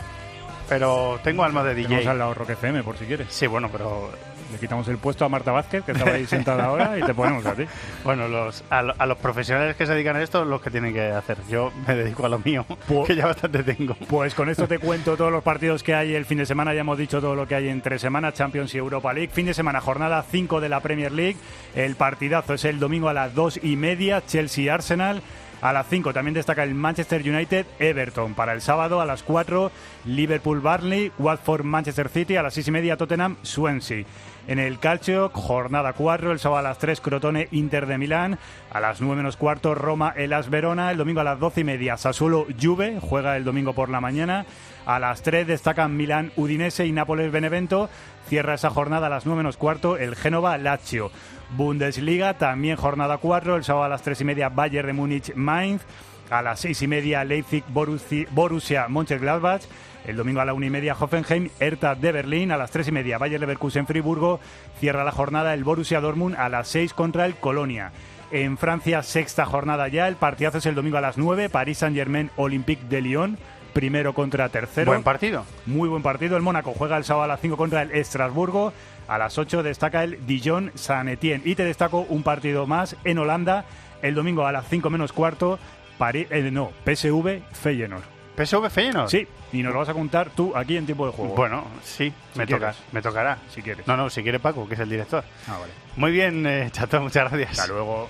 pero tengo alma de DJ. Tenemos al lado Rock FM por si quieres. Sí, bueno, pero Le quitamos el puesto a Marta Vázquez, que estaba ahí sentada ahora, y te ponemos a ti. Bueno, los, a, a los profesionales que se dedican a esto, los que tienen que hacer. Yo me dedico a lo mío, que ya bastante tengo. Pues con esto te cuento todos los partidos que hay el fin de semana. Ya hemos dicho todo lo que hay entre semana, Champions y Europa League. Fin de semana, jornada 5 de la Premier League. El partidazo es el domingo a las 2 y media, Chelsea-Arsenal. A las 5 también destaca el Manchester United-Everton. Para el sábado a las 4, Liverpool-Barnley, Watford-Manchester City. A las 6 y media, Tottenham-Swansea. En el Calcio, jornada 4, el sábado a las 3, Crotone Inter de Milán. A las 9 menos cuarto, Roma Elas Verona. El domingo a las 12 y media, Sassuolo Juve, juega el domingo por la mañana. A las 3 destacan Milán Udinese y Nápoles Benevento. Cierra esa jornada a las 9 menos cuarto, el Génova Lazio. Bundesliga, también jornada 4, el sábado a las 3 y media, Bayern de Múnich Mainz. A las 6 y media, Leipzig Borussia, Mönchengladbach. El domingo a la una y media, Hoffenheim, Hertha de Berlín. A las tres y media, Bayer Leverkusen, Friburgo. Cierra la jornada el Borussia Dortmund a las 6 contra el Colonia. En Francia, sexta jornada ya. El partidazo es el domingo a las 9. París Saint-Germain, Olympique de Lyon. Primero contra tercero. Buen partido. Muy buen partido. El Mónaco juega el sábado a las 5 contra el Estrasburgo. A las 8 destaca el Dijon San Etienne. Y te destaco un partido más en Holanda. El domingo a las 5 menos cuarto. Pari- eh, no, PSV Feyenoord. ¿PSV Feyenoord? Sí, y nos lo vas a contar tú aquí en tiempo de juego. Bueno, sí, Si me, toca, me tocará. Si quieres. No, no, si quiere Paco, que es el director. Ah, vale. Muy bien, eh, [laughs] Chato, muchas gracias. Hasta luego.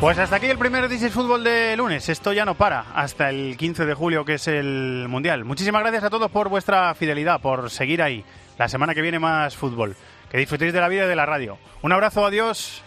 Pues hasta aquí el primer This is Fútbol de lunes. Esto ya no para hasta el 15 de julio, que es el Mundial. Muchísimas gracias a todos por vuestra fidelidad, por seguir ahí. La semana que viene más fútbol. Que disfrutéis de la vida y de la radio. Un abrazo, adiós.